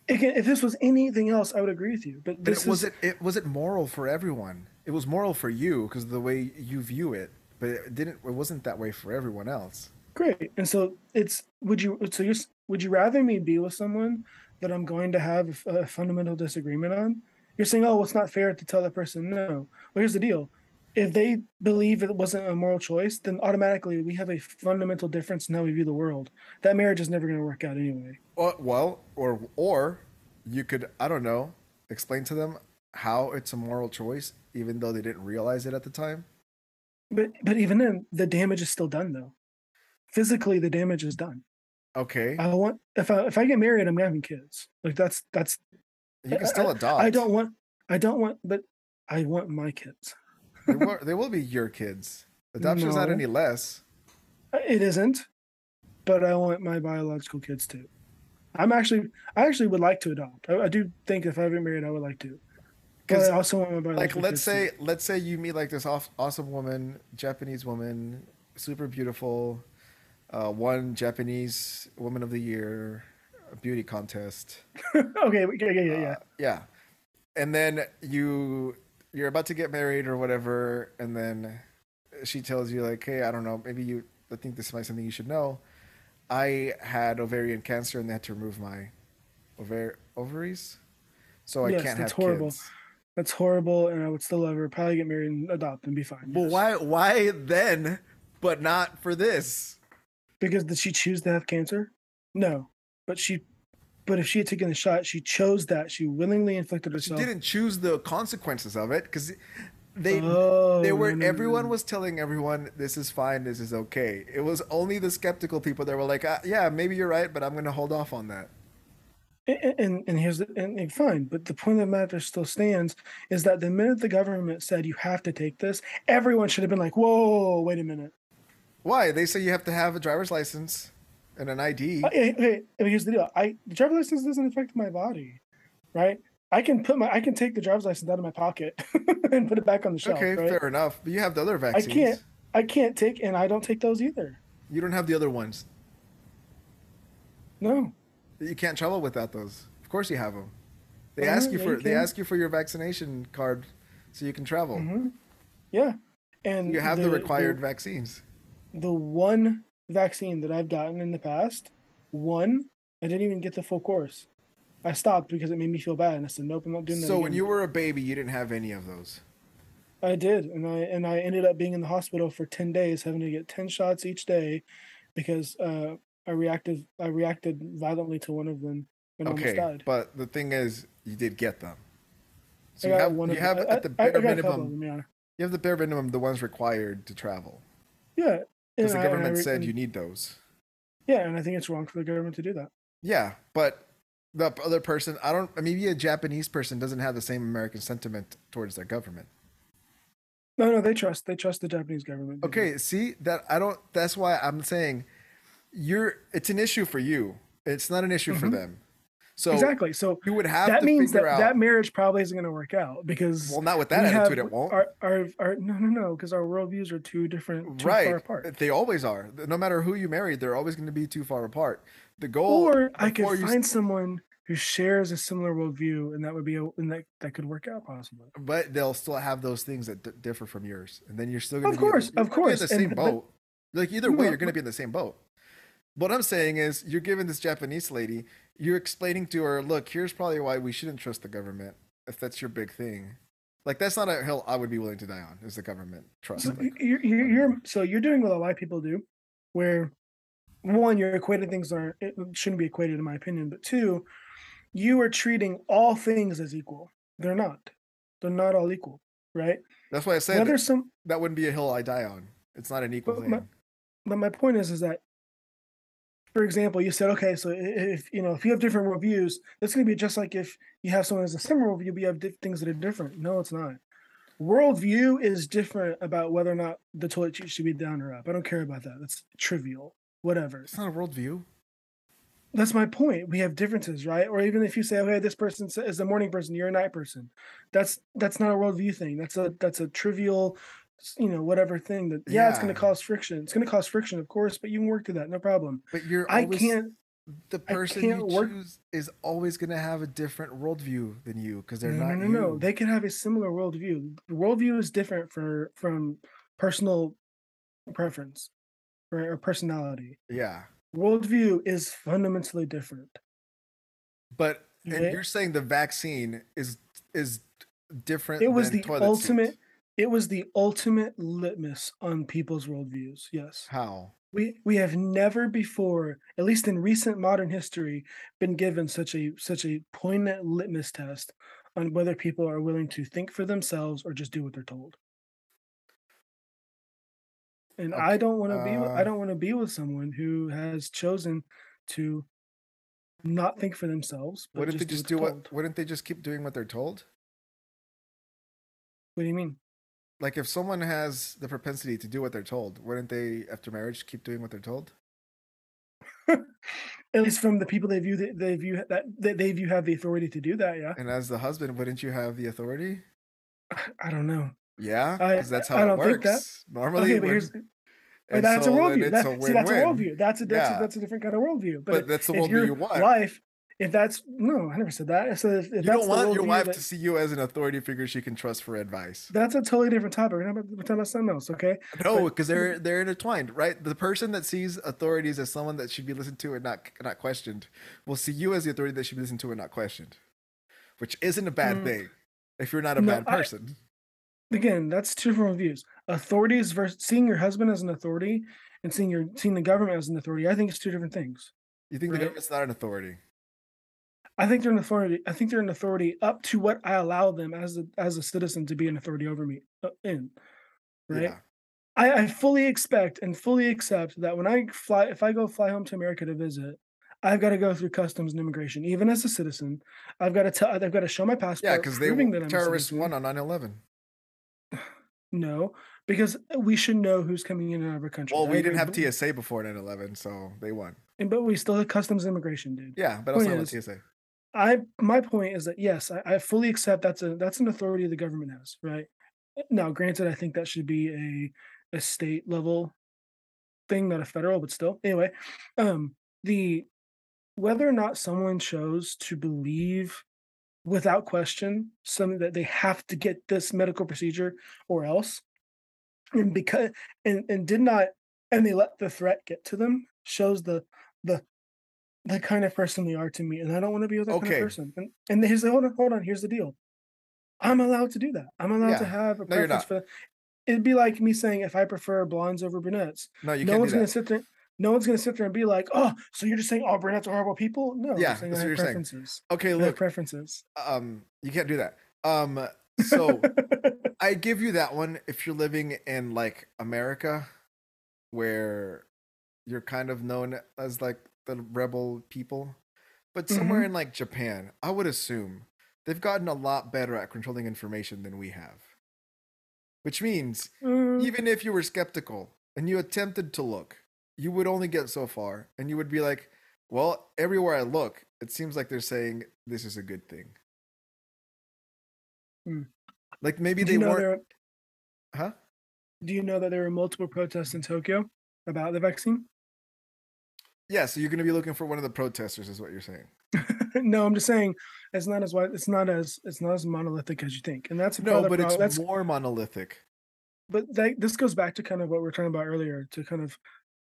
again, if this was anything else, I would agree with you. But But this it, was is, it, it was it moral for everyone? It was moral for you because of the way you view it, but it didn't. It wasn't that way for everyone else. Great. And so it's would you so you would you rather me be with someone that I'm going to have a, a fundamental disagreement on? You're saying, oh, well, it's not fair to tell that person no. Well, here's the deal. If they believe it wasn't a moral choice, then automatically we have a fundamental difference in how we view the world. That marriage is never going to work out anyway. Well, well, or or you could I don't know explain to them how it's a moral choice, even though they didn't realize it at the time. But but even then, the damage is still done though. Physically, the damage is done. Okay, I want if I if I get married, I'm having kids. Like that's that's you can still adopt. I don't want I don't want but I want my kids. They will, they will be your kids. Adoption's not any less. Uh, it isn't, but I want my biological kids too. I'm actually I actually would like to adopt. I, I do think if I ever married, I would like to. Because I also want my biological Like, let's say let's say you meet like this aw- awesome woman, Japanese woman, super beautiful, uh, one Japanese woman of the year, beauty contest. okay, yeah, yeah, yeah, yeah. Uh, yeah. And then you you're about to get married or whatever, and then she tells you like, "Hey, I don't know, maybe you I think this might be something you should know. I had ovarian cancer and they had to remove my ovar- ovaries, so I Yes, can't that's have horrible. kids." That's horrible, and I would still love her. Probably get married and adopt and be fine. Well, yes. why why then, but not for this? Because did she choose to have cancer? No, but she. But if she had taken the shot, she chose that. She willingly inflicted herself. She didn't choose the consequences of it because they oh, they were no, no, everyone no. was telling everyone this is fine, this is okay. It was only the skeptical people that were like, uh, yeah, maybe you're right, but I'm gonna hold off on that. And, and and here's the and, and fine, but the point of the matter still stands is that the minute the government said you have to take this, everyone should have been like, "Whoa, wait a minute." Why? They say you have to have a driver's license and an ID. Okay, okay, and here's the deal: I the driver's license doesn't affect my body, right? I can put my I can take the driver's license out of my pocket and put it back on the shelf. okay, right? fair enough. But you have the other vaccines. I can't I can't take and I don't take those either. You don't have the other ones. No. You can't travel without those. Of course you have them. They Uh, ask you yeah, for you they ask you for your vaccination card so you can travel. hmm Yeah. And You have the, required vaccines. The one vaccine that I've gotten in the past, one, I didn't even get the full course. I stopped because it made me feel bad, and I said, "Nope, I'm not doing that." So when you were a baby, you didn't have any of those. I did, and I and I ended up being in the hospital for ten days, having to get ten shots each day, because uh, I reacted I reacted violently to one of them and almost Okay, died. but the thing is, you did get them. So I you have one you have them. at the I- I- I bare got a couple of minimum them, yeah, you have the bare minimum the ones required to travel yeah. Because the and I- I government said you need those. Yeah, and I think it's wrong for the government to do that. Yeah, but the other person, I don't. Maybe a Japanese person doesn't have the same American sentiment towards their government. No, no, they trust they trust the Japanese government. do. Okay, see that I don't. That's why I'm saying you're. It's an issue for you. It's not an issue for Mhm. them. So exactly. So you would have that means that out. that marriage probably isn't going to work out because well, not with that attitude, have it won't. Our, our, our, no, no, no, because our worldviews are too different, too far apart. They always are. No matter who you marry, they're always going to be too far apart. The goal. Or I could find someone who shares a similar worldview, and that would be a, and that that could work out possibly. but they'll still have those things that d- differ from yours, and then you're still going to be, course, of be in course, the and- same but- boat. Like either way, No, you're going to be in the same boat. What I'm saying is, you're giving this Japanese lady, you're explaining to her, look, here's probably why we shouldn't trust the government if that's your big thing. Like that's not a hill I would be willing to die on. Is the government trust? So Like, you're, you're, you're so you're doing what a lot of people do, where one you're equating things that are it shouldn't be equated in my opinion, but two, you are treating all things as equal. They're not. They're not all equal, right? that's why I said Whether some that wouldn't be a hill I die on. It's not an equal But thing. my- but my point is is that for example you said okay so if you know if you have different worldviews that's going to be just like if you have someone has a similar worldview but you have things that are different. No it's not. Worldview is different about whether or not the toilet seat should be down or up. I don't care about that. That's trivial. Whatever. It's not a worldview. that's my point. We have differences right? Or even if you say okay this person is a morning person you're a night person. That's that's not a worldview thing. That's a that's a trivial you know whatever thing that yeah, it's going to cause friction it's going to cause friction of course but you can work through that no problem But you're i can't The person can't you work- choose is always going to have a different worldview than you because they're no, not no, no, no. They can have a similar worldview. The worldview is different for from personal preference right, or personality. yeah, Worldview is fundamentally different. but and Okay? you're saying the vaccine is is different. It was the ultimate. seats. It was the ultimate litmus on people's worldviews. Yes, How? we we have never before, at least in recent modern history, been given such a such a poignant litmus test on whether people are willing to think for themselves or just do what they're told. And I don't want to be with, I uh, don't want to be with someone who has chosen to not think for themselves. But Wouldn't they just do told. what? Wouldn't they just keep doing what they're told? What do you mean? Like if someone has the propensity to do what they're told, wouldn't they after marriage keep doing what they're told? At least from the people they view that they view that, that they view have the authority to do that. Yeah, And as the husband, wouldn't you have the authority? I don't know. Yeah, because that's I how it don't think that. works. Normally, Okay, but here's but that's so a worldview. That, a see, that's a worldview. That's a that's, Yeah. a that's a different kind of worldview. But, But that's the worldview your you want. wife, if that's no, I never said that. I said if, if you don't want your wife that- to see you as an authority figure she can trust for advice. That's a totally different topic. We're talking about, we're talking about something else. Okay. No, because they're they're intertwined, right? The person that sees authorities as someone that should be listened to and not not questioned will see you as the authority that should be listened to and not questioned, which isn't a bad Mm. thing if you're not a No, bad I- person. Again, that's two different views. Authorities versus seeing your husband as an authority and seeing your seeing the government as an authority. I think it's two different things. You think the government's not an authority? I think they're an authority. I think they're an authority up to what I allow them as a as a citizen to be an authority over me uh, in. Right. Yeah. I, I fully expect and fully accept that when I fly, if I go fly home to America to visit, I've got to go through customs and immigration. Even as a citizen, I've got to tell, I've got to show my passport. Yeah, because they proving that I'm terrorists won on 9/11. No, because we should know who's coming in and out of our country. Well, we didn't have TSA before 9/11, so they won. and- but we still have customs and immigration, dude. Yeah, but I was Point talking is- TSA. I my point is that yes, I, I fully accept that's a that's an authority the government has, right? Now, granted, I think that should be a a state level thing, not a federal, but still. Anyway, um, the whether or not someone chose to believe without question something that they have to get this medical procedure or else, and because and and did not and they let the threat get to them shows the the the kind of person they are to me, and I don't want to be with that kind of person. And and here's the hold on, hold on. Here's the deal. I'm allowed to do that. I'm allowed to have a No, preference for. It'd be like me saying if I prefer blondes over brunettes. No, you no can't one's gonna sit there. No one's gonna sit there and be like, "Oh, so you're just saying all brunettes are horrible people?" No, Yeah, that's what you're saying. preferences. Okay, look, preferences. um, you can't do that. Um, so I give you that one if you're living in like America, where you're kind of known as like the rebel people. But somewhere Mhm. in like Japan, I would assume they've gotten a lot better at controlling information than we have. Which means Mm, even if you were skeptical and you attempted to look, you would only get so far and you would be like, well, everywhere I look, it seems like they're saying this is a good thing. Hmm. Like maybe do they you know weren't, there? huh? Do you know that there were multiple protests in Tokyo about the vaccine? Yeah, so you're going to be looking for one of the protesters, is what you're saying. no, I'm just saying it's not as wide. It's not as it's not as monolithic as you think, and that's No, but it's that's more monolithic. but that, this goes back to kind of what we were talking about earlier to kind of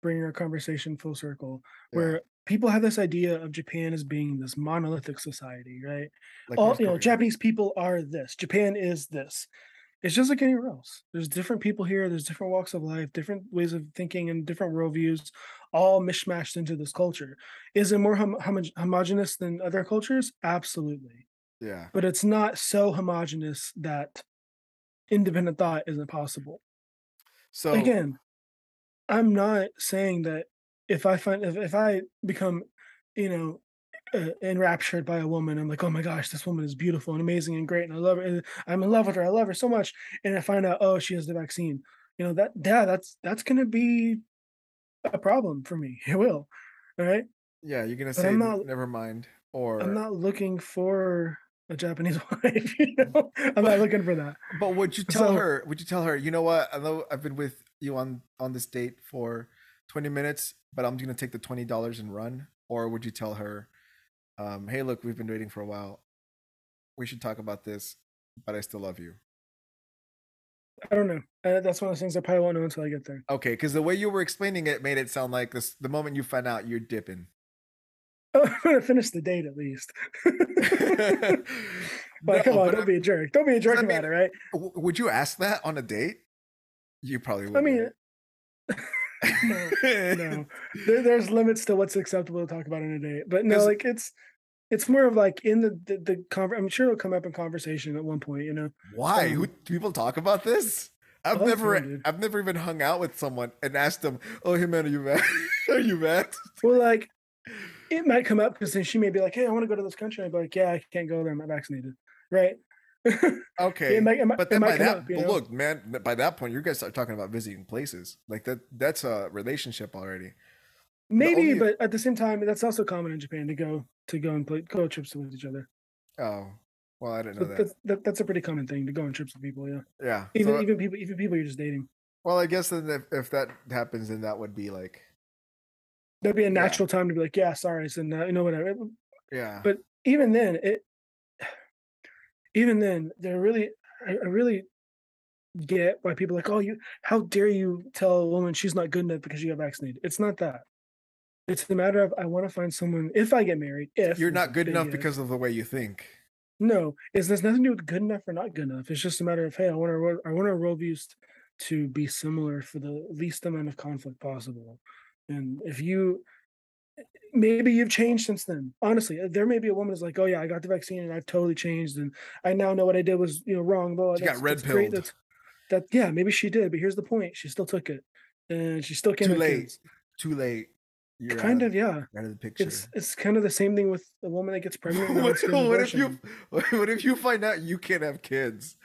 bring our conversation full circle Yeah, where people have this idea of japan as being this monolithic society right like all you know japanese people are this japan is this it's just like anywhere else there's different people here there's different walks of life different ways of thinking and different worldviews all mishmashed into this culture. Is it more hom- homo- homogenous than other cultures? Absolutely. Yeah. but it's not so homogenous that independent thought isn't possible So again i'm not saying that if i find if, if i become you know uh, enraptured by a woman i'm like oh my gosh this woman is beautiful and amazing and great and i love her and i'm in love with her i love her so much and i find out oh she has the vaccine. You know that yeah that's that's gonna be a problem for me it will all right yeah, you're going to but say not- never mind or i'm not looking for a japanese wife you know i'm not looking for that But would you tell So- her? Would you tell her? You know what? I know I've been with you on on this date for twenty minutes, but I'm gonna take the twenty dollars and run. Or would you tell her, um, "Hey, look, we've been dating for a while. We should talk about this, but I still love you." I don't know uh, that's one of those things i probably won't know until i get there Okay, because the way you were explaining it made it sound like this. The moment you find out, you're dipping. I'm gonna finish the date at least. but No, come on, but don't I- be a jerk. Don't be a jerk I about mean, it, right? Would you ask that on a date? You probably would. I mean, no, no. There, there's limits to what's acceptable to talk about in a date, but no, like it's it's more of like in the the, the conver- I'm sure it'll come up in conversation at one point. You know, Why? Who Um, do people talk about this? I've the never, dude. I've never even hung out with someone and asked them, "Oh, hey man, are you mad? are you mad?" well, like it might come up because then she may be like, "Hey, I want to go to this country." I'd be like, "Yeah, I can't go there. I'm not vaccinated." Right? Okay, might, might, but then might by that, up, but know? look, man, by that point, you guys start talking about visiting places like that. That's a relationship already. maybe, only- but at the same time, that's also common in Japan to go to go and play go on trips with each other. Oh, well, I didn't know that. that's that, that's a pretty common thing to go on trips with people. Yeah, Yeah. even so- even people even people you're just dating. well, I guess then if, if that happens, then that would be like, There'd be a Yeah. natural time to be like, yeah, sorry, so uh, you know whatever. yeah, But even then, it even then they're really I, I really get why people are like, oh, you how dare you tell a woman she's not good enough because she got vaccinated? It's not that. It's a matter of I want to find someone if I get married. If you're not good enough because of the way you think. No, it's there's nothing to do with good enough or not good enough. It's just a matter of hey, I want our I want our worldviews to be similar for the least amount of conflict possible. And if you maybe you've changed since then. Honestly, uh, there may be a woman who's like, "Oh yeah, I got the vaccine and I've totally changed, and I now know what I did was you know wrong." But She got red pilled. That's that. Yeah, maybe she did, but here's the point: she still took it, and she still can't Too late. kids. Too late. You're Kind out of, yeah. out of the picture. It's it's kind of the same thing with a woman that gets pregnant. and what, wants to get an what if you what if you find out you can't have kids?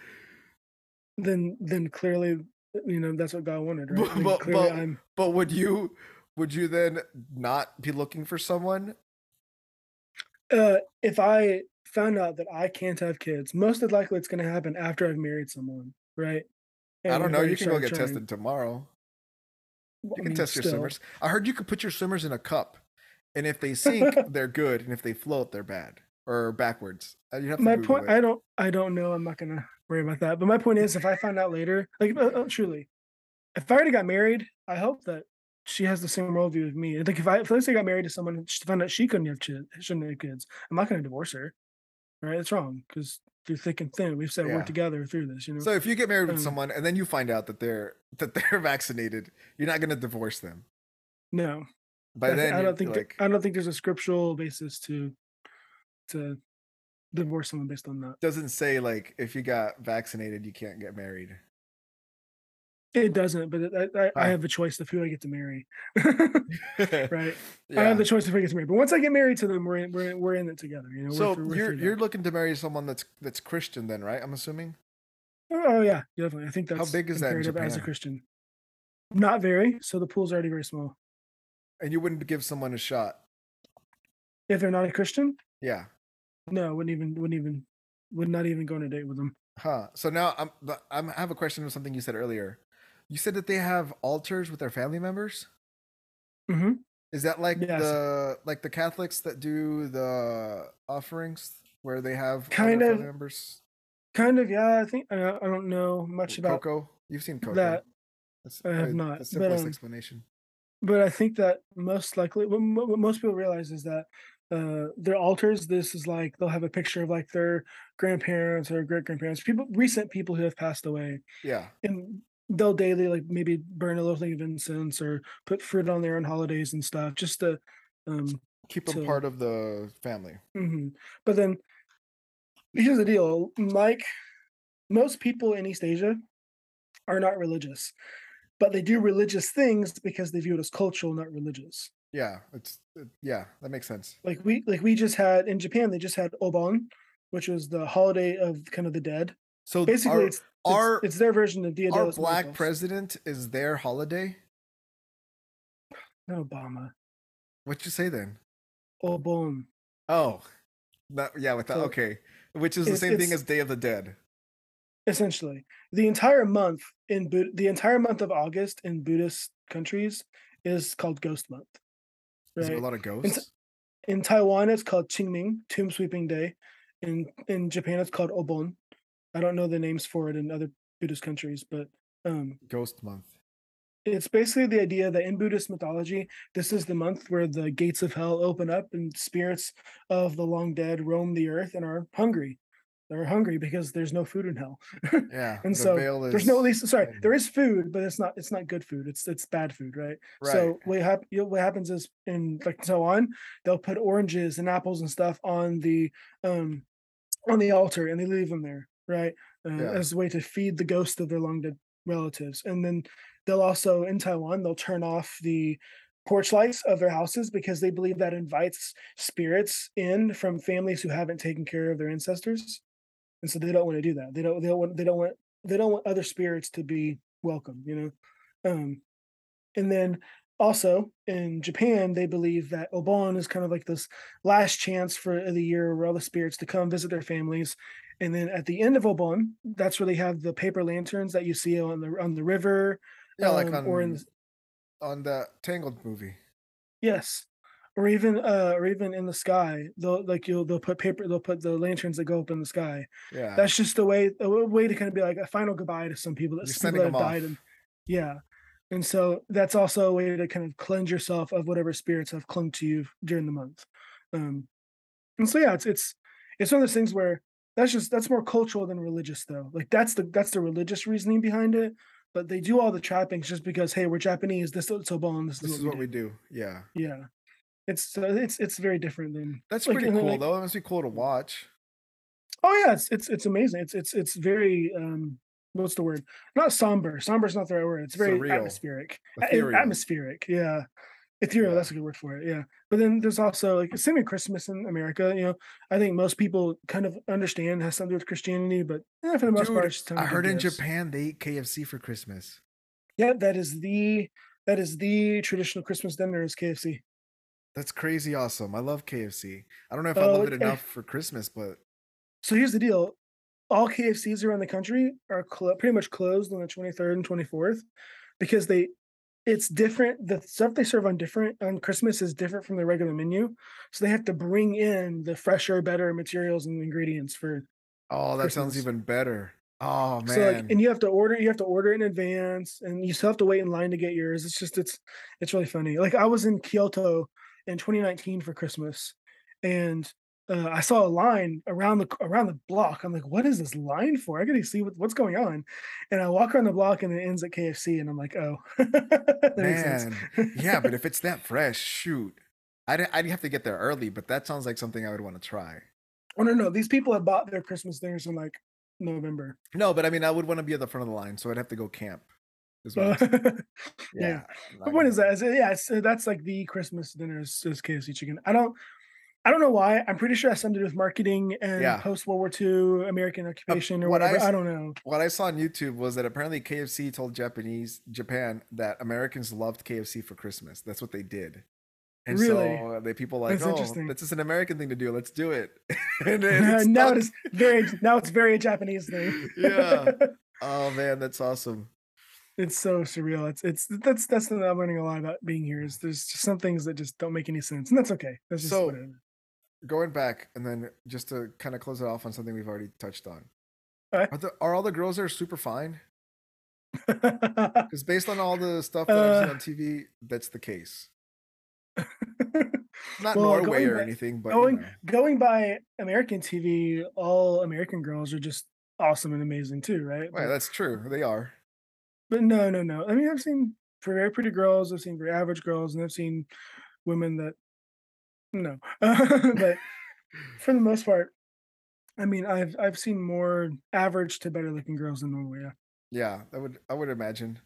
Then then clearly, you know that's what God wanted, right? But- Then but- but- I'm But would you would you then not be looking for someone? uh, if I found out that I can't have kids, most likely it's going to happen after I've married someone, right? I don't know. You can go get trying. tested tomorrow. You I can mean, test your still, swimmers. I heard you could put your swimmers in a cup, and if they sink, they're good, and if they float, they're bad or backwards. Uh, have to My Google point, it. I don't, I don't know. I'm not going to worry about that. But my point is, if I find out later, like uh, uh, truly, if I already got married, I hope that she has the same worldview as me. Like if I, if let's say I got married to someone, and she found out she couldn't have kids, shouldn't have kids, I'm not going to divorce her. Right? It's wrong because through thick and thin, we've said Yeah. work together through this. You know. So if you get married with Um, someone and then you find out that they're that they're vaccinated, you're not going to divorce them. no. By I, then, I don't think th- like, I don't think there's a scriptural basis to to divorce someone based on that. doesn't say like if you got vaccinated, you can't get married. It doesn't, but I, I, I have a choice of who I get to marry. right, I have the choice of who I get to marry. But once I get married to them, we're in, we're in, we're in it together. You know. we're So we're you're you're looking to marry someone that's that's Christian then, right? I'm assuming. Oh, oh yeah, definitely. I think How that's big is that in imperative as a Christian. Not very. So the pool's already very small. And you wouldn't give someone a shot. If they're not a Christian, Yeah. no, wouldn't even wouldn't even would not even go on a date with them. Huh. So now I'm I'm I have a question of something you said earlier. You said that they have altars with their family members. hmm Is that like Yes. the like the Catholics that do the offerings where they have Kind of. members? Kind of, yeah. I think I, I don't know much about Coco. You've seen Coco. that. That's I have not, The but, simplest um, explanation. but I think that most likely what, what most people realize is that uh their altars this is like they'll have a picture of like their grandparents or great grandparents people recent people who have passed away Yeah. and they'll daily like maybe burn a little thing of incense or put fruit on there on holidays and stuff just to um Keep them So- part of the family. mhm. but then here's the deal like most people in east asia are not religious but they do religious things because they view it as cultural not religious Yeah. It's it, yeah, that makes sense. like we like we just had in Japan they just had Obon, which was the holiday of kind of the dead. So Basically, it's our it's their version of Dia de our black president is their holiday. Not Obama. What'd you say then? Obon. Oh, that yeah, with that So, okay, which is the same thing as Day of the Dead. Essentially, the entire month in Bud- the entire month of August in Buddhist countries is called Ghost Month. Is there a lot of ghosts? In Taiwan, it's called Qingming, Tomb Sweeping Day. In in Japan, it's called Obon. I don't know the names for it in other Buddhist countries, but um, Ghost month. it's basically the idea that in Buddhist mythology, this is the month where the gates of hell open up and spirits of the long dead roam the earth and are hungry. They're hungry because there's no food in hell. Yeah, and the so veil there's no at least sorry, there is food, but it's not it's not good food. It's it's bad food, right? Right. So what hap- what happens is in like so on, they'll put oranges and apples and stuff on the um on the altar and they leave them there, right? Uh, Yeah. As a way to feed the ghost of their long dead relatives. And then they'll also in Taiwan they'll turn off the porch lights of their houses because they believe that invites spirits in from families who haven't taken care of their ancestors. And so they don't want to do that. They don't they don't want they don't want they don't want other spirits to be welcome, you know. Um and then also in Japan, they believe that Obon is kind of like this last chance for the year where all the spirits to come visit their families. And then at the end of Obon, that's where they have the paper lanterns that you see on the on the river. yeah, like um, on or in the- on the Tangled movie. Yes. Or even uh or even in the sky. They'll like you'll they'll put paper they'll put the lanterns that go up in the sky. Yeah, That's just a way a way to kind of be like a final goodbye to some people that You're people that have died off. and yeah. And so that's also a way to kind of cleanse yourself of whatever spirits have clung to you during the month. Um and so yeah, it's it's it's one of those things where that's just that's more cultural than religious though. Like that's the that's the religious reasoning behind it. But they do all the trappings just because hey, we're Japanese, this is Obon, this is this what is we what do. we do. Yeah, Yeah. It's it's it's very different than That's like, pretty cool like- though. It must be cool to watch. Oh yeah, it's it's it's amazing. It's it's it's very um what's the word? Not somber. Somber is not the right word. It's very Surreal. atmospheric. Ethereal. Atmospheric, yeah. Ethereal, Yeah. that's a good word for it. Yeah. But then there's also like same in Christmas in America. You know, I think most people kind of understand it has something to do with Christianity, but yeah, for the most part, it's I heard in gifts. Japan they eat KFC for Christmas. Yeah, that is the that is the traditional Christmas dinner is KFC. That's crazy awesome. I love KFC. I don't know if I Oh, love it okay. enough for Christmas, but So here's the deal: all KFCs around the country are clo- pretty much closed on the 23rd and 24th because they it's different. The stuff they serve on different on Christmas is different from the regular menu, so they have to bring in the fresher, better materials and ingredients for. oh, that sounds even better. Oh man. So like, and you have to order. You have to order in advance, and you still have to wait in line to get yours. It's just it's it's really funny. Like I was in Kyoto in 2019 for Christmas, and uh, I saw a line around the around the block. I'm like, what is this line for? I gotta see what, what's going on. And I walk around the block, and it ends at KFC, and I'm like, oh, that makes sense. Man, yeah, but if it's that fresh, shoot, I'd I'd have to get there early. But that sounds like something I would want to try. oh no, no, these people have bought their Christmas dinners in like November. No, but I mean, I would want to be at the front of the line, so I'd have to go camp. what saying. yeah. The not point is that is, yeah, it's, uh, that's like the Christmas dinner is, is KFC chicken. I don't, I don't know why. I'm pretty sure it has something to do with marketing and Yeah. post World War II American occupation or what I whatever. I, s- don't know. what I saw on YouTube was that apparently KFC told Japanese Japan that Americans loved KFC for Christmas. That's what they did. And Really? so they people like, That's oh, interesting." that's just an American thing to do. Let's do it. and then it now it's very now it's very a Japanese thing. Yeah. Oh man, that's awesome. it's so surreal. It's it's that's that's the I'm learning a lot about being here. Is there's just some things that just don't make any sense, and that's okay. That's just So- what it is. Going back and then just to kind of close it off on something we've already touched on. Are, the, are all the girls there super fine? Because based on all the stuff that I've seen Uh, on TV, that's the case. Not Well, Norway or back- anything, but going you know. going by American TV, all American girls are just awesome and amazing too, right? Well, But- that's true. They are. But no, no, no. I mean, I've seen very pretty girls. I've seen very average girls, and I've seen women that no. but for the most part, I mean, I've I've seen more average to better looking girls in Norway. Yeah. Yeah, I would. I would imagine.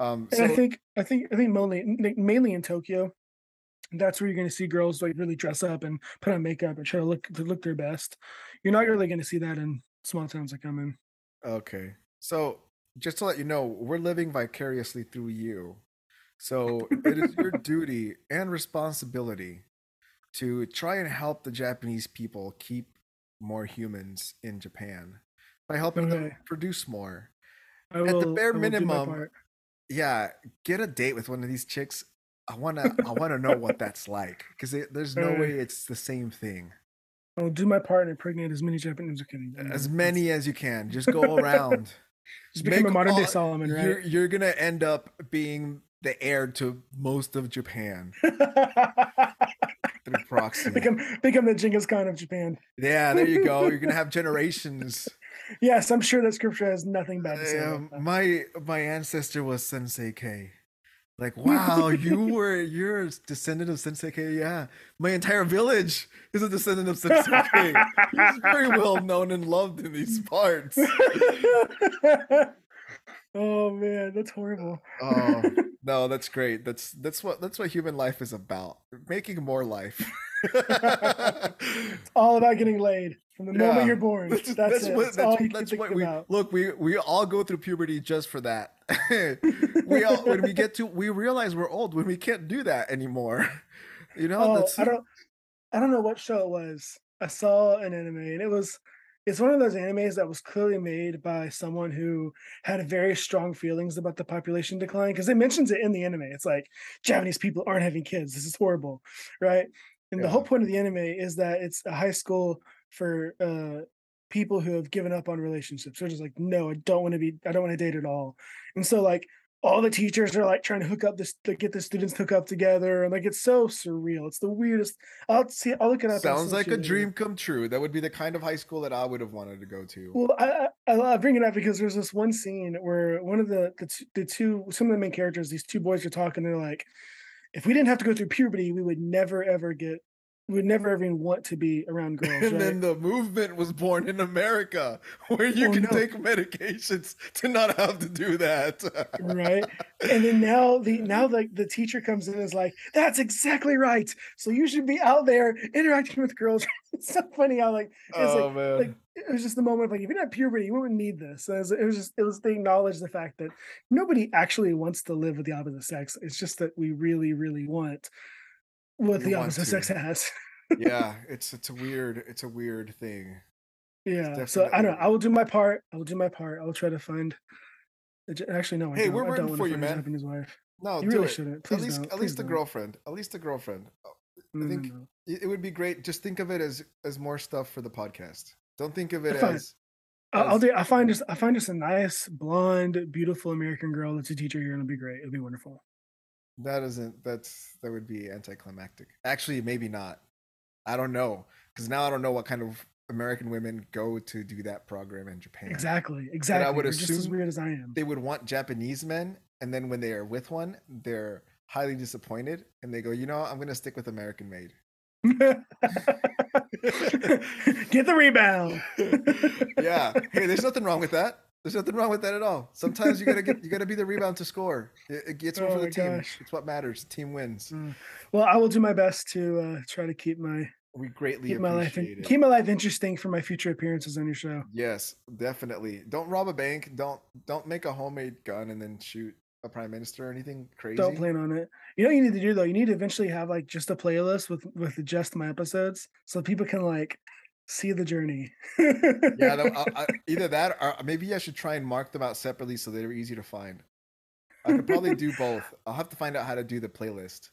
Um, And I think I think I think mainly mainly in Tokyo, that's where you're going to see girls like really dress up and put on makeup and try to look to look their best. You're not really going to see that in small towns like I'm in. okay. So just to let you know, we're living vicariously through you. So it is your duty and responsibility to try and help the Japanese people keep more humans in Japan by helping them produce more. I At the bare will do my minimum. Yeah, get a date with one of these chicks. I wanna. I wanna know what that's like because there's no Uh, way it's the same thing. I'll do my part and impregnate as many Japanese. as I can. As many as you can. Just go around. Just become a Make modern day all- Solomon, You're, right? you're gonna end up being the heir to most of Japan through proxy. become become the Genghis Khan of Japan. yeah, there you go. You're gonna have generations. Yes, I'm sure that scripture has nothing bad to say. Um, about that. my my ancestor was Sensei K. Like, wow, you were you're a descendant of Sensei K. Yeah, my entire village is a descendant of Sensei K. He's very well known and loved in these parts. Oh man, that's horrible. Oh no, that's great. That's that's what that's what human life is about. Making more life. It's all about getting laid from the moment you're born. That's, it. That's, what, that's, that's can what we about. look. We we all go through puberty just for that. we all when we get to we realize we're old when we can't do that anymore. You know, Oh, that's I don't, I don't know what show it was. I saw an anime, and it was, it's one of those animes that was clearly made by someone who had very strong feelings about the population decline because it mentions it in the anime. It's like Japanese people aren't having kids. This is horrible, right? And the whole point of the anime is that it's a high school for uh, people who have given up on relationships. They're just like, no, I don't want to be, I don't want to date at all. And so like all the teachers are like trying to hook up this to get the students hook up together and like it's so surreal it's the weirdest i'll see i'll look it up sounds like a dream come true. That would be the kind of high school that I would have wanted to go to. well I, I i bring it up because there's this one scene where one of the the, t- the two some of the main characters these two boys are talking they're like if we didn't have to go through puberty, we would never ever get would never even want to be around girls. and right? then the movement was born in America where you Oh, can no. take medications to not have to do that. right and then now the now like the teacher comes in and is like that's exactly right so you should be out there interacting with girls it's so funny how like it's oh like, man. like it was just the moment of like if you didn't have puberty you wouldn't need this it was, it was just it was they acknowledge the fact that nobody actually wants to live with the opposite sex it's just that we really really want what the opposite sex has yeah, it's it's a weird it's a weird thing. yeah so i don't know i will do my part i will do my part i will try to find actually no I Hey, don't. we're I rooting for you, man. Japanese wife No, you do really it. shouldn't please at least don't. at least a don't. girlfriend. At least a girlfriend. Oh, no, think no. It would be great. Just think of it as as more stuff for the podcast. Don't think of it Fine. as I'll, I'll do. I find just. I find just a nice, blonde, beautiful American girl that's a teacher here, and it'll be great. It'll be wonderful. That isn't that's that would be anticlimactic. Actually, maybe not. I don't know because now I don't know what kind of American women go to do that program in Japan. Exactly. Exactly. I would They're just as assume weird as I am. They would want Japanese men, and then when they are with one, they're highly disappointed, and they go, "You know. I'm gonna stick with American made." Get the rebound. yeah. Hey, there's nothing wrong with that. There's nothing wrong with that at all. Sometimes you gotta get you gotta be the rebound to score. It, it gets one Oh for the team. gosh. It's what matters. The team wins. Mm. Well, I will do my best to uh, try to keep my We greatly keep my life in, keep my life interesting for my future appearances on your show. Yes, definitely. Don't rob a bank. Don't don't make a homemade gun and then shoot a prime minister or anything crazy. Don't plan on it. You know what you need to do though? You need to eventually have like just a playlist with with just my episodes, so people can like see the journey. Yeah, no, I, I, either that or maybe I should try and mark them out separately so they're easy to find. I could probably do both. I'll have to find out how to do the playlist.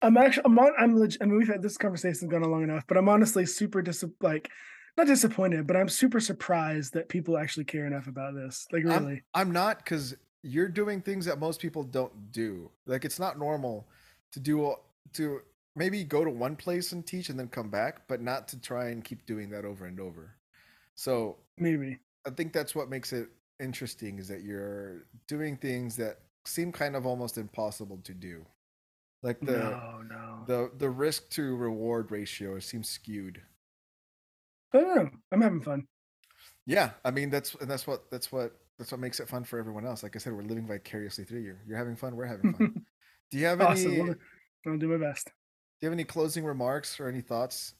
I'm actually, I'm on, I'm legit. I mean, we've had this conversation's gone on long enough, but I'm honestly super dis like, not disappointed, but I'm super surprised that people actually care enough about this. Like, I'm- really, I'm not because you're doing things that most people don't do. Like it's not normal to do to maybe go to one place and teach and then come back, but not to try and keep doing that over and over. So maybe. I think that's what makes it interesting is that you're doing things that seem kind of almost impossible to do. Like the no, no. the the risk to reward ratio seems skewed. I don't know. I'm having fun. Yeah, I mean that's and that's what that's what that's what makes it fun for everyone else. Like I said, we're living vicariously through you. You're having fun. We're having fun. Do you have awesome. any? I'll do my best. You have any closing remarks or any thoughts?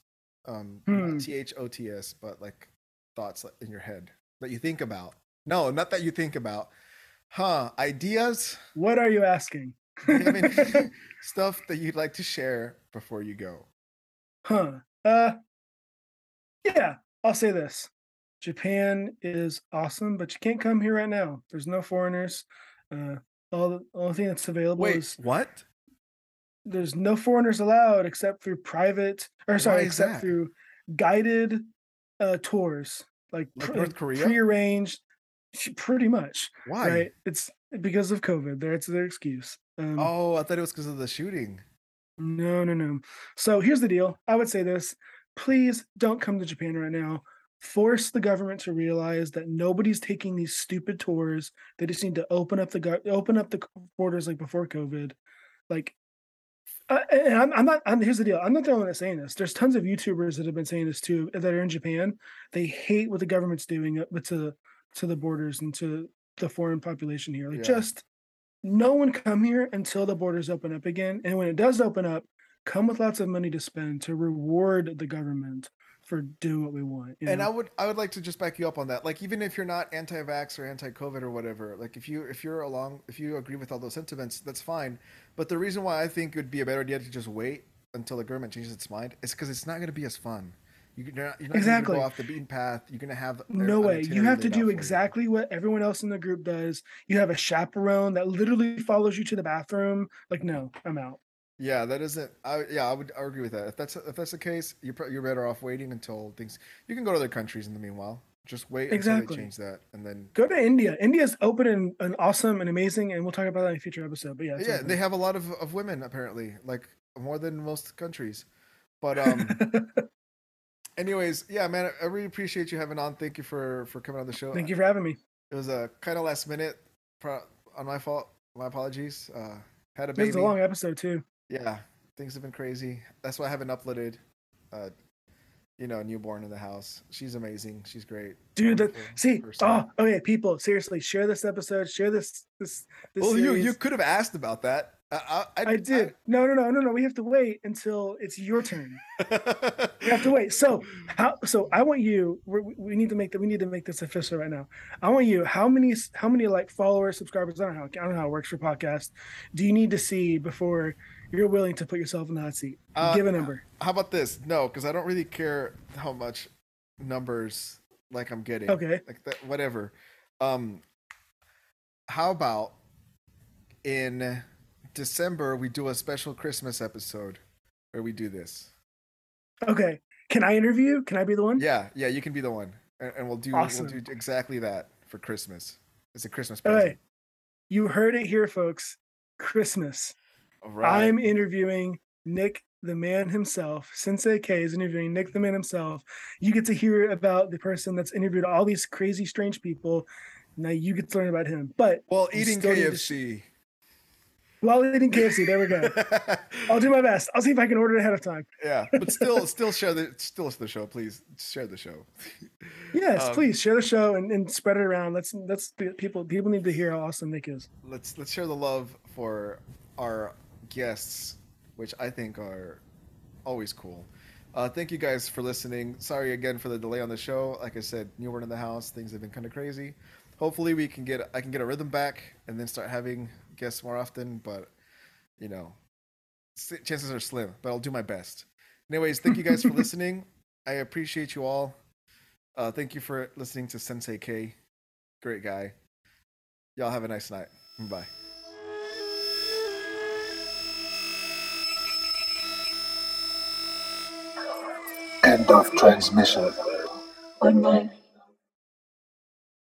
Um, Hmm. T H O T S, but like thoughts in your head that you think about. No, not that you think about. Huh? Ideas? What are you asking? Do you have any stuff that you'd like to share before you go? Huh. Uh yeah, I'll say this. Japan is awesome, but you can't come here right now. There's no foreigners. Uh all the only thing that's available Wait, is what? There's no foreigners allowed except through private or sorry, except that? through guided uh tours. Like, Like pre- North Korea? prearranged pretty much. Why? Right. It's because of COVID. That's their excuse. Um, Oh, I thought it was because of the shooting. No, no, no. So here's the deal. I would say this. Please don't come to Japan right now. Force the government to realize that nobody's taking these stupid tours. They just need to open up the open up the borders like before COVID. Like, uh, and I'm, I'm not. I'm, here's the deal. I'm not the only one that's saying this. There's tons of YouTubers that have been saying this too that are in Japan. They hate what the government's doing uh, to to the borders and to the foreign population here. Like, Yeah. just no one come here until the borders open up again. And when it does open up, come with lots of money to spend to reward the government for doing what we want. you and know? I would I would like to just back you up on that. Like even if you're not anti-vax or anti-COVID or whatever, like if you if you're along if you agree with all those sentiments, that's fine. But the reason why I think it would be a better idea to just wait until the government changes its mind is because it's not going to be as fun. You- You're not, you're not Exactly. going to go off the beaten path. You're going to have no way. You have to do you. exactly what everyone else in the group does. You have a chaperone that literally follows you to the bathroom. Like, no, I'm out. Yeah, that isn't. I yeah, I would I agree with that. If that's if that's the case, you're you're better off waiting until things. You can go to other countries in the meanwhile. Just wait until Exactly. they change that, and then Go to India. India's open and, and awesome and amazing, and we'll talk about that in a future episode. But yeah, yeah, open. they have a lot of, of women apparently, like more than most countries. But um, anyways, yeah, man, I really appreciate you having on. Thank you for for coming on the show. Thank you for having me. It was a kind of last minute, pro- on my fault. My apologies. Uh, had a This It was a long episode too. yeah, things have been crazy. That's why I haven't uploaded. Uh, you know, newborn in the house. She's amazing. She's great. Dude, that see, person. oh, okay, people, seriously, share this episode, share this, this, this. well, you series. you could have asked about that. I, I, I did. No, no, no, no, no. We have to wait until it's your turn. I- We have to wait. So how? So I want you. We're, we need to make that. We need to make this official right now. I want you. How many? How many like followers, subscribers? I don't know. How, I don't know how it works for podcast. Do you need to see before you're willing to put yourself in the hot seat? Uh, Give a number. How about this? No, because I don't really care how much numbers like I'm getting. Okay. Like that, whatever. Um, how about in December we do a special Christmas episode where we do this? Okay. Can I interview? Can I be the one? Yeah, yeah, you can be the one, and, and we'll do Awesome. we'll do exactly that for Christmas. It's a Christmas All present. right. You heard it here, folks. Christmas. Right. I'm interviewing Nick, the man himself. Sensei K is interviewing Nick, the man himself. You get to hear about the person that's interviewed all these crazy, strange people. Now you get to learn about him. But well, eating to KFC. while eating KFC, there we go. I'll do my best. I'll see if I can order it ahead of time. yeah, but still, still share the still the show, please. Share the show. Yes, Um, please share the show and, and spread it around. Let's let's people people need to hear how awesome Nick is. let's let's share the love for our guests, which I think are always cool. Uh, thank you guys for listening. Sorry again for the delay on the show. Like I said, new one in the house, things have been kind of crazy. Hopefully, we can get I can get a rhythm back and then start having guests more often. But you know, chances are slim. But I'll do my best. Anyways, thank you guys for listening. I appreciate you all. Uh, thank you for listening to Sensei K. Great guy. Y'all have a nice night. Bye. End of transmission. Good.